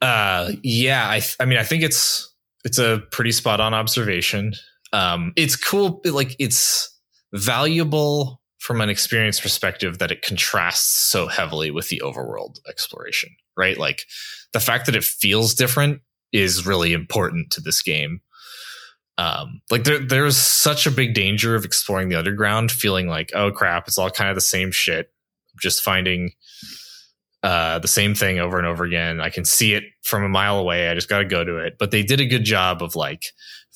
Uh yeah i th- i mean i think it's it's a pretty spot on observation. Um it's cool like it's valuable from an experience perspective that it contrasts so heavily with the overworld exploration, right? Like the fact that it feels different is really important to this game. Um, like there, there's such a big danger of exploring the underground, feeling like, oh crap, it's all kind of the same shit. just finding uh, the same thing over and over again. I can see it from a mile away. I just got to go to it. But they did a good job of like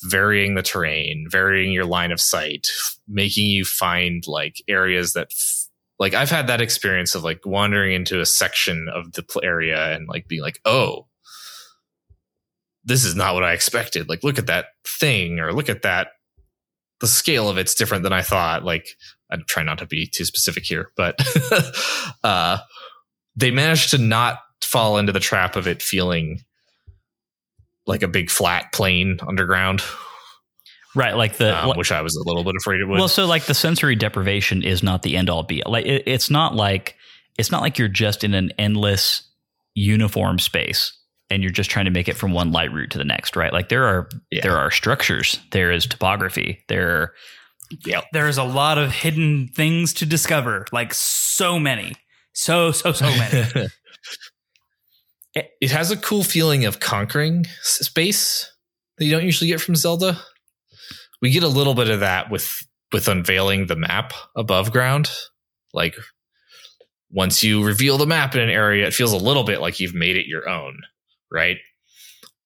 varying the terrain, varying your line of sight, making you find like areas that, f- like, I've had that experience of like wandering into a section of the area and like being like, oh, this is not what I expected. Like, look at that thing, or look at that. The scale of it's different than I thought. Like, I'm trying not to be too specific here, but [laughs] uh, they managed to not fall into the trap of it feeling like a big flat plane underground, Right, like the um, which I was a little bit afraid it would. well, so like the sensory deprivation is not the end all be all. Like it, it's not like it's not like you're just in an endless uniform space and you're just trying to make it from one Lightroot to the next, right? Like there are Yeah. there are structures, there is topography, there yeah, There's a lot of hidden things to discover, like so many. So, so, so many. [laughs] it has a cool feeling of conquering space that you don't usually get from Zelda. We get a little bit of that with with unveiling the map above ground. Like once you reveal the map in an area, it feels a little bit like you've made it your own, right?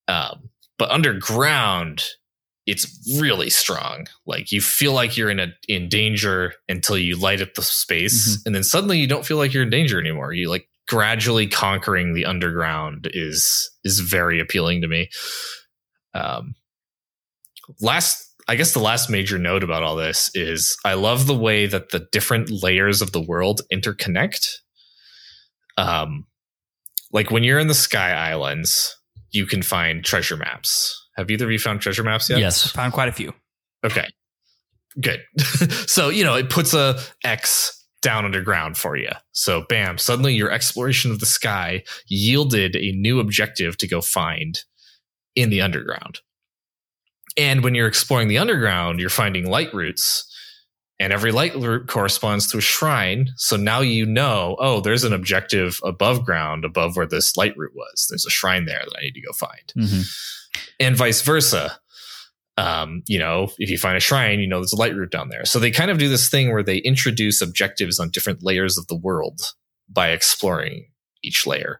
Um, but underground, it's really strong. Like you feel like you're in a in danger until you light up the space, and then suddenly you don't feel like you're in danger anymore. You like gradually conquering the underground is is very appealing to me. Um, last, I guess the last major note about all this is I love the way that the different layers of the world interconnect. Um, like when you're in the Sky Islands, you can find treasure maps. Have either of you found treasure maps yet? yes. Found quite a few. Okay. Good. [laughs] so, you know, it puts a X down underground for you. So, bam, suddenly your exploration of the sky yielded a new objective to go find in the underground. And when you're exploring the underground, you're finding Lightroots, and every Lightroot corresponds to a shrine. So now you know, oh, there's an objective above ground, above where this Lightroot was. There's a shrine there that I need to go find Mhm. and vice versa. Um, you know, if you find a shrine, you know there's a Lightroot down there. So they kind of do this thing where they introduce objectives on different layers of the world by exploring each layer.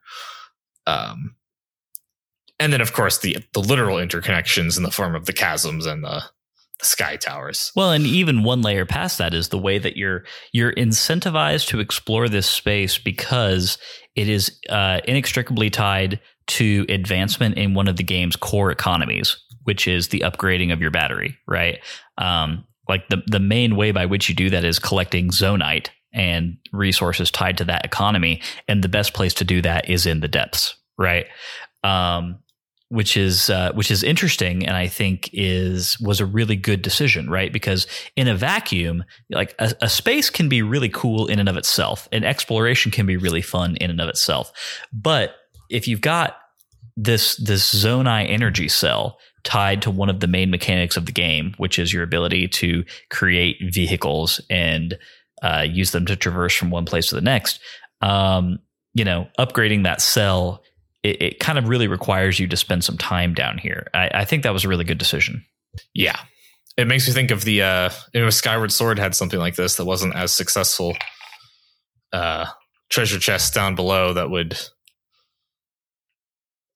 Um, and then, of course, the the literal interconnections in the form of the chasms and the, the sky towers. Well, and even one layer past that is the way that you're you're incentivized to explore this space because it is uh, inextricably tied to advancement in one of the game's core economies, which is the upgrading of your battery. Right, um, like the the main way by which you do that is collecting Zonaite and resources tied to that economy, and the best place to do that is in the depths. Right. Um, which is uh, which is interesting and I think is was a really good decision, right? Because in a vacuum, like a, a space can be really cool in and of itself, and exploration can be really fun in and of itself. But if you've got this this Zonai energy cell tied to one of the main mechanics of the game, which is your ability to create vehicles and uh, use them to traverse from one place to the next, um, you know, upgrading that cell it, it kind of really requires you to spend some time down here. I, I think that was a really good decision. Yeah. It makes me think of the uh you know Skyward Sword had something like this that wasn't as successful uh treasure chests down below that would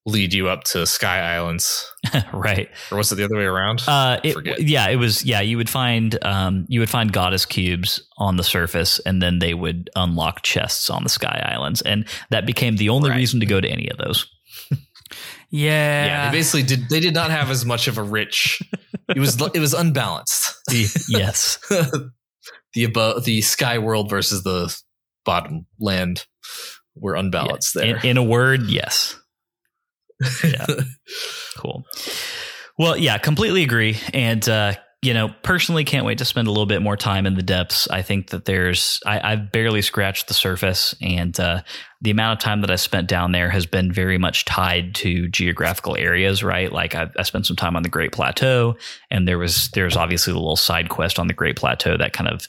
lead you up to Sky Islands. [laughs] right. Or was it the other way around? Uh, it, Forget. yeah, it was. Yeah, you would find um, you would find goddess cubes on the surface, and then they would unlock chests on the Sky Islands, and that became the only Right. reason to go to any of those. [laughs] Yeah. yeah, they basically did they did not have as much of a rich it was it was unbalanced. [laughs] yes. the above the sky world versus the bottom land were unbalanced In, there. in a word, yes. Yeah. [laughs] Cool. Well, yeah, completely agree. And, uh, you know, personally can't wait to spend a little bit more time in the depths. I think that there's, I, I've barely scratched the surface, and uh, the amount of time that I spent down there has been very much tied to geographical areas, right? Like I, I spent some time on the Great Plateau, and there was there's obviously the little side quest on the Great Plateau that kind of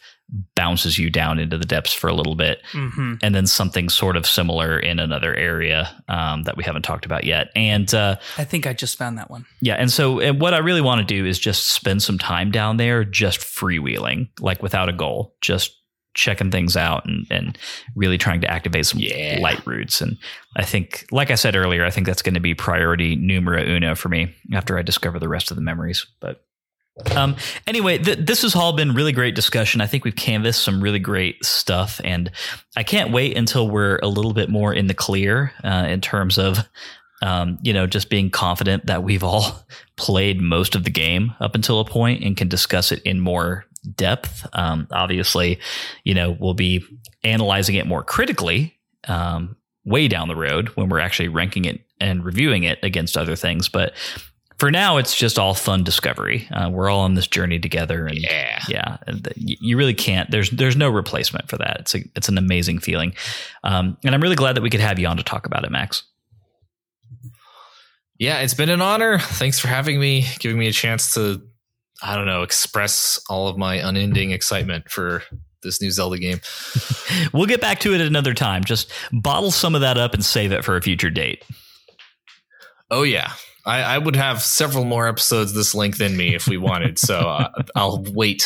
bounces you down into the depths for a little bit hmm and then something sort of similar in another area um, that we haven't talked about yet. And uh, I think I just found that one. yeah, and so and what I really want to do is just spend some time down there, just freewheeling, like without a goal, just checking things out and, and really trying to activate some Yeah. Lightroots. And I think, like I said earlier, I think that's going to be priority numero uno for me after I discover the rest of the memories. But um, anyway, th- this has all been really great discussion. I think we've canvassed some really great stuff, and I can't wait until we're a little bit more in the clear uh, in terms of, um, you know, just being confident that we've all [laughs] played most of the game up until a point and can discuss it in more depth. Um, obviously, you know, we'll be analyzing it more critically um, way down the road when we're actually ranking it and reviewing it against other things, but for now, it's just all fun discovery. Uh, we're all on this journey together, and Yeah. yeah, you really can't. There's there's no replacement for that. It's a, it's an amazing feeling, um, and I'm really glad that we could have you on to talk about it, Max. Yeah, it's been an honor. Thanks for having me, giving me a chance to, I don't know, express all of my unending excitement for this new Zelda game. [laughs] [laughs] We'll get back to it at another time. Just bottle some of that up and save it for a future date. Oh, yeah. I, I would have several more episodes this length in me if we wanted. so uh, [laughs] I'll wait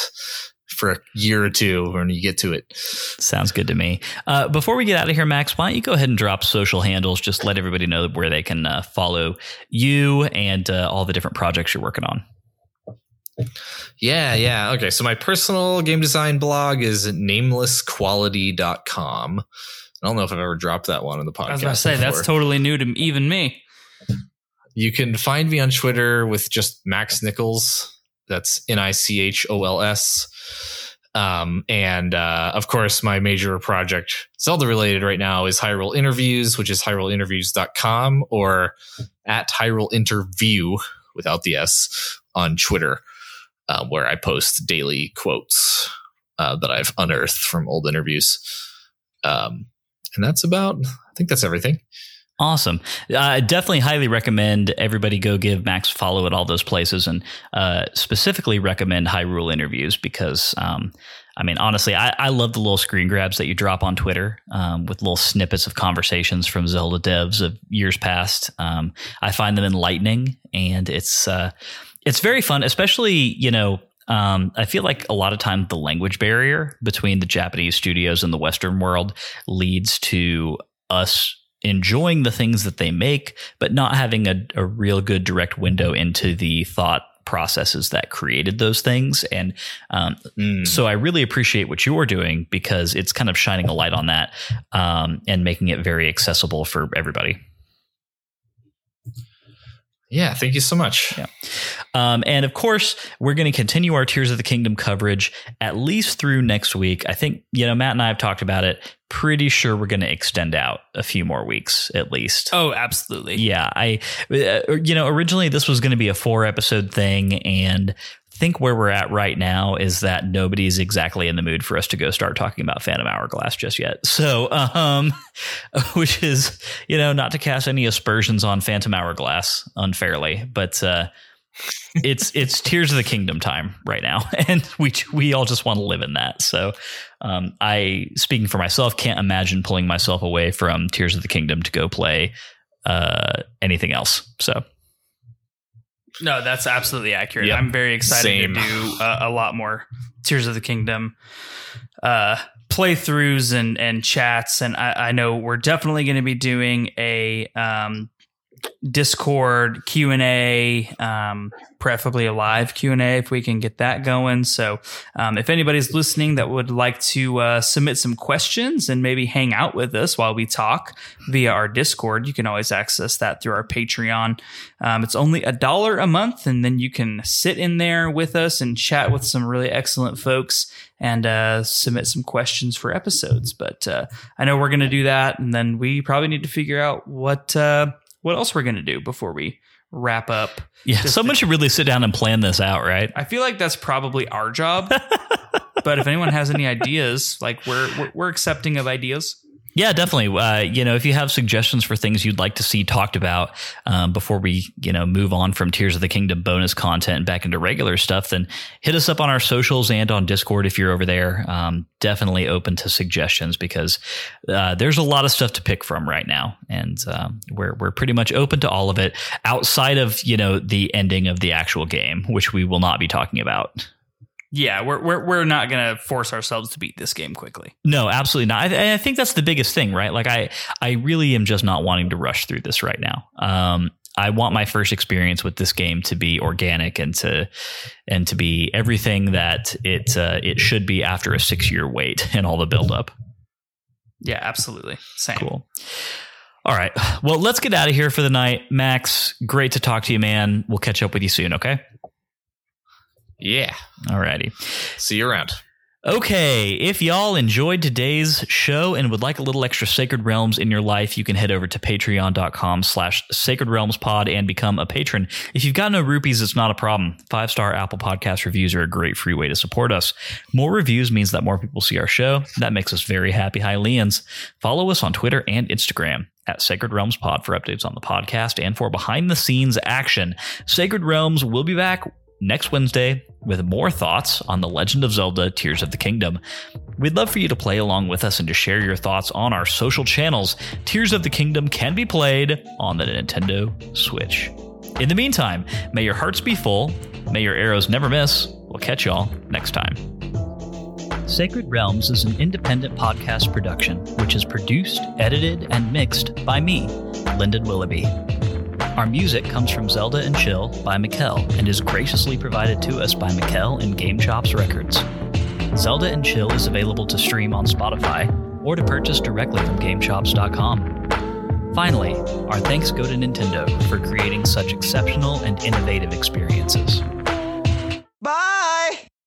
for a year or two when you get to it. Sounds good to me. Uh, before we get out of here, Max, why don't you go ahead and drop social handles? Just let everybody know where they can uh, follow you and uh, all the different projects you're working on. Yeah, yeah. Okay, so my personal game design blog is namelessquality.com. I don't know if I've ever dropped that one on the podcast. I was about to say that's totally new to even me. You can find me on Twitter with just Max Nichols. That's N I C H O L S. Um, and uh, of course, my major project, Zelda related right now, is Hyrule Interviews, which is HyruleInterviews.com or at Hyrule Interview without the S on Twitter, uh, where I post daily quotes uh, that I've unearthed from old interviews. Um, and that's about, I think that's everything. Awesome. I definitely highly recommend everybody go give Max follow at all those places and uh, specifically recommend Hyrule interviews because, um, I mean, honestly, I, I love the little screen grabs that you drop on Twitter um, with little snippets of conversations from Zelda devs of years past. Um, I find them enlightening and it's, uh, it's very fun, especially, you know, um, I feel like a lot of times the language barrier between the Japanese studios and the Western world leads to us enjoying the things that they make, but not having a, a real good direct window into the thought processes that created those things. And um, Mm. so I really appreciate what you're doing because it's kind of shining a light on that um, and making it very accessible for everybody. Yeah, thank you so much. Yeah. Um, and of course, we're going to continue our Tears of the Kingdom coverage at least through next week. I think, you know, Matt and I have talked about it. Pretty sure we're going to extend out a few more weeks at least. Oh, absolutely. Yeah. I, uh, you know, originally this was going to be a four episode thing. And think where we're at right now is that nobody's exactly in the mood for us to go start talking about Phantom Hourglass just yet. So, um, [laughs] which is, you know, not to cast any aspersions on Phantom Hourglass unfairly, but, uh, it's [laughs] it's Tears of the Kingdom time right now, [laughs] and we we all just want to live in that. So, um, I speaking for myself, can't imagine pulling myself away from Tears of the Kingdom to go play uh, anything else. So, No, that's absolutely accurate. Yep. I'm very excited Same. to do uh, a lot more Tears of the Kingdom uh, playthroughs and and chats, and I, I know we're definitely going to be doing a um, Discord Q and A, um, preferably a live Q and A if we can get that going. So, um, if anybody's listening that would like to uh, submit some questions and maybe hang out with us while we talk via our Discord, you can always access that through our Patreon. Um, it's only a dollar a month, and then you can sit in there with us and chat with some really excellent folks and uh, submit some questions for episodes. But uh, I know we're going to do that, and then we probably need to figure out what uh, what else we're going to do before we wrap up. yeah, someone the- should really sit down and plan this out, right? I feel like that's probably our job. [laughs] but if anyone has any ideas, like we're we're, we're accepting of ideas. Yeah, definitely. Uh, you know, if you have suggestions for things you'd like to see talked about um, before we, you know, move on from Tears of the Kingdom bonus content back into regular stuff, then hit us up on our socials and on Discord if you're over there. Um, definitely open to suggestions because uh, there's a lot of stuff to pick from right now, and um, we're we're pretty much open to all of it outside of you know the ending of the actual game, which we will not be talking about. Yeah, we're we're we're not gonna force ourselves to beat this game quickly. No, absolutely not. I, I think that's the biggest thing, right? Like I, I really am just not wanting to rush through this right now. Um, I want my first experience with this game to be organic and to and to be everything that it uh, it should be after a six year wait [laughs] and all the build up. Yeah, absolutely. Same. Cool. All right. Well, let's get out of here for the night. Max, great to talk to you, man. We'll catch up with you soon, okay? Yeah. Alrighty. See you around. Okay, if y'all enjoyed today's show and would like a little extra Sacred Realms in your life, you can head over to patreon.com slash Sacred Realms Pod and become a patron. If you've got no rupees, it's not a problem. Five star Apple Podcast reviews are a great free way to support us. More reviews means that more people see our show. That makes us very happy Hylians. Follow us on Twitter and Instagram at Sacred Realms Pod for updates on the podcast and for behind the scenes action. Sacred Realms will be back next Wednesday with more thoughts on The Legend of Zelda Tears of the Kingdom. We'd love for you to play along with us and to share your thoughts on our social channels. Tears of the Kingdom can be played on the Nintendo Switch. In the meantime, may your hearts be full, may your arrows never miss. We'll catch y'all next time. Sacred Realms is an independent podcast production which is produced, edited, and mixed by me, Lyndon Willoughby. Our music comes from Zelda and Chill by Mikel and is graciously provided to us by Mikel and GameChops Records. Zelda and Chill is available to stream on Spotify or to purchase directly from GameChops.com. Finally, our thanks go to Nintendo for creating such exceptional and innovative experiences.